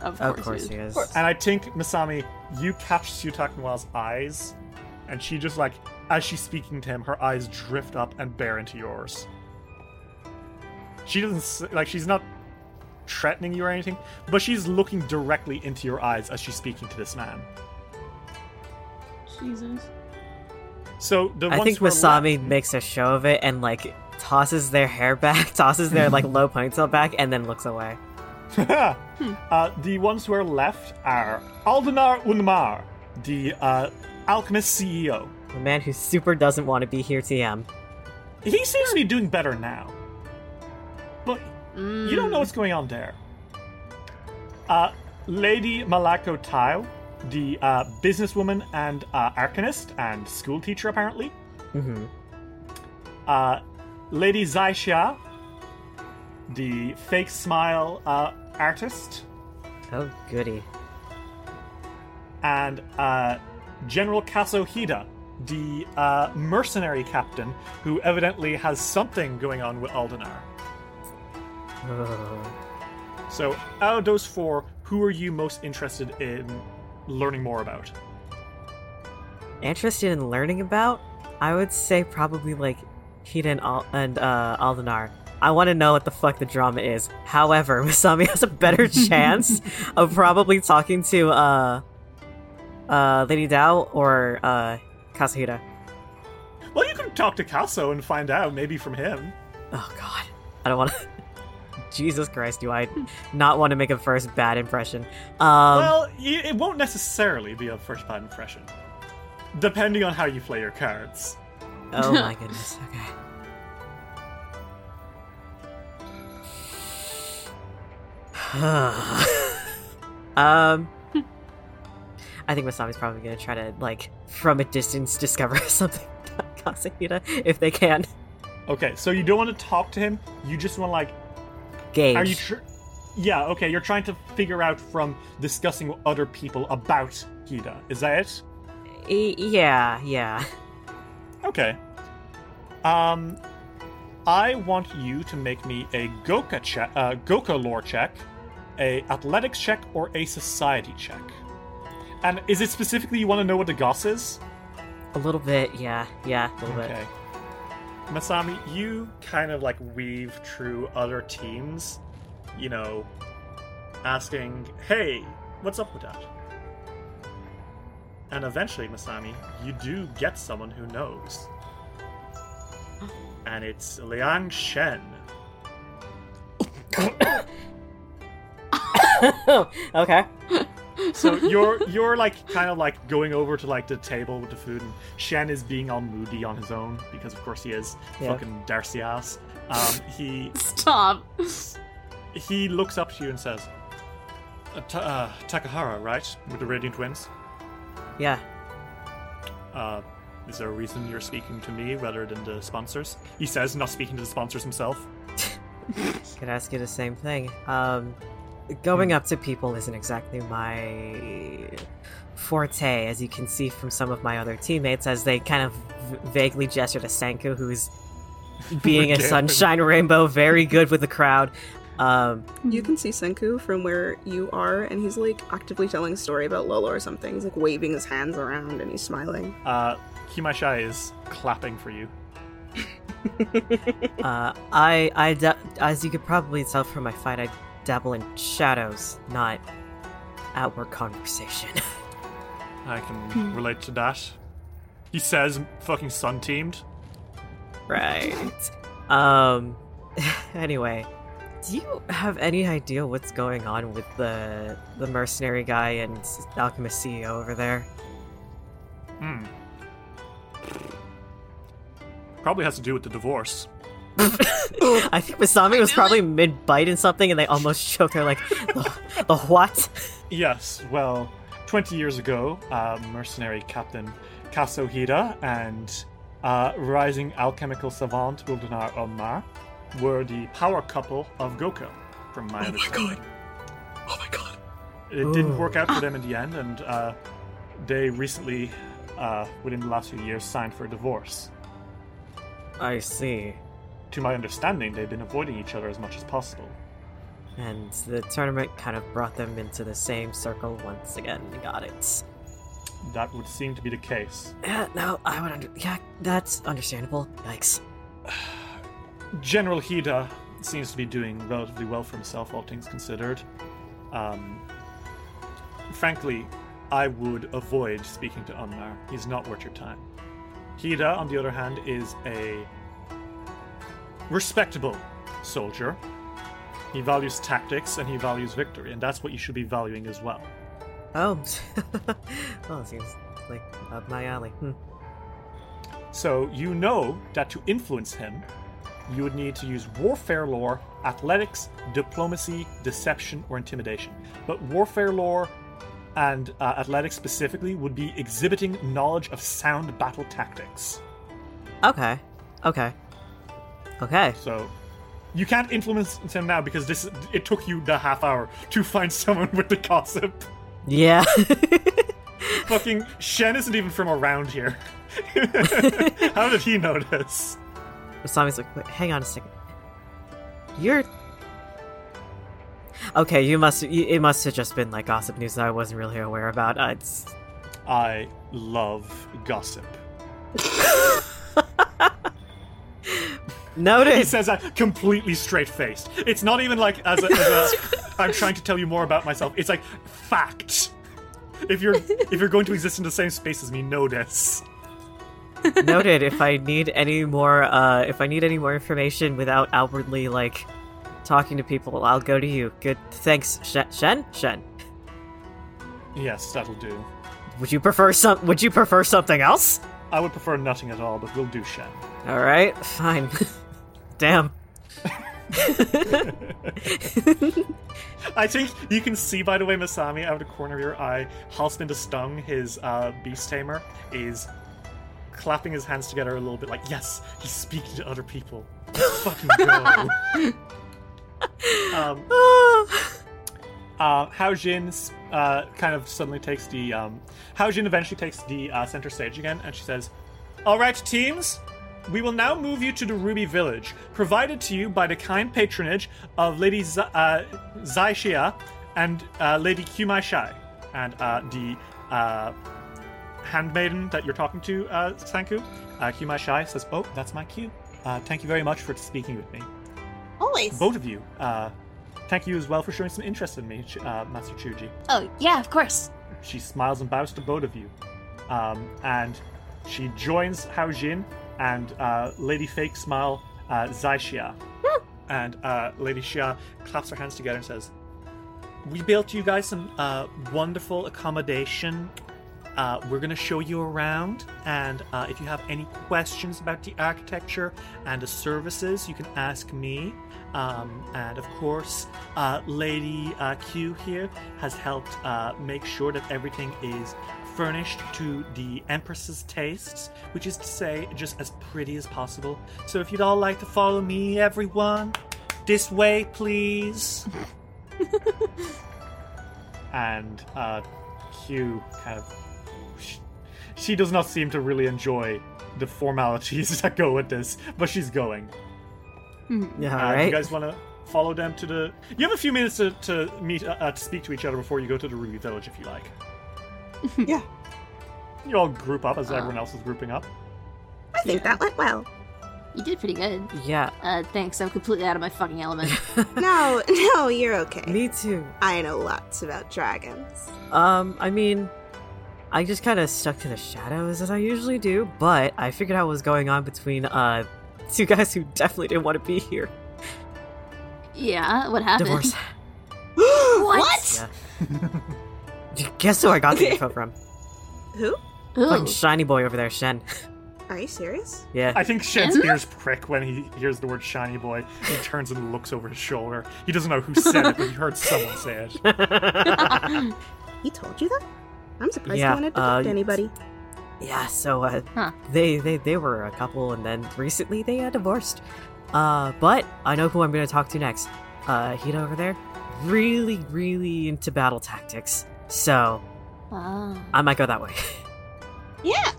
Speaker 7: Of course,
Speaker 4: Of course
Speaker 7: he
Speaker 4: he
Speaker 7: is.
Speaker 4: is.
Speaker 1: And I think Masami, you catch Sutak Noir's eyes, and she just like, as she's speaking to him, her eyes drift up and bear into yours. She doesn't like. She's not threatening you or anything, but she's looking directly into your eyes as she's speaking to this man.
Speaker 7: Jesus.
Speaker 1: So the
Speaker 4: I think
Speaker 1: who are
Speaker 4: Masami makes a show of it and like tosses their hair back, tosses their like low ponytail back, and then looks away.
Speaker 1: left- uh, the ones who are left are Aldenar Unmar, the uh, alchemist CEO.
Speaker 4: The man who super doesn't want to be here, TM.
Speaker 1: He seems to be doing better now, but you don't know what's going on there. Uh, Lady Malako Tile, the uh, businesswoman and uh, arcanist and school teacher, apparently.
Speaker 4: Mm-hmm.
Speaker 1: Uh, Lady Zaixia, the fake smile uh, artist.
Speaker 4: Oh, goody.
Speaker 1: and uh, General Kasohida, the uh, mercenary captain who evidently has something going on with Aldenar. So, out of those four, who are you most interested in learning more about?
Speaker 4: Interested in learning about? I would say probably like Hida and, Al- and uh, Aldenar. I want to know what the fuck the drama is. However, Masami has a better chance of probably talking to uh, uh, Lady Dao or uh, Kazuhida.
Speaker 1: Well, you can talk to Kaso and find out, maybe from him.
Speaker 4: Oh god. I don't want to. Jesus Christ, do I not want to make a first bad impression? Um,
Speaker 1: well, it won't necessarily be a first bad impression, depending on how you play your cards.
Speaker 4: oh my goodness. Okay. um, I think Masami's probably gonna try to like from a distance discover something about Kazuhida if they can
Speaker 1: Okay, so you don't want to talk to him. You just want to like
Speaker 4: gauge.
Speaker 1: Are you tr- Yeah, okay, you're trying to figure out from discussing with other people about Hida. Is that it?
Speaker 4: E- yeah, yeah.
Speaker 1: Okay. Um I want you to make me a Goka check, uh, Goka lore check, a athletics check, or a society check. And is it specifically you want to know what the goss is?
Speaker 4: A little bit, yeah, yeah, a little bit.
Speaker 1: Okay. Masami, you kind of like weave through other teams, you know, asking, hey, what's up with that? and eventually, Masami, you do get someone who knows. Oh. And it's Liang Shen.
Speaker 4: okay.
Speaker 1: So you're you're like kind of like going over to like the table with the food, and Shen is being all moody on his own because of course he is
Speaker 4: Yeah.
Speaker 1: fucking Darcy ass. Um, he
Speaker 7: Stop.
Speaker 1: he looks up to you and says, uh, Ta- uh, "Takahara, right, with the Radiant Winds?
Speaker 4: Yeah.
Speaker 1: Uh, is there a reason you're speaking to me rather than the sponsors?" He says, not speaking to the sponsors himself.
Speaker 4: Could ask you the same thing. Um, going up to people isn't exactly my forte, as you can see from some of my other teammates, as they kind of v- vaguely gesture to Sanku, who's being a sunshine rainbow, very good with the crowd. Um,
Speaker 2: You can see Sanku from where you are, and he's like actively telling a story about Lolo or something. He's like waving his hands around and he's smiling.
Speaker 1: Uh, Kimashai is clapping for you.
Speaker 4: uh, I, I, da- as you could probably tell from my fight, I dabble in shadows, not outward conversation.
Speaker 1: I can relate to that. He says, "Fucking sun teamed."
Speaker 4: right. Um. Anyway, do you have any idea what's going on with the the mercenary guy and alchemist CEO over there?
Speaker 1: Hmm. Probably has to do with the divorce.
Speaker 4: I think Masami was probably mid bite in something, and they almost choked her. Like, the, the what?
Speaker 1: Yes, well, 20 years ago, uh, mercenary captain Kasohira and uh, rising alchemical savant Aldenar Unmar were the power couple of Goka, from my Oh my god.
Speaker 8: Oh my god.
Speaker 1: It didn't work out for them in the end, and uh, they recently, uh, within the last few years, signed for a divorce.
Speaker 4: I see.
Speaker 1: To my understanding, they've been avoiding each other as much as possible.
Speaker 4: And the tournament kind of brought them into the same circle once again. Got it.
Speaker 1: That would seem to be the case.
Speaker 4: Yeah, no, I would under. Yeah, that's understandable. Yikes.
Speaker 1: General Hida seems to be doing relatively well for himself, all things considered. Um, frankly, I would avoid speaking to Unmar. He's not worth your time. Hida, on the other hand, is a respectable soldier. He values tactics and he values victory, and that's what you should be valuing as well.
Speaker 4: Oh, well, it seems like up my alley. Hmm.
Speaker 1: So you know that to influence him, you would need to use warfare lore, athletics, diplomacy, deception, or intimidation. But warfare lore and uh, athletics specifically would be exhibiting knowledge of sound battle tactics.
Speaker 4: Okay. Okay. Okay.
Speaker 1: So you can't influence him now because this it took you the half hour to find someone with the gossip.
Speaker 4: Yeah.
Speaker 1: Fucking Shen isn't even from around here. How did he notice?
Speaker 4: Masami's like, wait, hang on a second. You're. Okay, you must. you- It must have just been like gossip news that I wasn't really aware about. Uh, it's.
Speaker 1: I love gossip.
Speaker 4: Noted.
Speaker 1: He says that completely straight faced. It's not even like as a, as a I'm trying to tell you more about myself. It's like fact. If you're if you're going to exist in the same space as me, this.
Speaker 4: Noted. If I need any more, uh, if I need any more information without outwardly like talking to people, I'll go to you. Good. Thanks, Shen. Shen. Shen.
Speaker 1: Yes, that'll do.
Speaker 4: Would you prefer some? Would you prefer something else?
Speaker 1: I would prefer nothing at all, but we'll do Shen.
Speaker 4: All right. Fine. Damn.
Speaker 1: I think you can see, by the way, Masami, out of the corner of your eye, Halspin the Stung, his uh, beast tamer, is clapping his hands together a little bit like, yes, he's speaking to other people. Let's fucking go. um, uh, Hao Jin uh, kind of suddenly takes the. Um, Hao Jin eventually takes the uh, center stage again, and she says, All right, teams, we will now move you to the Ruby Village, provided to you by the kind patronage of Lady Z- uh, Zai Xia and uh, Lady Q Mai Shai. And uh, the uh, handmaiden that you're talking to, uh, Sanku, uh, Q Mai Shai, says, Oh, that's my cue. Uh, thank you very much for speaking with me.
Speaker 5: Always.
Speaker 1: Both of you. Uh, thank you as well for showing some interest in me, uh, Master Chuji.
Speaker 5: Oh, yeah, of course.
Speaker 1: She smiles and bows to both of you. Um, and she joins Hao Jin and uh, Lady Fake Smile uh, Zai Xia. and uh, Lady Xia claps her hands together and says, We built you guys some uh, wonderful accommodation. Uh, we're going to show you around, and uh, if you have any questions about the architecture and the services, you can ask me. Um, and of course, uh, Lady uh, Q here has helped uh, make sure that everything is furnished to the Empress's tastes, which is to say, just as pretty as possible. So if you'd all like to follow me, everyone, this way, please. and uh, Q kind of. She, she does not seem to really enjoy the formalities that go with this, but she's going.
Speaker 4: Yeah,
Speaker 1: Uh,
Speaker 4: right.
Speaker 1: You guys want to follow them to the? You have a few minutes to, to meet uh, uh, to speak to each other before you go to the Ruby Village, if you like.
Speaker 6: yeah.
Speaker 1: You all group up as everyone else is grouping up.
Speaker 6: I think that went well.
Speaker 7: You did pretty good.
Speaker 4: Yeah.
Speaker 7: Uh, thanks. I'm completely out of my fucking element.
Speaker 6: No, no, you're okay.
Speaker 4: Me too.
Speaker 6: I know lots about dragons.
Speaker 4: Um, I mean, I just kind of stuck to the shadows as I usually do, but I figured out what was going on between uh two guys who definitely didn't want to be here.
Speaker 7: yeah, what happened?
Speaker 4: Divorce.
Speaker 7: what?
Speaker 4: Yeah. Guess who I got the info from?
Speaker 6: Who?
Speaker 4: Fucking shiny boy over there, Shen.
Speaker 6: Are you serious?
Speaker 4: Yeah.
Speaker 1: I think Shen's
Speaker 7: Him?
Speaker 1: ears prick when he hears the word shiny boy. He turns and looks over his shoulder. He doesn't know who said it, but he heard someone say it.
Speaker 6: He told you that? I'm surprised
Speaker 4: Yeah,
Speaker 6: he wanted to talk
Speaker 4: uh,
Speaker 6: to anybody.
Speaker 4: Yeah, so uh,
Speaker 7: Huh.
Speaker 4: they, they they were a couple, and then recently they uh, divorced. Uh, but I know who I'm gonna talk to next. Uh, Hida over there, really, really into battle tactics. So
Speaker 7: Oh.
Speaker 4: I might go that way.
Speaker 6: Yeah.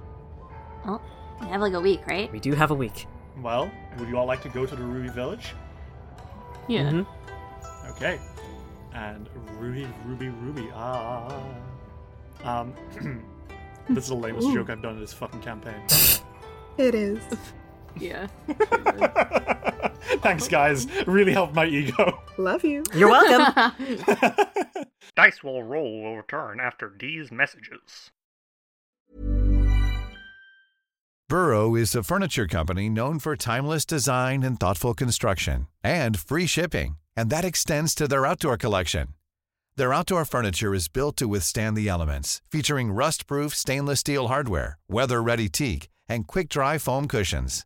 Speaker 7: Well, we have like a week, right?
Speaker 4: we do have a week.
Speaker 1: Well, would you all like to go to the Ruby Village?
Speaker 7: Yeah.
Speaker 4: Mhm.
Speaker 1: Okay. And Ruby, Ruby, Ruby. Ah. Um, this is the lamest joke I've done in this fucking campaign.
Speaker 6: It is.
Speaker 7: Yeah.
Speaker 1: Thanks, guys. Really helped my ego.
Speaker 6: Love you.
Speaker 4: You're welcome.
Speaker 1: Dice will roll will return after these messages.
Speaker 9: Burrow is a furniture company known for timeless design and thoughtful construction and free shipping, and that extends to their outdoor collection. Their outdoor furniture is built to withstand the elements, featuring rust-proof stainless steel hardware, weather-ready teak, and quick-dry foam cushions.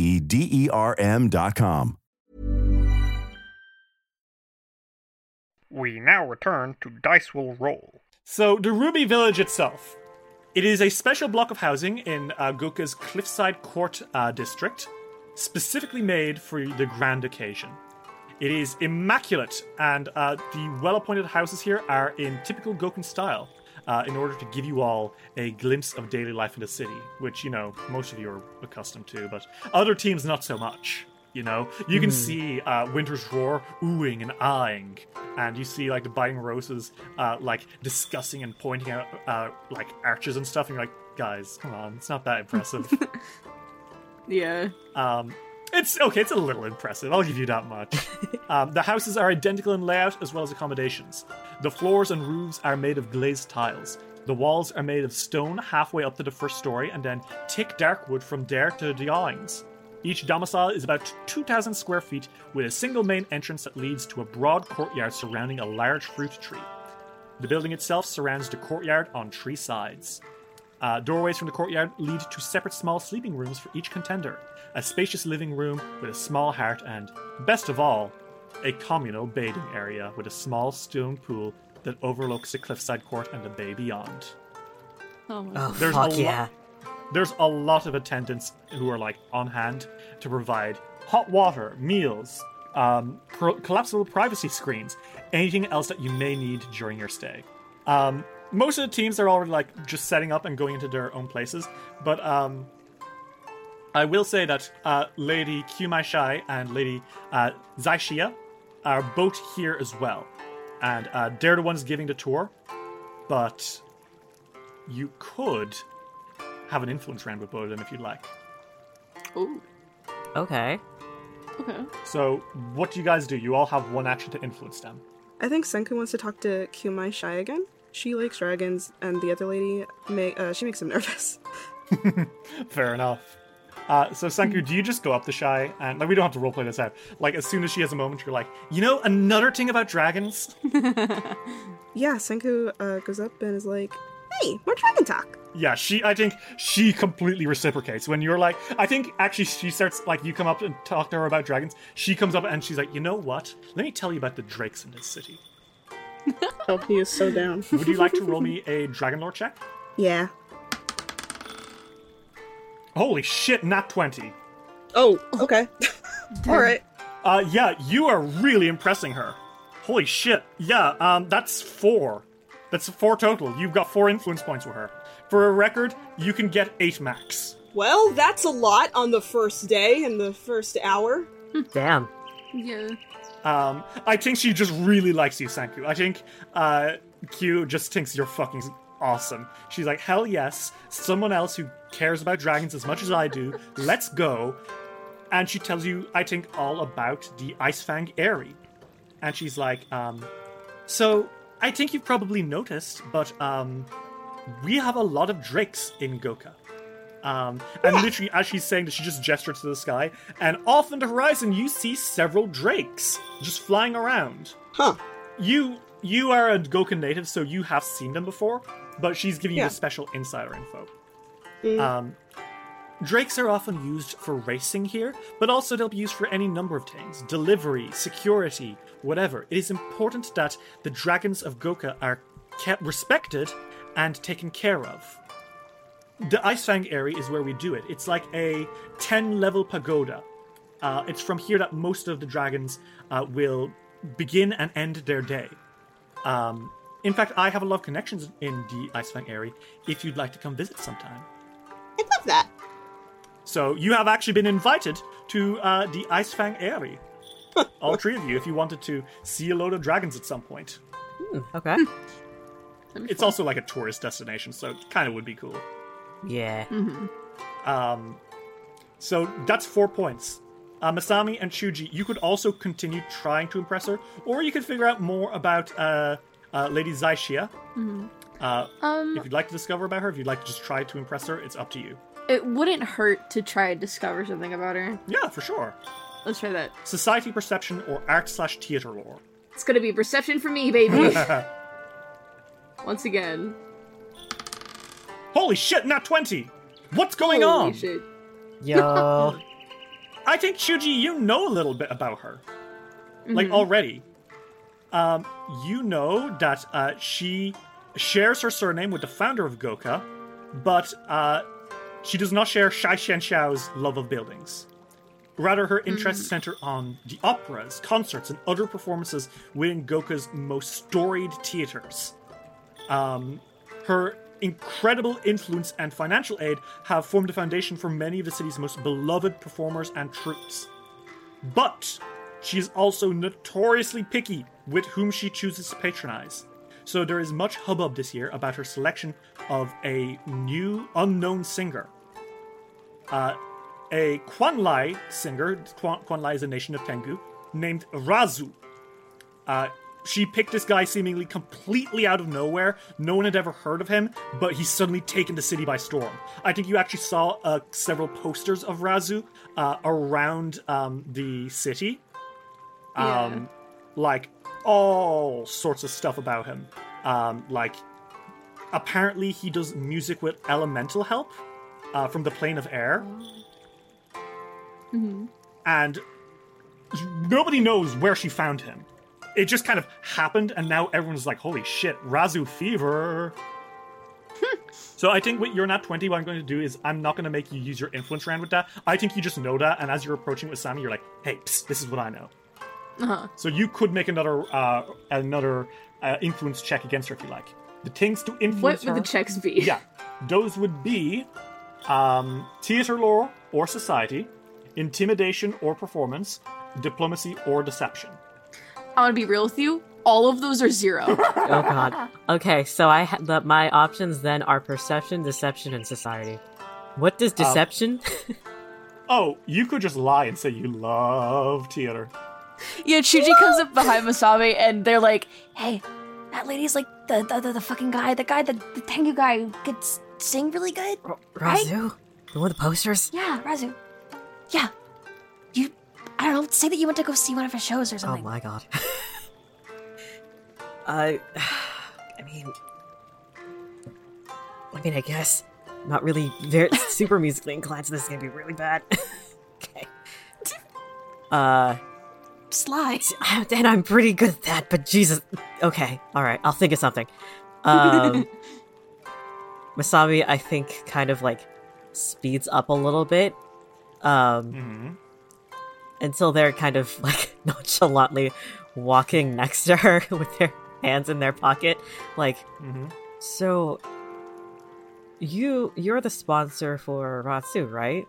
Speaker 10: D E R M.com.
Speaker 1: We now return to Dice Will Roll. So, the Ruby Village itself. It is a special block of housing in uh, Goka's Cliffside Court uh, district, specifically made for the grand occasion. It is immaculate, and uh, the well appointed houses here are in typical Gokan style. Uh, in order to give you all a glimpse of daily life in the city, which, you know, most of you are accustomed to, but other teams not so much. You know, you can
Speaker 11: Mhm.
Speaker 1: see uh, Winter's Roar oohing and eyeing, and you see like the biting roses uh, like discussing and pointing out uh, like arches and stuff, and you're like, guys, come on, it's not that impressive.
Speaker 7: Yeah.
Speaker 1: Um, it's okay. It's a little impressive. I'll give you that much. um, the houses are identical in layout as well as accommodations. The floors and roofs are made of glazed tiles. The walls are made of stone halfway up to the first story, and then thick dark wood from there to the awnings. Each domicile is about 2,000 square feet, with a single main entrance that leads to a broad courtyard surrounding a large fruit tree. The building itself surrounds the courtyard on three sides. Uh, doorways from the courtyard lead to separate small sleeping rooms for each contender, a spacious living room with a small hearth, and, best of all, a communal bathing area with a small stone pool that overlooks the cliffside court and the bay beyond.
Speaker 7: Oh my
Speaker 4: Oh.
Speaker 1: There's
Speaker 4: fuck
Speaker 1: a lo-
Speaker 4: yeah.
Speaker 1: There's a lot of attendants who are like on hand to provide hot water, meals, um, pro- collapsible privacy screens, anything else that you may need during your stay. Um, most of the teams are already like just setting up and going into their own places, but um, I will say that uh, Lady Q Mai Shai and Lady uh, Zaishia are both here as well, and uh, they're the ones giving the tour. But you could have an influence round with both of them if you'd like.
Speaker 7: Ooh.
Speaker 4: Okay.
Speaker 7: Okay.
Speaker 1: So, what do you guys do? You all have one action to influence them.
Speaker 2: I think Sanku wants to talk to Q Mai Shai again. She likes dragons, and the other lady, may, uh, she makes him nervous.
Speaker 1: Fair enough. Uh, so, Sanku, do you just go up to Shy and like we don't have to roleplay this out? Like, as soon as she has a moment, you're like, you know, another thing about dragons.
Speaker 2: Yeah, Sanku uh, goes up and is like, "Hey, more dragon talk."
Speaker 1: Yeah, she. I think she completely reciprocates when you're like. I think actually she starts like you come up and talk to her about dragons. She comes up and she's like, you know what? Let me tell you about the drakes in this city.
Speaker 2: Oh, he is so down.
Speaker 1: Would you like to roll me a dragon lore check?
Speaker 2: Yeah.
Speaker 1: Holy shit, not twenty.
Speaker 2: Oh, okay. All right.
Speaker 1: Uh, yeah, you are really impressing her. Holy shit. Yeah, um, that's four. That's four total. You've got four influence points with her. For a record, you can get eight max.
Speaker 6: Well, that's a lot on the first day and the first hour.
Speaker 4: Damn.
Speaker 7: Yeah.
Speaker 1: Um, I think she just really likes you, Sanku. I think, uh, Q just thinks you're fucking awesome. She's like, hell yes, someone else who cares about dragons as much as I do. Let's go. And she tells you, I think, all about the Icefang Aerie. And she's like, um, so I think you've probably noticed, but um, we have a lot of drakes in Goka. Um, and literally, as she's saying that, she just gestures to the sky, and off in the horizon, you see several drakes just flying around.
Speaker 6: Huh.
Speaker 1: You you are a Goka native, so you have seen them before, but she's giving you
Speaker 6: Yeah.
Speaker 1: the special insider info.
Speaker 6: Mm.
Speaker 1: Um, Drakes are often used for racing here, but also they'll be used for any number of things delivery, security, whatever. It is important that the dragons of Goka are kept respected and taken care of. The Icefang Aerie is where we do it. It's like a 10 level pagoda. Uh, it's from here that most of the dragons uh, will begin and end their day. Um, in fact, I have a lot of connections in the Icefang Aerie if you'd like to come visit sometime.
Speaker 6: I'd love that.
Speaker 1: So you have actually been invited to uh, the Icefang Aerie. All three of you, if you wanted to see a load of dragons at some point.
Speaker 4: Okay.
Speaker 1: It's also like a tourist destination, so it kind of would be cool.
Speaker 4: Yeah.
Speaker 1: Um, so that's four points. Uh, Masami and Chuji, you could also continue trying to impress her, or you could figure out more about uh, uh, Lady Zaishia.
Speaker 7: Mhm.
Speaker 1: Uh,
Speaker 7: Um,
Speaker 1: if you'd like to discover about her, if you'd like to just try to impress her, it's up to you.
Speaker 7: It wouldn't hurt to try and discover something about her.
Speaker 1: Yeah, for sure.
Speaker 7: Let's try that.
Speaker 1: Society perception or art slash theater lore.
Speaker 7: It's gonna be perception for me, baby. Once again.
Speaker 1: Holy shit, not 20! What's going
Speaker 7: Holy
Speaker 1: on?
Speaker 7: shit.
Speaker 4: Yo.
Speaker 1: I think Chuji, you know a little bit about her. Like
Speaker 7: Mhm.
Speaker 1: already. Um, you know that uh, she shares her surname with the founder of Goka, but uh, she does not share Shai Xiao's love of buildings. Rather, her interests center on the operas, concerts, and other performances within Goka's most storied theaters. Um, her incredible influence and financial aid have formed the foundation for many of the city's most beloved performers and troops. But she is also notoriously picky with whom she chooses to patronize. So there is much hubbub this year about her selection of a new unknown singer. Uh, a Kwanlai singer, Kwan- Kwanlai is a nation of Tengu, named Razu. Uh, she picked this guy seemingly completely out of nowhere. No one had ever heard of him, but he's suddenly taken the city by storm. I think you actually saw uh, several posters of Razu uh, around um, the city. Um, Like all sorts of stuff about him. Um, like, apparently, he does music with elemental help uh, from the plane of air.
Speaker 7: Mm-hmm.
Speaker 1: and nobody knows where she found him. It just kind of happened, and now everyone's like, "Holy shit, Razu fever!" so I think you're not twenty, what I'm going to do is I'm not going to make you use your influence round with that. I think you just know that, and as you're approaching with Sammy, you're like, "Hey, psst, this is what I know."
Speaker 7: Uh-huh.
Speaker 1: So you could make another uh, another uh, influence check against her if you like. The things to influence
Speaker 7: What would the checks be?
Speaker 1: Yeah, those would be um, theater lore or society, intimidation or performance, diplomacy or deception.
Speaker 7: I want to be real with you. All of those are zero.
Speaker 4: Oh god. Okay, so I ha- the, my options then are perception, deception, and society. What does oh. deception?
Speaker 1: Oh, you could just lie and say you love theater.
Speaker 3: Yeah, Chuji comes up behind Masami and they're like,
Speaker 5: Hey, that lady's like the the, the, the fucking guy, the guy, the, the Tengu guy who could sing really good. Right?
Speaker 4: Razu, the one with the posters.
Speaker 5: Yeah, Razu. Yeah. You, I don't know, say that you went to go see one of her shows or something.
Speaker 4: Oh my god. I, I mean, I mean, I guess not really very super musically inclined, so this is gonna be really bad. okay. Uh,
Speaker 5: Sly.
Speaker 4: and I'm pretty good at that, but Jesus. Okay, all right, I'll think of something. Um, Masami, I think, kind of like speeds up a little bit. Um,
Speaker 1: Mm-hmm.
Speaker 4: Until they're kind of like nonchalantly walking next to her with their hands in their pocket like
Speaker 1: Mm-hmm.
Speaker 4: so you you're the sponsor for Razu, right?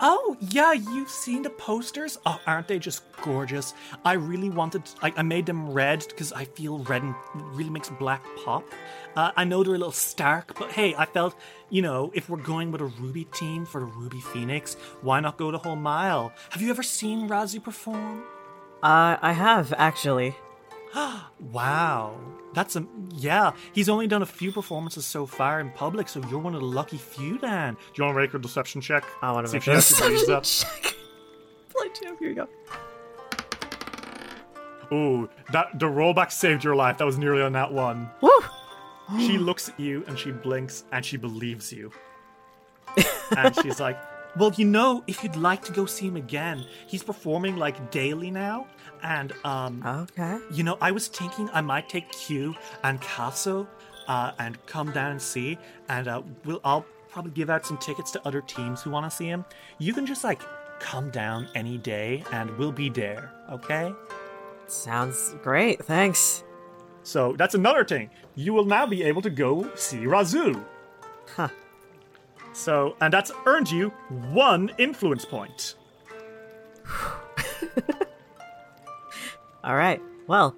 Speaker 1: Oh, yeah, you've seen the posters? Oh, aren't they just gorgeous? I really wanted, I, made them red because I feel red and really makes black pop. Uh, I know they're a little stark, but hey, I felt, you know, if we're going with a Ruby team for the Ruby Phoenix, why not go the whole mile? Have you ever seen Razu perform?
Speaker 4: Uh I have actually.
Speaker 1: wow. That's a, yeah, he's only done a few performances so far in public, so you're one of the lucky few then. Do you want oh, to make a deception check?
Speaker 4: I want to
Speaker 1: See
Speaker 4: make
Speaker 1: if
Speaker 4: a
Speaker 1: she actually believes that.
Speaker 4: deception check. Here you go.
Speaker 1: Ooh, that the rollback saved your life. That was nearly on that one.
Speaker 4: Woo!
Speaker 1: She looks at you and she blinks and she believes you. and she's like, Well, you know, if you'd like to go see him again, he's performing like daily now. And um
Speaker 4: Okay.
Speaker 1: you know, I was thinking I might take Q and Casso uh, and come down and see, and uh, we'll I'll probably give out some tickets to other teams who want to see him. You can just like come down any day, and we'll be there. Okay.
Speaker 4: Sounds great, thanks.
Speaker 1: So that's another thing. You will now be able to go see Razu.
Speaker 4: Huh.
Speaker 1: So, and that's earned you one influence point.
Speaker 4: All right. Well,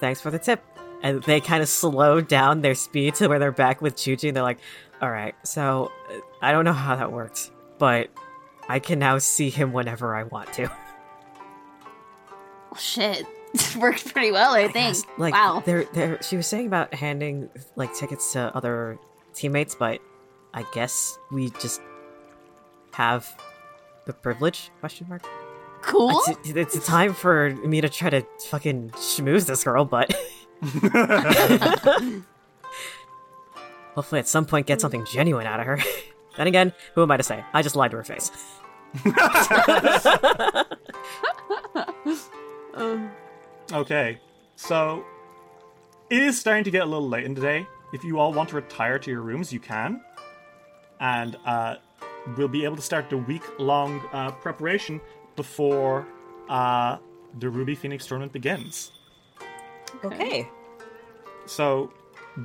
Speaker 4: thanks for the tip. And they kind of slow down their speed to where they're back with Chuji, and they're like, "All right, so uh, I don't know how that worked, but I can now see him whenever I want to."
Speaker 5: Well, shit. Worked pretty well, I, think.
Speaker 4: guess, like,
Speaker 5: wow.
Speaker 4: They're, they're, she was saying about handing like tickets to other teammates, but I guess we just have the privilege? Question mark.
Speaker 5: Cool.
Speaker 4: It's, it's time for me to try to fucking schmooze this girl, but hopefully at some point get something genuine out of her. then again, who am I to say? I just lied to her face.
Speaker 7: um,
Speaker 1: Okay, so it is starting to get a little late in the day. If you all want to retire to your rooms, you can. And uh, we'll be able to start the week long uh, preparation before uh, the Ruby Phoenix tournament begins.
Speaker 4: Okay.
Speaker 1: So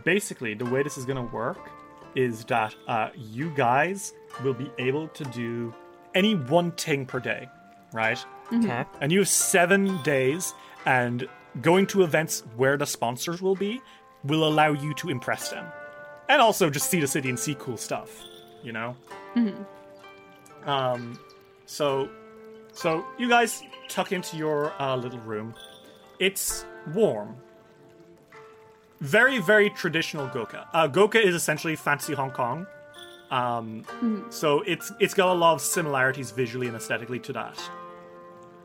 Speaker 1: basically, the way this is going to work is that uh, you guys will be able to do any one thing per day, right?
Speaker 4: Okay.
Speaker 1: And you have seven days, and going to events where the sponsors will be will allow you to impress them. And also just see the city and see cool stuff, you know? Hmm. Um, so, so you guys tuck into your uh, little room, It's warm. Very, very traditional Goka. Uh, Goka is essentially fancy Hong Kong. Um, So it's it's got a lot of similarities visually and aesthetically to that.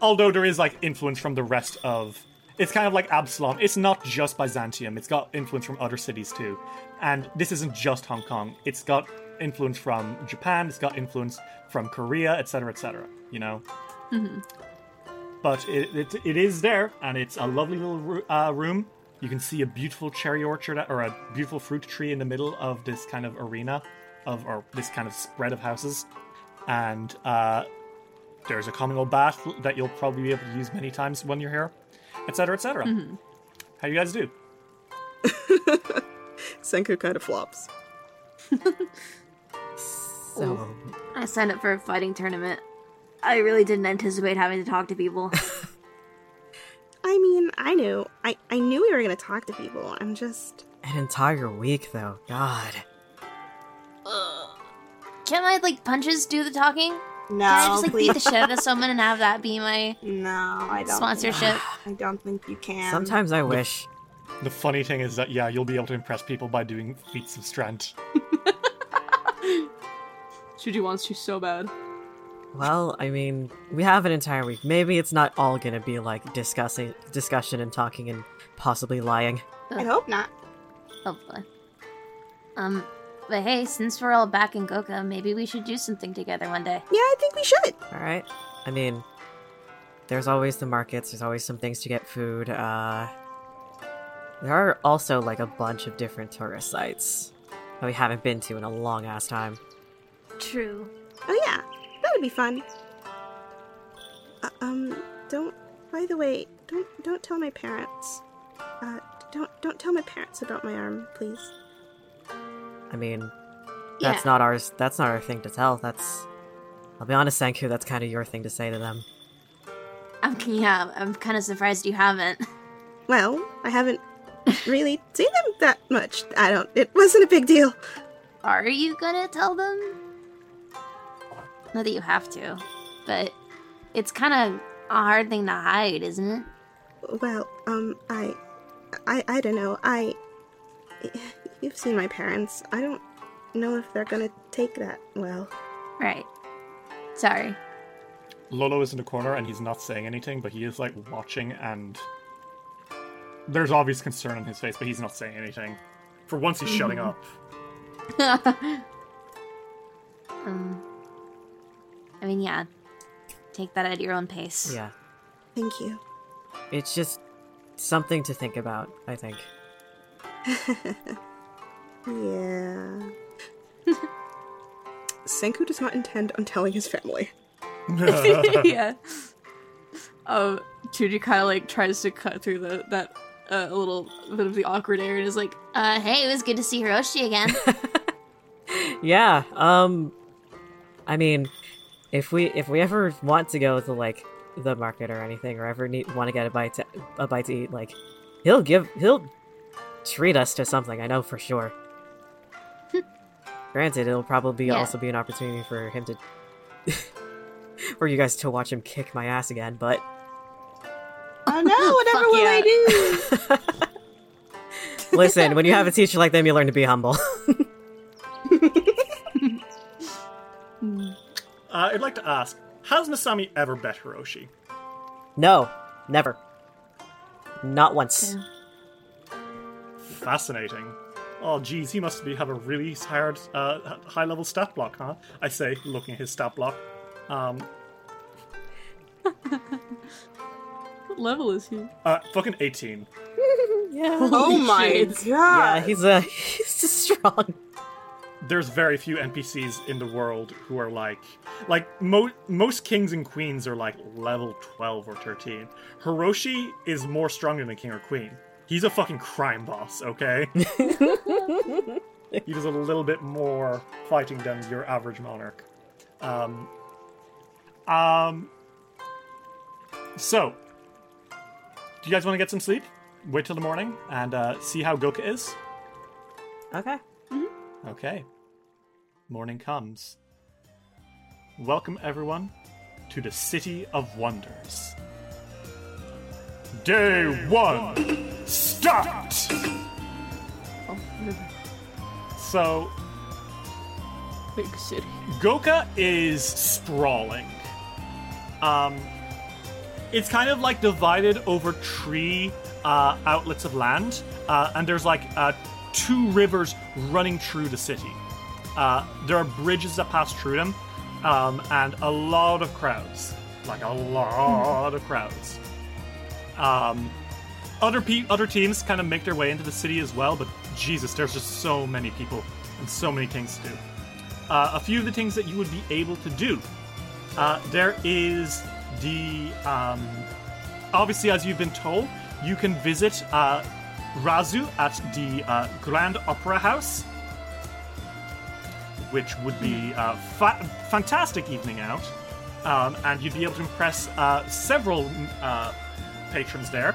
Speaker 1: Although there is like influence from the rest of. It's kind of like Absalom. It's not just Byzantium. It's got influence from other cities too. And this isn't just Hong Kong. It's got influence from Japan. It's got influence from Korea, etc., etc. You know
Speaker 3: Mm-hmm.
Speaker 1: but it, it, it is there, and it's a lovely little uh, room. You can see a beautiful cherry orchard or a beautiful fruit tree in the middle of this kind of arena of or this kind of spread of houses, and uh, there's a communal bath that you'll probably be able to use many times when you're here, etc., etc.
Speaker 3: Mhm.
Speaker 1: How you guys do?
Speaker 12: Sanku kind of flops.
Speaker 4: So,
Speaker 3: I signed up for a fighting tournament. I really didn't anticipate having to talk to people.
Speaker 2: I mean, I knew. I, I knew we were going to talk to people. I'm just.
Speaker 4: an entire week though. God.
Speaker 5: Can my like punches do the talking?
Speaker 2: No,
Speaker 5: Can I just like beat the shit out of someone and have that be my
Speaker 2: No, I don't.
Speaker 5: sponsorship?
Speaker 2: I don't think you can.
Speaker 4: Sometimes I wish.
Speaker 1: The funny thing is that yeah, you'll be able to impress people by doing feats of strength.
Speaker 3: Chuji wants to so bad.
Speaker 4: Well, I mean, we have an entire week. Maybe it's not all gonna be like discussing, discussion, and talking, and possibly lying.
Speaker 2: I hope not.
Speaker 5: Hopefully. Um, but hey, since we're all back in Goka, maybe we should do something together one day.
Speaker 2: Yeah, I think we should.
Speaker 4: All right. I mean, there's always the markets. There's always some things to get food. Uh, there are also like a bunch of different tourist sites that we haven't been to in a long ass time.
Speaker 5: True.
Speaker 2: Oh yeah, that would be fun. Uh, um, don't. By the way, don't don't tell my parents. Uh, don't don't tell my parents about my arm, please.
Speaker 4: I mean, that's
Speaker 5: Yeah.
Speaker 4: not ours. That's not our thing to tell. That's. I'll be honest, Sanku. That's kind of your thing to say to them.
Speaker 5: I'm yeah, I'm kind of surprised you haven't.
Speaker 2: Well, I haven't really seen them that much. I don't. It wasn't a big deal.
Speaker 5: Are you gonna tell them? Not that you have to, but it's kind of a hard thing to hide, isn't it?
Speaker 2: Well, um, I, I, I don't know. I, you've seen my parents. I don't know if they're gonna take that well.
Speaker 5: Right. Sorry.
Speaker 1: Lolo is in the corner and he's not saying anything, but he is like watching and there's obvious concern on his face, but he's not saying anything. For once he's shutting up.
Speaker 5: um. I mean, yeah. Take that at your own pace.
Speaker 4: Yeah.
Speaker 2: Thank you.
Speaker 4: It's just something to think about. I think.
Speaker 2: Yeah. Sanku does not intend on telling his family.
Speaker 3: yeah. Um, Chuji kind of like tries to cut through the that uh, little bit of the awkward air and is like,
Speaker 5: Uh, hey, it was good to see Hiroshi again.
Speaker 4: Yeah. Um. I mean, if we if we ever want to go to like the market or anything, or ever need want to get a bite to, a bite to eat, like he'll give he'll treat us to something. I know for sure. Granted, it'll probably
Speaker 5: Yeah.
Speaker 4: also be an opportunity for him to, for you guys to watch him kick my ass again. But
Speaker 2: Oh no! Whatever will I do?
Speaker 4: listen, when you have a teacher like them, you learn to be humble.
Speaker 1: Uh, I'd like to ask, has Masami ever bet Hiroshi?
Speaker 4: no, never, not once.
Speaker 1: Fascinating. Oh, geez, he must be have a really hard, uh, high level stat block, huh? I say, looking at his stat block. Um,
Speaker 3: "What level is he?"
Speaker 1: uh, fucking 18.
Speaker 4: yeah.
Speaker 2: Oh my
Speaker 3: shit.
Speaker 4: Yeah,
Speaker 2: god!
Speaker 4: he's uh he's just strong.
Speaker 1: There's very few NPCs in the world who are like, like mo- most kings and queens are like level 12 or 13. Hiroshi is more stronger than a king or queen. He's a fucking crime boss, okay? he does a little bit more fighting than your average monarch. Um, um, so, do you guys want to get some sleep? Wait till the morning and uh, see how Goka is?
Speaker 4: Okay.
Speaker 1: Okay. Morning comes. Welcome, everyone, to the City of Wonders. Day one. Start! So,
Speaker 7: Big city.
Speaker 1: Goka is sprawling. Um, it's kind of like divided over tree uh, outlets of land, uh, and there's like uh, two rivers running through the city. Uh, there are bridges that pass through them, um, and a lot of crowds, like a lot of crowds. Um, other pe- other teams kind of make their way into the city as well, but Jesus, there's just so many people and so many things to do. Uh, a few of the things that you would be able to do. Uh, there is the um, obviously, as you've been told, you can visit uh, Razu at the uh, Grand Opera House, which would be a fa- fantastic evening out, um, and you'd be able to impress uh, several uh, patrons there.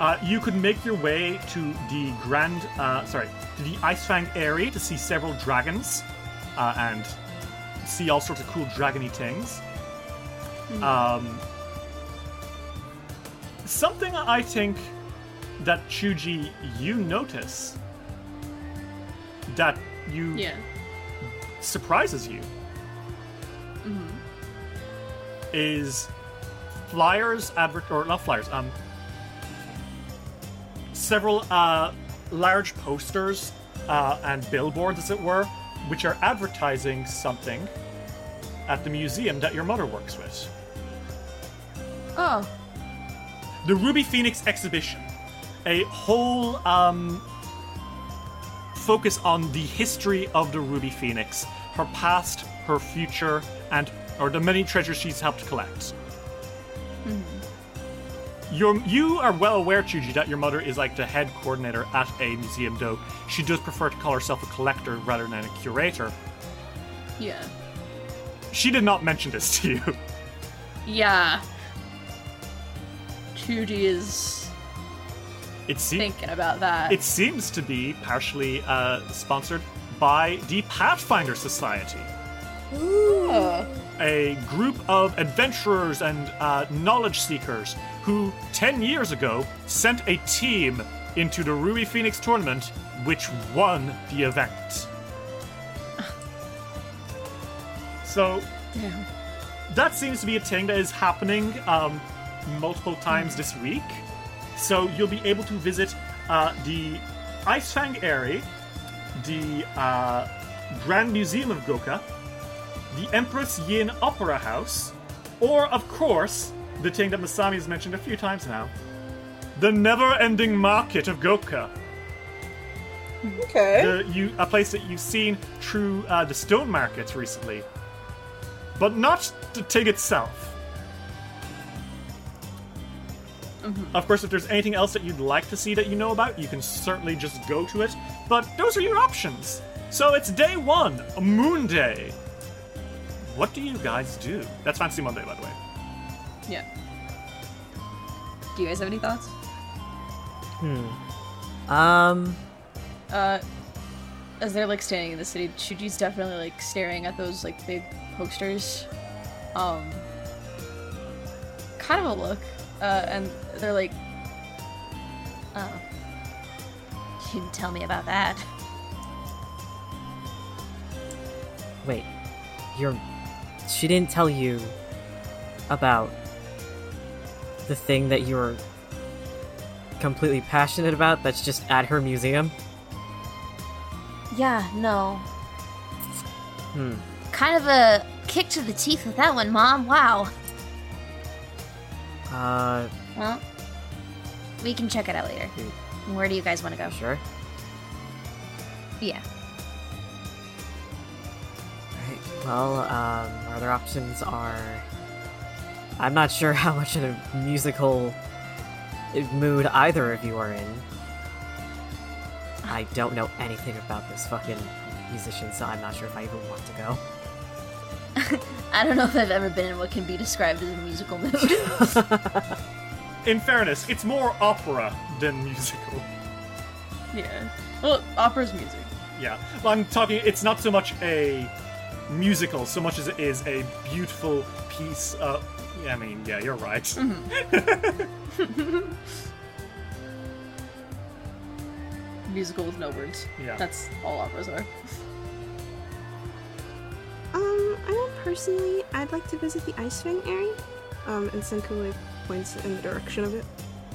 Speaker 1: Uh, you could make your way to the Grand, uh, sorry, to the Icefang Aerie to see several dragons uh, and see all sorts of cool dragony things. Um, something I think that Chuji you notice that you
Speaker 7: Yeah.
Speaker 1: Surprises you
Speaker 7: hmm
Speaker 1: is flyers advert or not flyers um several uh large posters uh, and billboards as it were which are advertising something at the museum that your mother works with.
Speaker 3: Oh.
Speaker 1: the Ruby Phoenix exhibition, a whole um, focus on the history of the Ruby Phoenix, her past, her future, and or the many treasures she's helped collect. Mm-hmm. You're, you are well aware, Chuji, that your mother is like the head coordinator at a museum, though she does prefer to call herself a collector rather than a curator.
Speaker 7: Yeah.
Speaker 1: She did not mention this to you.
Speaker 7: Yeah. Chuji is
Speaker 1: It seems
Speaker 7: thinking about that.
Speaker 1: It seems to be partially uh, sponsored by the Pathfinder Society,
Speaker 7: Oh.
Speaker 1: a group of adventurers and uh, knowledge seekers who, 10 years ago, sent a team into the Ruby Phoenix tournament, which won the event. So,
Speaker 7: Damn.
Speaker 1: that seems to be a thing that is happening um, multiple times this week. So you'll be able to visit uh, the Icefang Aerie, the uh, Grand Museum of Goka, the Empress Yin Opera House, or, of course, the thing that Masami has mentioned a few times now, the never-ending market of Goka.
Speaker 2: Okay.
Speaker 1: The, you, a place that you've seen through uh, the stone markets recently, but not the thing itself. Of course, if there's anything else that you'd like to see that you know about, you can certainly just go to it. But those are your options. So it's day one, a moon day. What do you guys do? That's Fantasy Monday, by the way.
Speaker 7: Yeah. Do you guys have any thoughts?
Speaker 4: Hmm. Um.
Speaker 7: Uh, as they're like standing in the city, Chuji's definitely like staring at those like big posters. Um, kind of a look, uh, and they're like,
Speaker 5: Oh. You didn't tell me about that.
Speaker 4: Wait. You're. She didn't tell you about the thing that you're completely passionate about that's just at her museum?
Speaker 5: Yeah, no.
Speaker 4: Hmm.
Speaker 5: Kind of a kick to the teeth with that one, Mom. Wow.
Speaker 4: Uh.
Speaker 5: Well, we can check it out later. Where do you guys want to go?
Speaker 4: Sure.
Speaker 5: Yeah.
Speaker 4: Right. Well, um, our other options are. I'm not sure how much of a musical mood either of you are in. I don't know anything about this fucking musician, so I'm not sure if I even want to go.
Speaker 5: I don't know if I've ever been in what can be described as a musical mood.
Speaker 1: In fairness, it's more opera than musical.
Speaker 7: yeah. Well, opera's music.
Speaker 1: Yeah. Well, I'm talking, it's not so much a musical so much as it is a beautiful piece, uh, I mean, yeah, you're right.
Speaker 7: Musical with no words.
Speaker 1: Yeah.
Speaker 7: That's all operas are.
Speaker 6: Um, I know personally, I'd like to visit the Icefang Aerie. Um, and Sanku like points in the direction of it.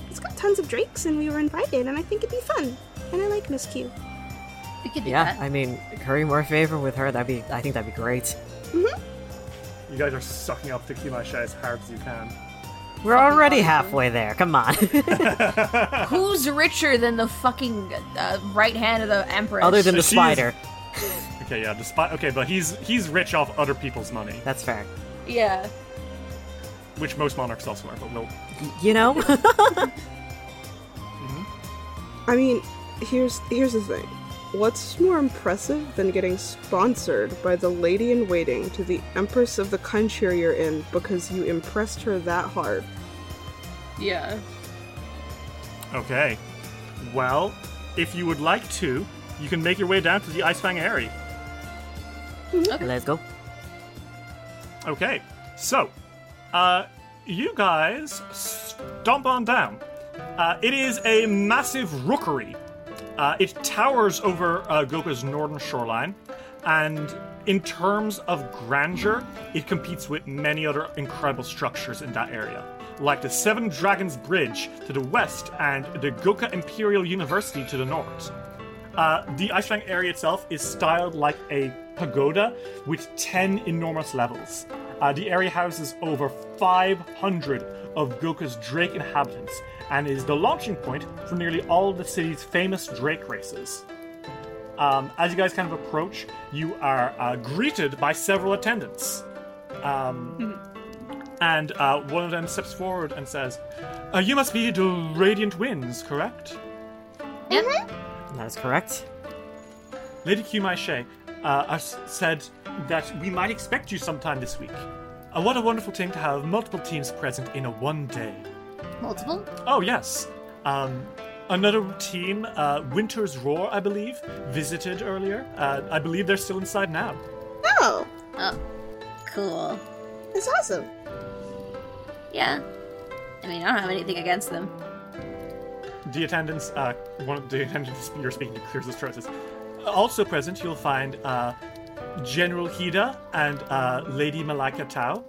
Speaker 6: It's got tons of drakes, and we were invited, and I think it'd be fun. And I like Miss Q.
Speaker 3: We could do
Speaker 4: Yeah,
Speaker 3: that.
Speaker 4: I mean, curry more favor with her. That'd be. I think that'd be great. Mhm.
Speaker 1: You guys are sucking up the Q Mai Shai as hard as you can.
Speaker 4: We're already halfway there. Come on.
Speaker 3: Who's richer than the fucking uh, right hand of the empress?
Speaker 4: Other than the
Speaker 1: So she's-
Speaker 4: spider.
Speaker 1: Okay, yeah, despite okay, but he's he's rich off other people's money,
Speaker 4: That's fair.
Speaker 3: Yeah.
Speaker 1: which most monarchs also are. But we'll.
Speaker 4: You know. Mm-hmm.
Speaker 2: I mean, here's here's the thing. What's more impressive than getting sponsored by the lady in waiting to the empress of the country you're in because you impressed her that hard?
Speaker 7: Yeah.
Speaker 1: Okay. Well, if you would like to, you can make your way down to the Icefang Aerie.
Speaker 4: Let's go.
Speaker 1: Okay, so, uh, you guys stomp on down. Uh, it is a massive rookery. Uh, it towers over uh, Goka's northern shoreline, and in terms of grandeur, it competes with many other incredible structures in that area, like the Seven Dragons Bridge to the west and the Goka Imperial University to the north. Uh, the Icefang Aerie itself is styled like a pagoda with 10 enormous levels. Uh, the area houses over 500 of Goka's Drake inhabitants and is the launching point for nearly all of the city's famous Drake races. Um, as you guys kind of approach, you are uh, greeted by several attendants. Um, and uh, one of them steps forward and says, uh, You must be the Radiant Winds, correct?
Speaker 4: That's correct.
Speaker 1: Lady Q Mai Shai uh, said that we might expect you sometime this week. Uh, what a wonderful thing to have multiple teams present in a one day.
Speaker 3: Multiple?
Speaker 1: Oh, yes. Um, another team, uh, Winter's Roar, I believe, visited earlier. Uh, I believe they're still inside now.
Speaker 6: Oh,
Speaker 3: Oh. Cool.
Speaker 6: that's awesome.
Speaker 3: Yeah. I mean, I don't have anything against them.
Speaker 1: The attendance, uh, one of the attendants you're speaking to clears his throat. says, Also present, you'll find uh, General Hida and uh, Lady Malika Tao.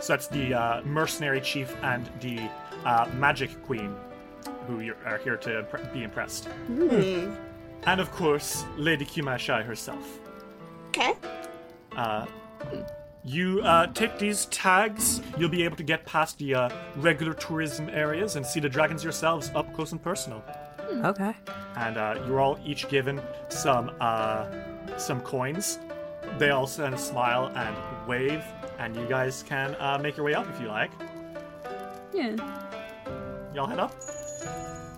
Speaker 1: So that's the uh, mercenary chief and the uh, magic queen who are here to be impressed.
Speaker 6: Hmm.
Speaker 1: And of course, Lady Q Mai Shai herself.
Speaker 6: Okay.
Speaker 1: Uh, you uh, take these tags, you'll be able to get past the uh, regular tourism areas and see the dragons yourselves up close and personal.
Speaker 4: Okay.
Speaker 1: And uh, you're all each given some uh, some coins. They all kind of smile and wave, and you guys can uh, make your way up if you like.
Speaker 7: Yeah.
Speaker 1: Y'all head up.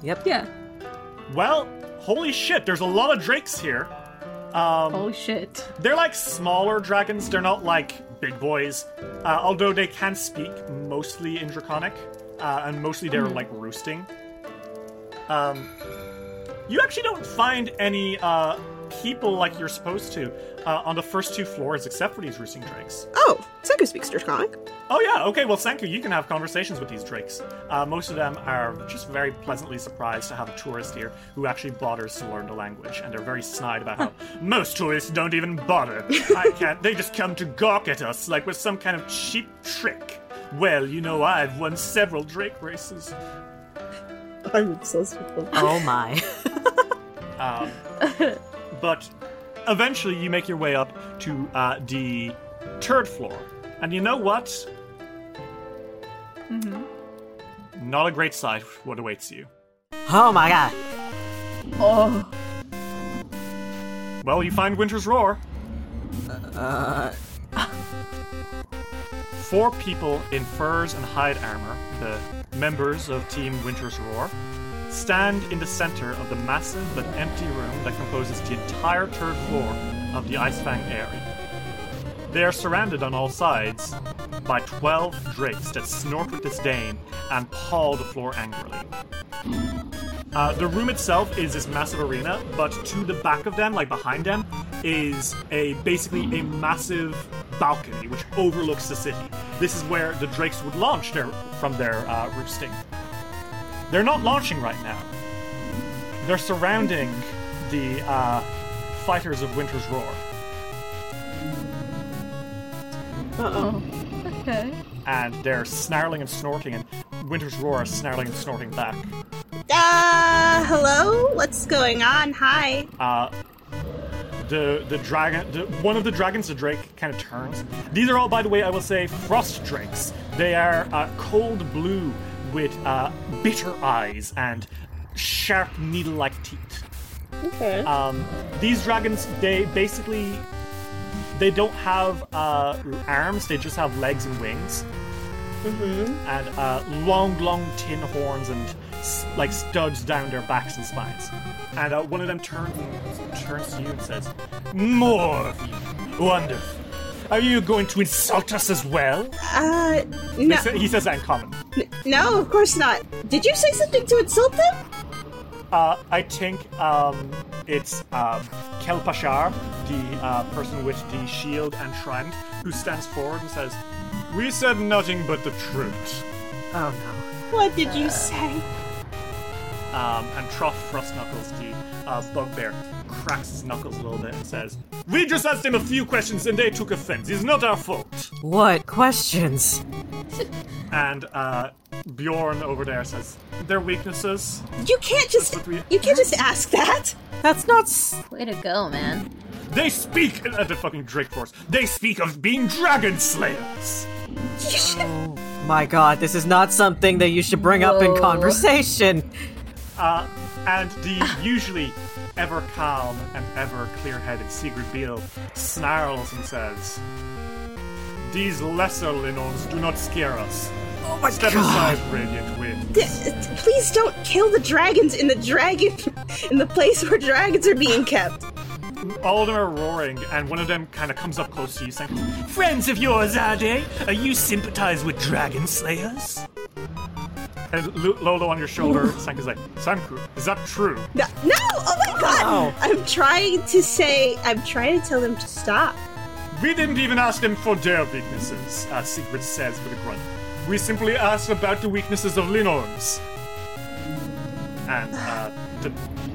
Speaker 4: Yep.
Speaker 7: Yeah.
Speaker 1: Well, holy shit! There's a lot of drakes here. Um,
Speaker 7: Holy shit.
Speaker 1: They're like smaller dragons. They're not like big boys. Uh, although they can speak mostly in Draconic, uh, and mostly they're like roosting. Um, you actually don't find any uh, people like you're supposed to uh, on the first two floors, except for these roosting drakes.
Speaker 2: Oh, Sanku speaks Draconic.
Speaker 1: Oh yeah, okay. Well, Sanku, you can have conversations with these drakes. Uh, most of them are just very pleasantly surprised to have a tourist here who actually bothers to learn the language, and they're very snide about how most tourists don't even bother. I can't. They just come to gawk at us like we're some kind of cheap trick. Well, you know, I've won several drake races.
Speaker 2: I'm obsessed with them.
Speaker 4: Oh my.
Speaker 1: Um, but eventually, you make your way up to uh, the third floor, and you know what?
Speaker 7: Mm-hmm.
Speaker 1: Not a great sight what awaits you.
Speaker 4: Oh my god.
Speaker 3: Oh.
Speaker 1: Well, you find Winter's Roar.
Speaker 4: Uh.
Speaker 1: Four people in furs and hide armor, the members of Team Winter's Roar, stand in the center of the massive but empty room that composes the entire third floor of the Icefang Aerie. They are surrounded on all sides by 12 drakes that snort with disdain and paw the floor angrily. Uh, the room itself is this massive arena, but to the back of them, like behind them, is a basically a massive balcony which overlooks the city. This is where the drakes would launch their, from their uh, roosting. They're not launching right now. They're surrounding the uh, fighters of Winter's Roar.
Speaker 2: Uh-oh.
Speaker 3: Okay.
Speaker 1: And they're snarling and snorting, and Winter's Roar is snarling and snorting back.
Speaker 6: Uh, hello? What's going on? Hi.
Speaker 1: Uh, the the dragon, the, one of the dragons, the drake, kind of turns. These are all, by the way, I will say, frost drakes. They are uh, cold blue with uh, bitter eyes and sharp needle-like teeth.
Speaker 6: Okay.
Speaker 1: Um, these dragons, they basically they don't have uh, arms; they just have legs and wings,
Speaker 6: Mm-hmm.
Speaker 1: and uh, long, long tin horns and like studs down their backs and spines. And uh, one of them turns turns to you and says, "More of you, wonderful. Are you going to insult us as well?"
Speaker 6: Uh, no.
Speaker 1: he says that in common.
Speaker 6: N- no, of course not. Did you say something to insult them?
Speaker 1: Uh, I think um, it's um, Kelpashar, the uh, person with the shield and trident, who stands forward and says, "We said nothing but the truth."
Speaker 4: Oh no.
Speaker 6: What did you say?
Speaker 1: Um, and Trough Frost Knuckles, the uh, bugbear, cracks his knuckles a little bit and says, "We just asked him a few questions and they took offense. It's not our fault."
Speaker 4: What questions?
Speaker 1: And uh, Bjorn over there says, "Their weaknesses."
Speaker 6: You can't just you can't just ask that.
Speaker 4: That's not.
Speaker 3: Way to go, man.
Speaker 1: They speak at the fucking Drake Force. They speak of being dragon slayers.
Speaker 4: My god, this is not something that you should bring up in conversation.
Speaker 1: Uh, and the usually ever calm and ever clear-headed Sigrid Beale snarls and says, "These lesser Linnorms do not scare us.
Speaker 4: Oh my
Speaker 1: Step
Speaker 4: God.
Speaker 1: aside, Radiant Wind."
Speaker 6: D- please don't kill the dragons in the dragon in the place where dragons are being kept.
Speaker 1: All of them are roaring, and one of them kind of comes up close to you, saying, "Friends of yours, are they? Are you sympathize with dragon slayers?" And L- Lolo on your shoulder, Sanku's like, "Sanku, is that true?"
Speaker 6: No, no! Oh my god! I'm trying to say, I'm trying to tell them to stop.
Speaker 1: We didn't even ask them for their weaknesses, uh, Sigrid says with a grunt. We simply asked about the weaknesses of Linnorms. And uh, the,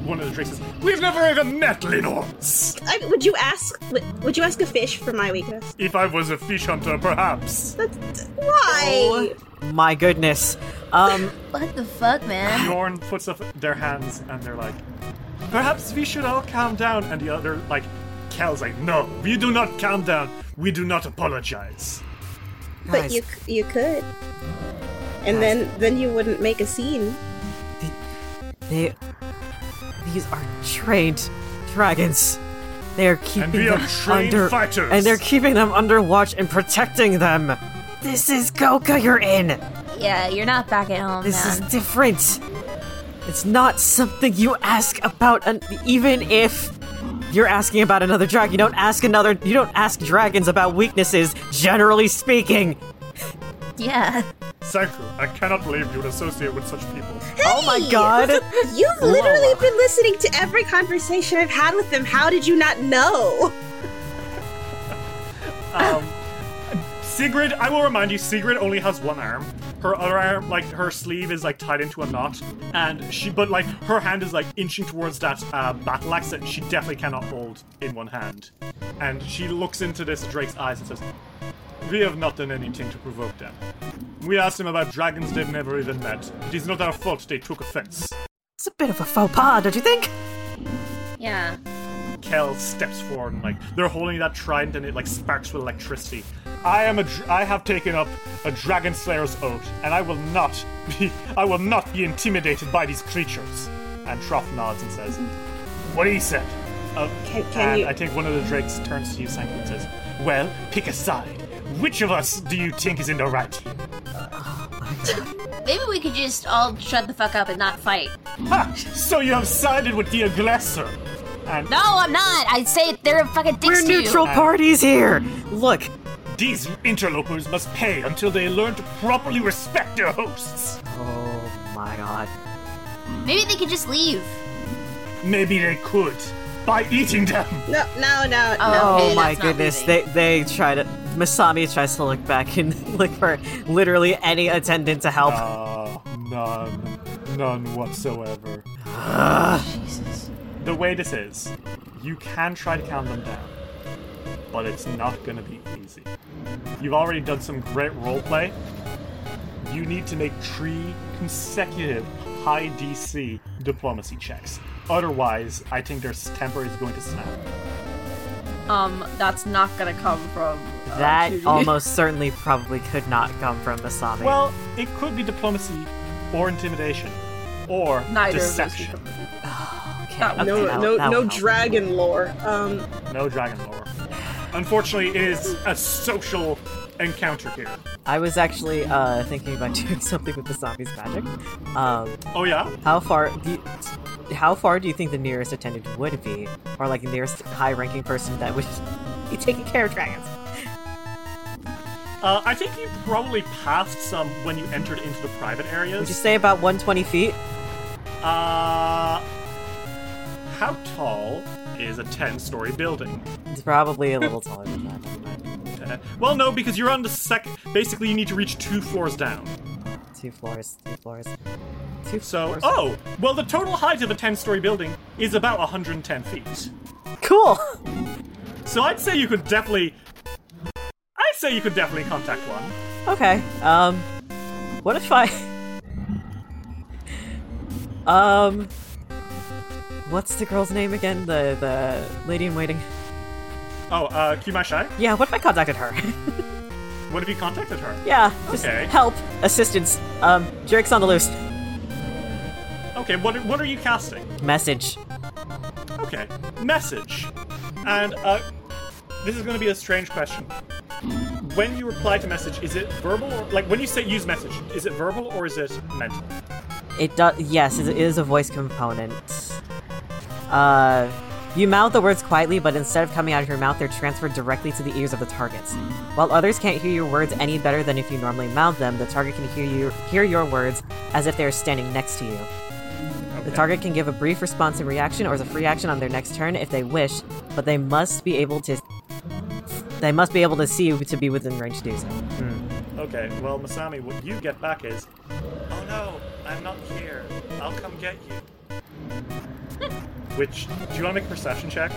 Speaker 1: one of the traces. We've never even met Linnorms!
Speaker 6: I, would you ask? would- Would you ask a fish for my weakness?
Speaker 1: If I was a fish hunter, perhaps.
Speaker 6: Why?
Speaker 4: My goodness. Um,
Speaker 3: What the fuck, man?
Speaker 1: Bjorn puts up their hands and they're like, Perhaps we should all calm down. And the other, like, Cal's like, No, we do not calm down. We do not apologize.
Speaker 6: But you you could, and then then you wouldn't make a scene.
Speaker 4: they. These are trained dragons. They are keeping
Speaker 1: we are
Speaker 4: them
Speaker 1: trained
Speaker 4: under.
Speaker 1: fighters.
Speaker 4: And they're keeping them under watch and protecting them. This is Goka you're in.
Speaker 5: Yeah, you're not back at home,
Speaker 4: This
Speaker 5: man.
Speaker 4: is different. It's not something you ask about, an, even if you're asking about another dragon. You don't ask another. You don't ask dragons about weaknesses. Generally speaking.
Speaker 5: Yeah.
Speaker 1: Sanku, I cannot believe you would associate with such people.
Speaker 4: Oh my god.
Speaker 6: You've literally been listening to every conversation I've had with them. How did you not know?
Speaker 1: Um, Sigrid, I will remind you, Sigrid only has one arm. Her other arm, like her sleeve, is like tied into a knot, and she, but like her hand is like inching towards that uh, battle axe that she definitely cannot hold in one hand. And she looks into this Drake's eyes and says, "We have not done anything to provoke them. We asked them about dragons they've never even met. It is not our fault they took offense."
Speaker 4: It's a bit of a faux pas, don't you think?
Speaker 3: Yeah.
Speaker 1: Kel steps forward and like they're holding that trident and it like sparks with electricity. I am a dr- I have taken up a dragon slayer's oath, and I will not be I will not be intimidated by these creatures. And Trough nods and says, "What he said." Uh,
Speaker 6: Can- can
Speaker 1: and
Speaker 6: you-
Speaker 1: I think one of the drakes turns to you, Sanku, and says, "Well, pick a side. Which of us do you think is in the right?
Speaker 5: Maybe we could just all shut the fuck up and not fight.
Speaker 1: Ha! So you have sided with the aggressor. And
Speaker 5: No, I'm not. I say they're fucking dicks
Speaker 4: We're
Speaker 5: to you.
Speaker 4: neutral parties here. Look,
Speaker 1: These interlopers must pay until they learn to properly respect their hosts.
Speaker 4: Oh my god.
Speaker 5: Maybe they could just leave.
Speaker 1: Maybe they could by eating them.
Speaker 6: No, no, no,
Speaker 5: Oh,
Speaker 6: no.
Speaker 4: Oh
Speaker 5: okay,
Speaker 4: my
Speaker 5: that's not
Speaker 4: goodness.
Speaker 5: leaving.
Speaker 4: They they try to Masami tries to look back and look for literally any attendant to help.
Speaker 1: Uh, none. None whatsoever.
Speaker 3: Jesus.
Speaker 1: The way this is, you can try to calm them down, but it's not gonna be easy. You've already done some great roleplay. You need to make three consecutive high DC diplomacy checks. Otherwise, I think their temper is going to snap.
Speaker 3: Um, that's not gonna come from. Uh,
Speaker 4: that
Speaker 3: Judy.
Speaker 4: almost certainly probably could not come from Masami.
Speaker 1: Well, it could be diplomacy or intimidation or
Speaker 3: Neither of those
Speaker 1: deception.
Speaker 3: people.
Speaker 4: okay,
Speaker 3: that-
Speaker 4: okay,
Speaker 2: No,
Speaker 4: that-
Speaker 2: no,
Speaker 4: that
Speaker 2: no
Speaker 4: will help.
Speaker 2: dragon lore. Um,
Speaker 1: No dragon lore. Unfortunately, it is a social encounter here.
Speaker 4: I was actually uh, thinking about doing something with the zombies' magic. Um,
Speaker 1: Oh yeah?
Speaker 4: how far do you, how far do you think the nearest attendant would be, or like the nearest high-ranking person that would be taking care of dragons?
Speaker 1: Uh, I think you probably passed some when you entered into the private areas.
Speaker 4: Would you say about 120 feet?
Speaker 1: Uh, how tall is a 10 story building?
Speaker 4: It's probably a little taller than that.
Speaker 1: Uh, well, no, because you're on the second. Basically, you need to reach two floors down.
Speaker 4: Two floors, two floors, two
Speaker 1: So,
Speaker 4: floors.
Speaker 1: oh, well, the total height of a 10 story building is about 110 feet.
Speaker 4: cool.
Speaker 1: So I'd say you could definitely. I'd say you could definitely contact one.
Speaker 4: Okay. Um, what if I? um, what's the girl's name again? The the lady in waiting.
Speaker 1: Oh, uh, Q Mai Shai?
Speaker 4: Yeah. What if I contacted her?
Speaker 1: What have you contacted her?
Speaker 4: yeah. Just
Speaker 1: Okay.
Speaker 4: help, assistance. Um, Drake's on the loose.
Speaker 1: Okay, what are, what are you casting?
Speaker 4: Message.
Speaker 1: Okay, message. And, uh, this is going to be a strange question. When you reply to message, is it verbal or, like, when you say use message, is it verbal or is it mental?
Speaker 4: It does. Yes, it is a voice component. Uh, you mouth the words quietly, but instead of coming out of your mouth, they're transferred directly to the ears of the targets. While others can't hear your words any better than if you normally mouth them, the target can hear you hear your words as if they are standing next to you. The target can give a brief response and reaction, or as a free action on their next turn if they wish, but they must be able to. They must be able to see you to be within range to do so. Hmm.
Speaker 1: Okay, well, Masami, what you get back is, oh no, I'm not here. I'll come get you. Which, do you want to make a perception check?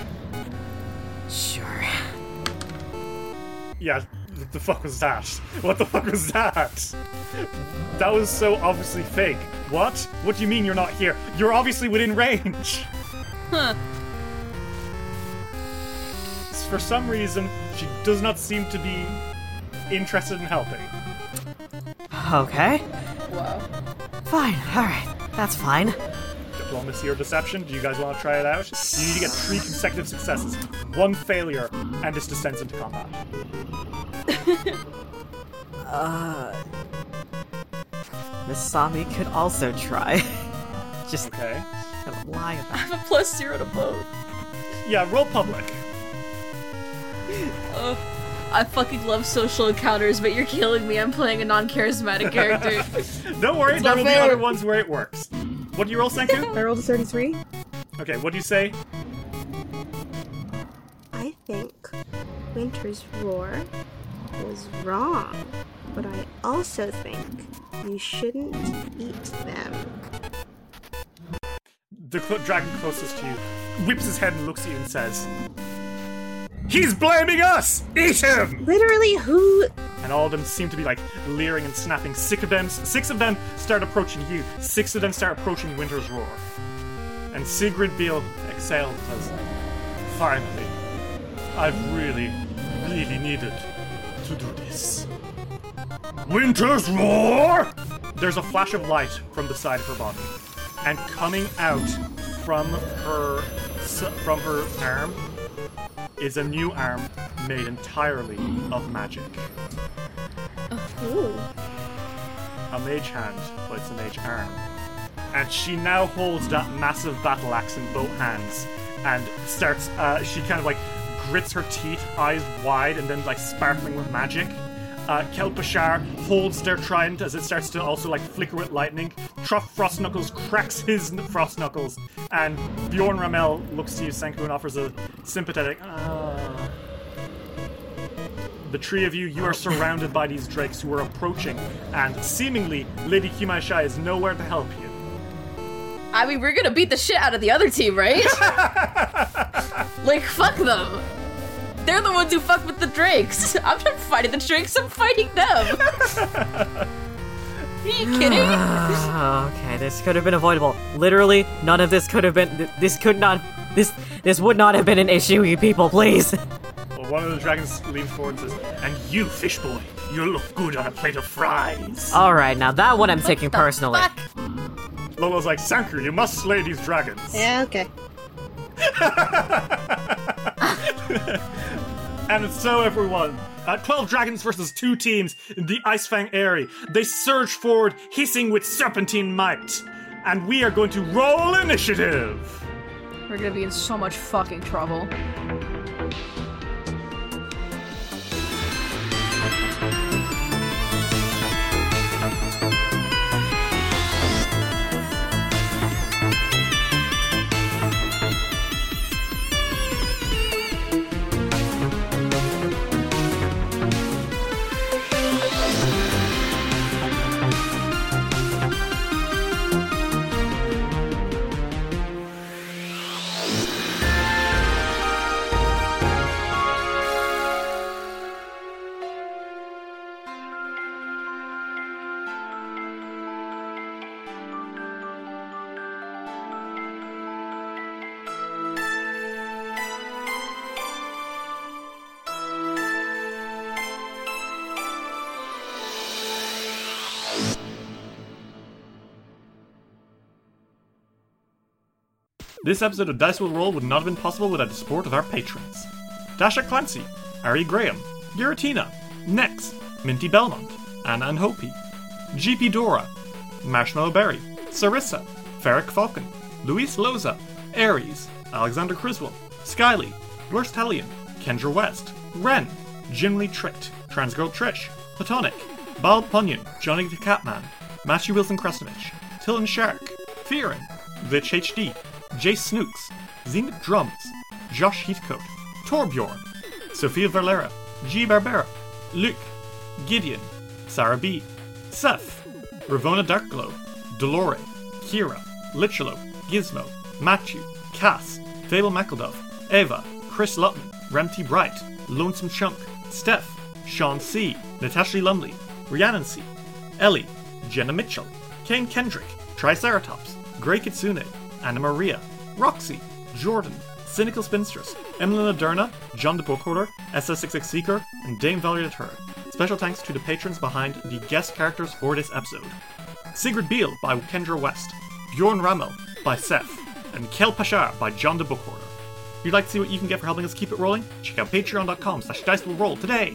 Speaker 4: Sure.
Speaker 1: Yeah, th- the fuck was that? What the fuck was that? That was so obviously fake. What? What do you mean you're not here? You're obviously within range.
Speaker 3: Huh.
Speaker 1: For some reason, she does not seem to be interested in helping.
Speaker 4: Okay.
Speaker 3: Wow.
Speaker 4: Fine. All right. That's fine.
Speaker 1: Diplomacy or deception? Do you guys want to try it out? You need to get three consecutive successes, one failure, and this descends into combat.
Speaker 4: Uh, Masami could also try. Just
Speaker 1: Okay.
Speaker 4: gonna lie
Speaker 3: I have a plus zero to both.
Speaker 1: Yeah, roll public.
Speaker 3: Ugh. I fucking love social encounters, but you're killing me. I'm playing a non-charismatic character.
Speaker 1: Don't worry,
Speaker 3: It's
Speaker 1: there
Speaker 3: not
Speaker 1: will be other ones where it works. What do you roll, Sanku?
Speaker 2: I rolled a 33.
Speaker 1: Okay, what do you say?
Speaker 6: I think Winter's Roar was wrong, but I also think you shouldn't eat them.
Speaker 1: The cl- dragon closest to you whips his head and looks at you and says, He's blaming us! Eat him!
Speaker 6: Literally, who?
Speaker 1: And all of them seem to be like leering and snapping. Six of them, six of them start approaching you. Six of them start approaching Winter's Roar. And Sigrid Beale exhales and says, Finally, I've really, really needed to do this. Winter's Roar! There's a flash of light from the side of her body, and coming out from her from her arm is a new arm made entirely of magic.
Speaker 6: Ooh.
Speaker 1: A mage hand, but it's a mage arm. And she now holds that massive battle axe in both hands and starts, uh, she kind of like grits her teeth, eyes wide, and then like sparkling with magic. Uh, Kelpashar holds their trident as it starts to also like flicker with lightning. Truff Frost Knuckles cracks his n- Frost Knuckles, and Bjorn Ramel looks to you, Sanku, and offers a sympathetic. "Ah." The three of you, you are surrounded by these drakes who are approaching, and seemingly Lady Q Mai Shai is nowhere to help you.
Speaker 3: I mean, we're gonna beat the shit out of the other team, right? like, fuck them. They're the ones who fuck with the drakes. I'm not fighting the drakes, I'm fighting them. Are you kidding?
Speaker 4: Ah, okay, this could have been avoidable. Literally, none of this could have been. This could not. This this would not have been an issue, you people. Please.
Speaker 1: Well, one of the dragons leans forward and says, And you, fish boy, you look good on a plate of fries.
Speaker 4: All right, now that one I'm taking personally.
Speaker 1: Lolo's like, Sanku, you must slay these dragons.
Speaker 6: Yeah, okay.
Speaker 1: And so, everyone, uh, 12 dragons versus two teams in the Icefang Aerie. They surge forward, hissing with serpentine might. And we are going to roll initiative.
Speaker 7: We're gonna be in so much fucking trouble.
Speaker 1: This episode of Dice Will Roll would not have been possible without the support of our patrons. Dasha Clancy, Ari Graham, Giratina, Nex, Minty Belmont, Anna and Hopi, GP Dora, Marshmallow Berry, Sarissa, Ferric Falcon, Luis Loza, Aries, Alexander Criswell, Skyly, Blurstalion, Kendra West, Ren, Jimly Tricked, Transgirl Trish, Platonic, Bald Punyon, Johnny the Catman, Matthew Wilson Krestovich, Tillen Shark, Fearin, Glitch HD, Jace Snooks, Zenith Drums, Josh Heathcote, Torbjorn, Sophia Valera, G. Barbera, Luke, Gideon, Sarah B, Seth, Ravona Darkglow, Dolore, Kira, Lichelo, Gizmo, Matthew, Cass, Fable McEldove, Eva, Chris Lutton, Remty Bright, Lonesome Chunk, Steph, Sean C, Natasha Lumley, Rhiannon C, Ellie, Jenna Mitchell, Kane Kendrick, Triceratops, Grey Kitsune, Anna Maria, Roxy, Jordan, Cynical Spinstress, Emily Laderna, John the Bookholder, SS66 Seeker, and Dame Valerie Third. Special thanks to the patrons behind the guest characters for this episode. Sigrid Beale by Kendra West, Bjorn Ramel by Seth, and Kel Pashar by John the Bookholder. If you'd like to see what you can get for helping us keep it rolling, check out patreon.com slash dice will roll today.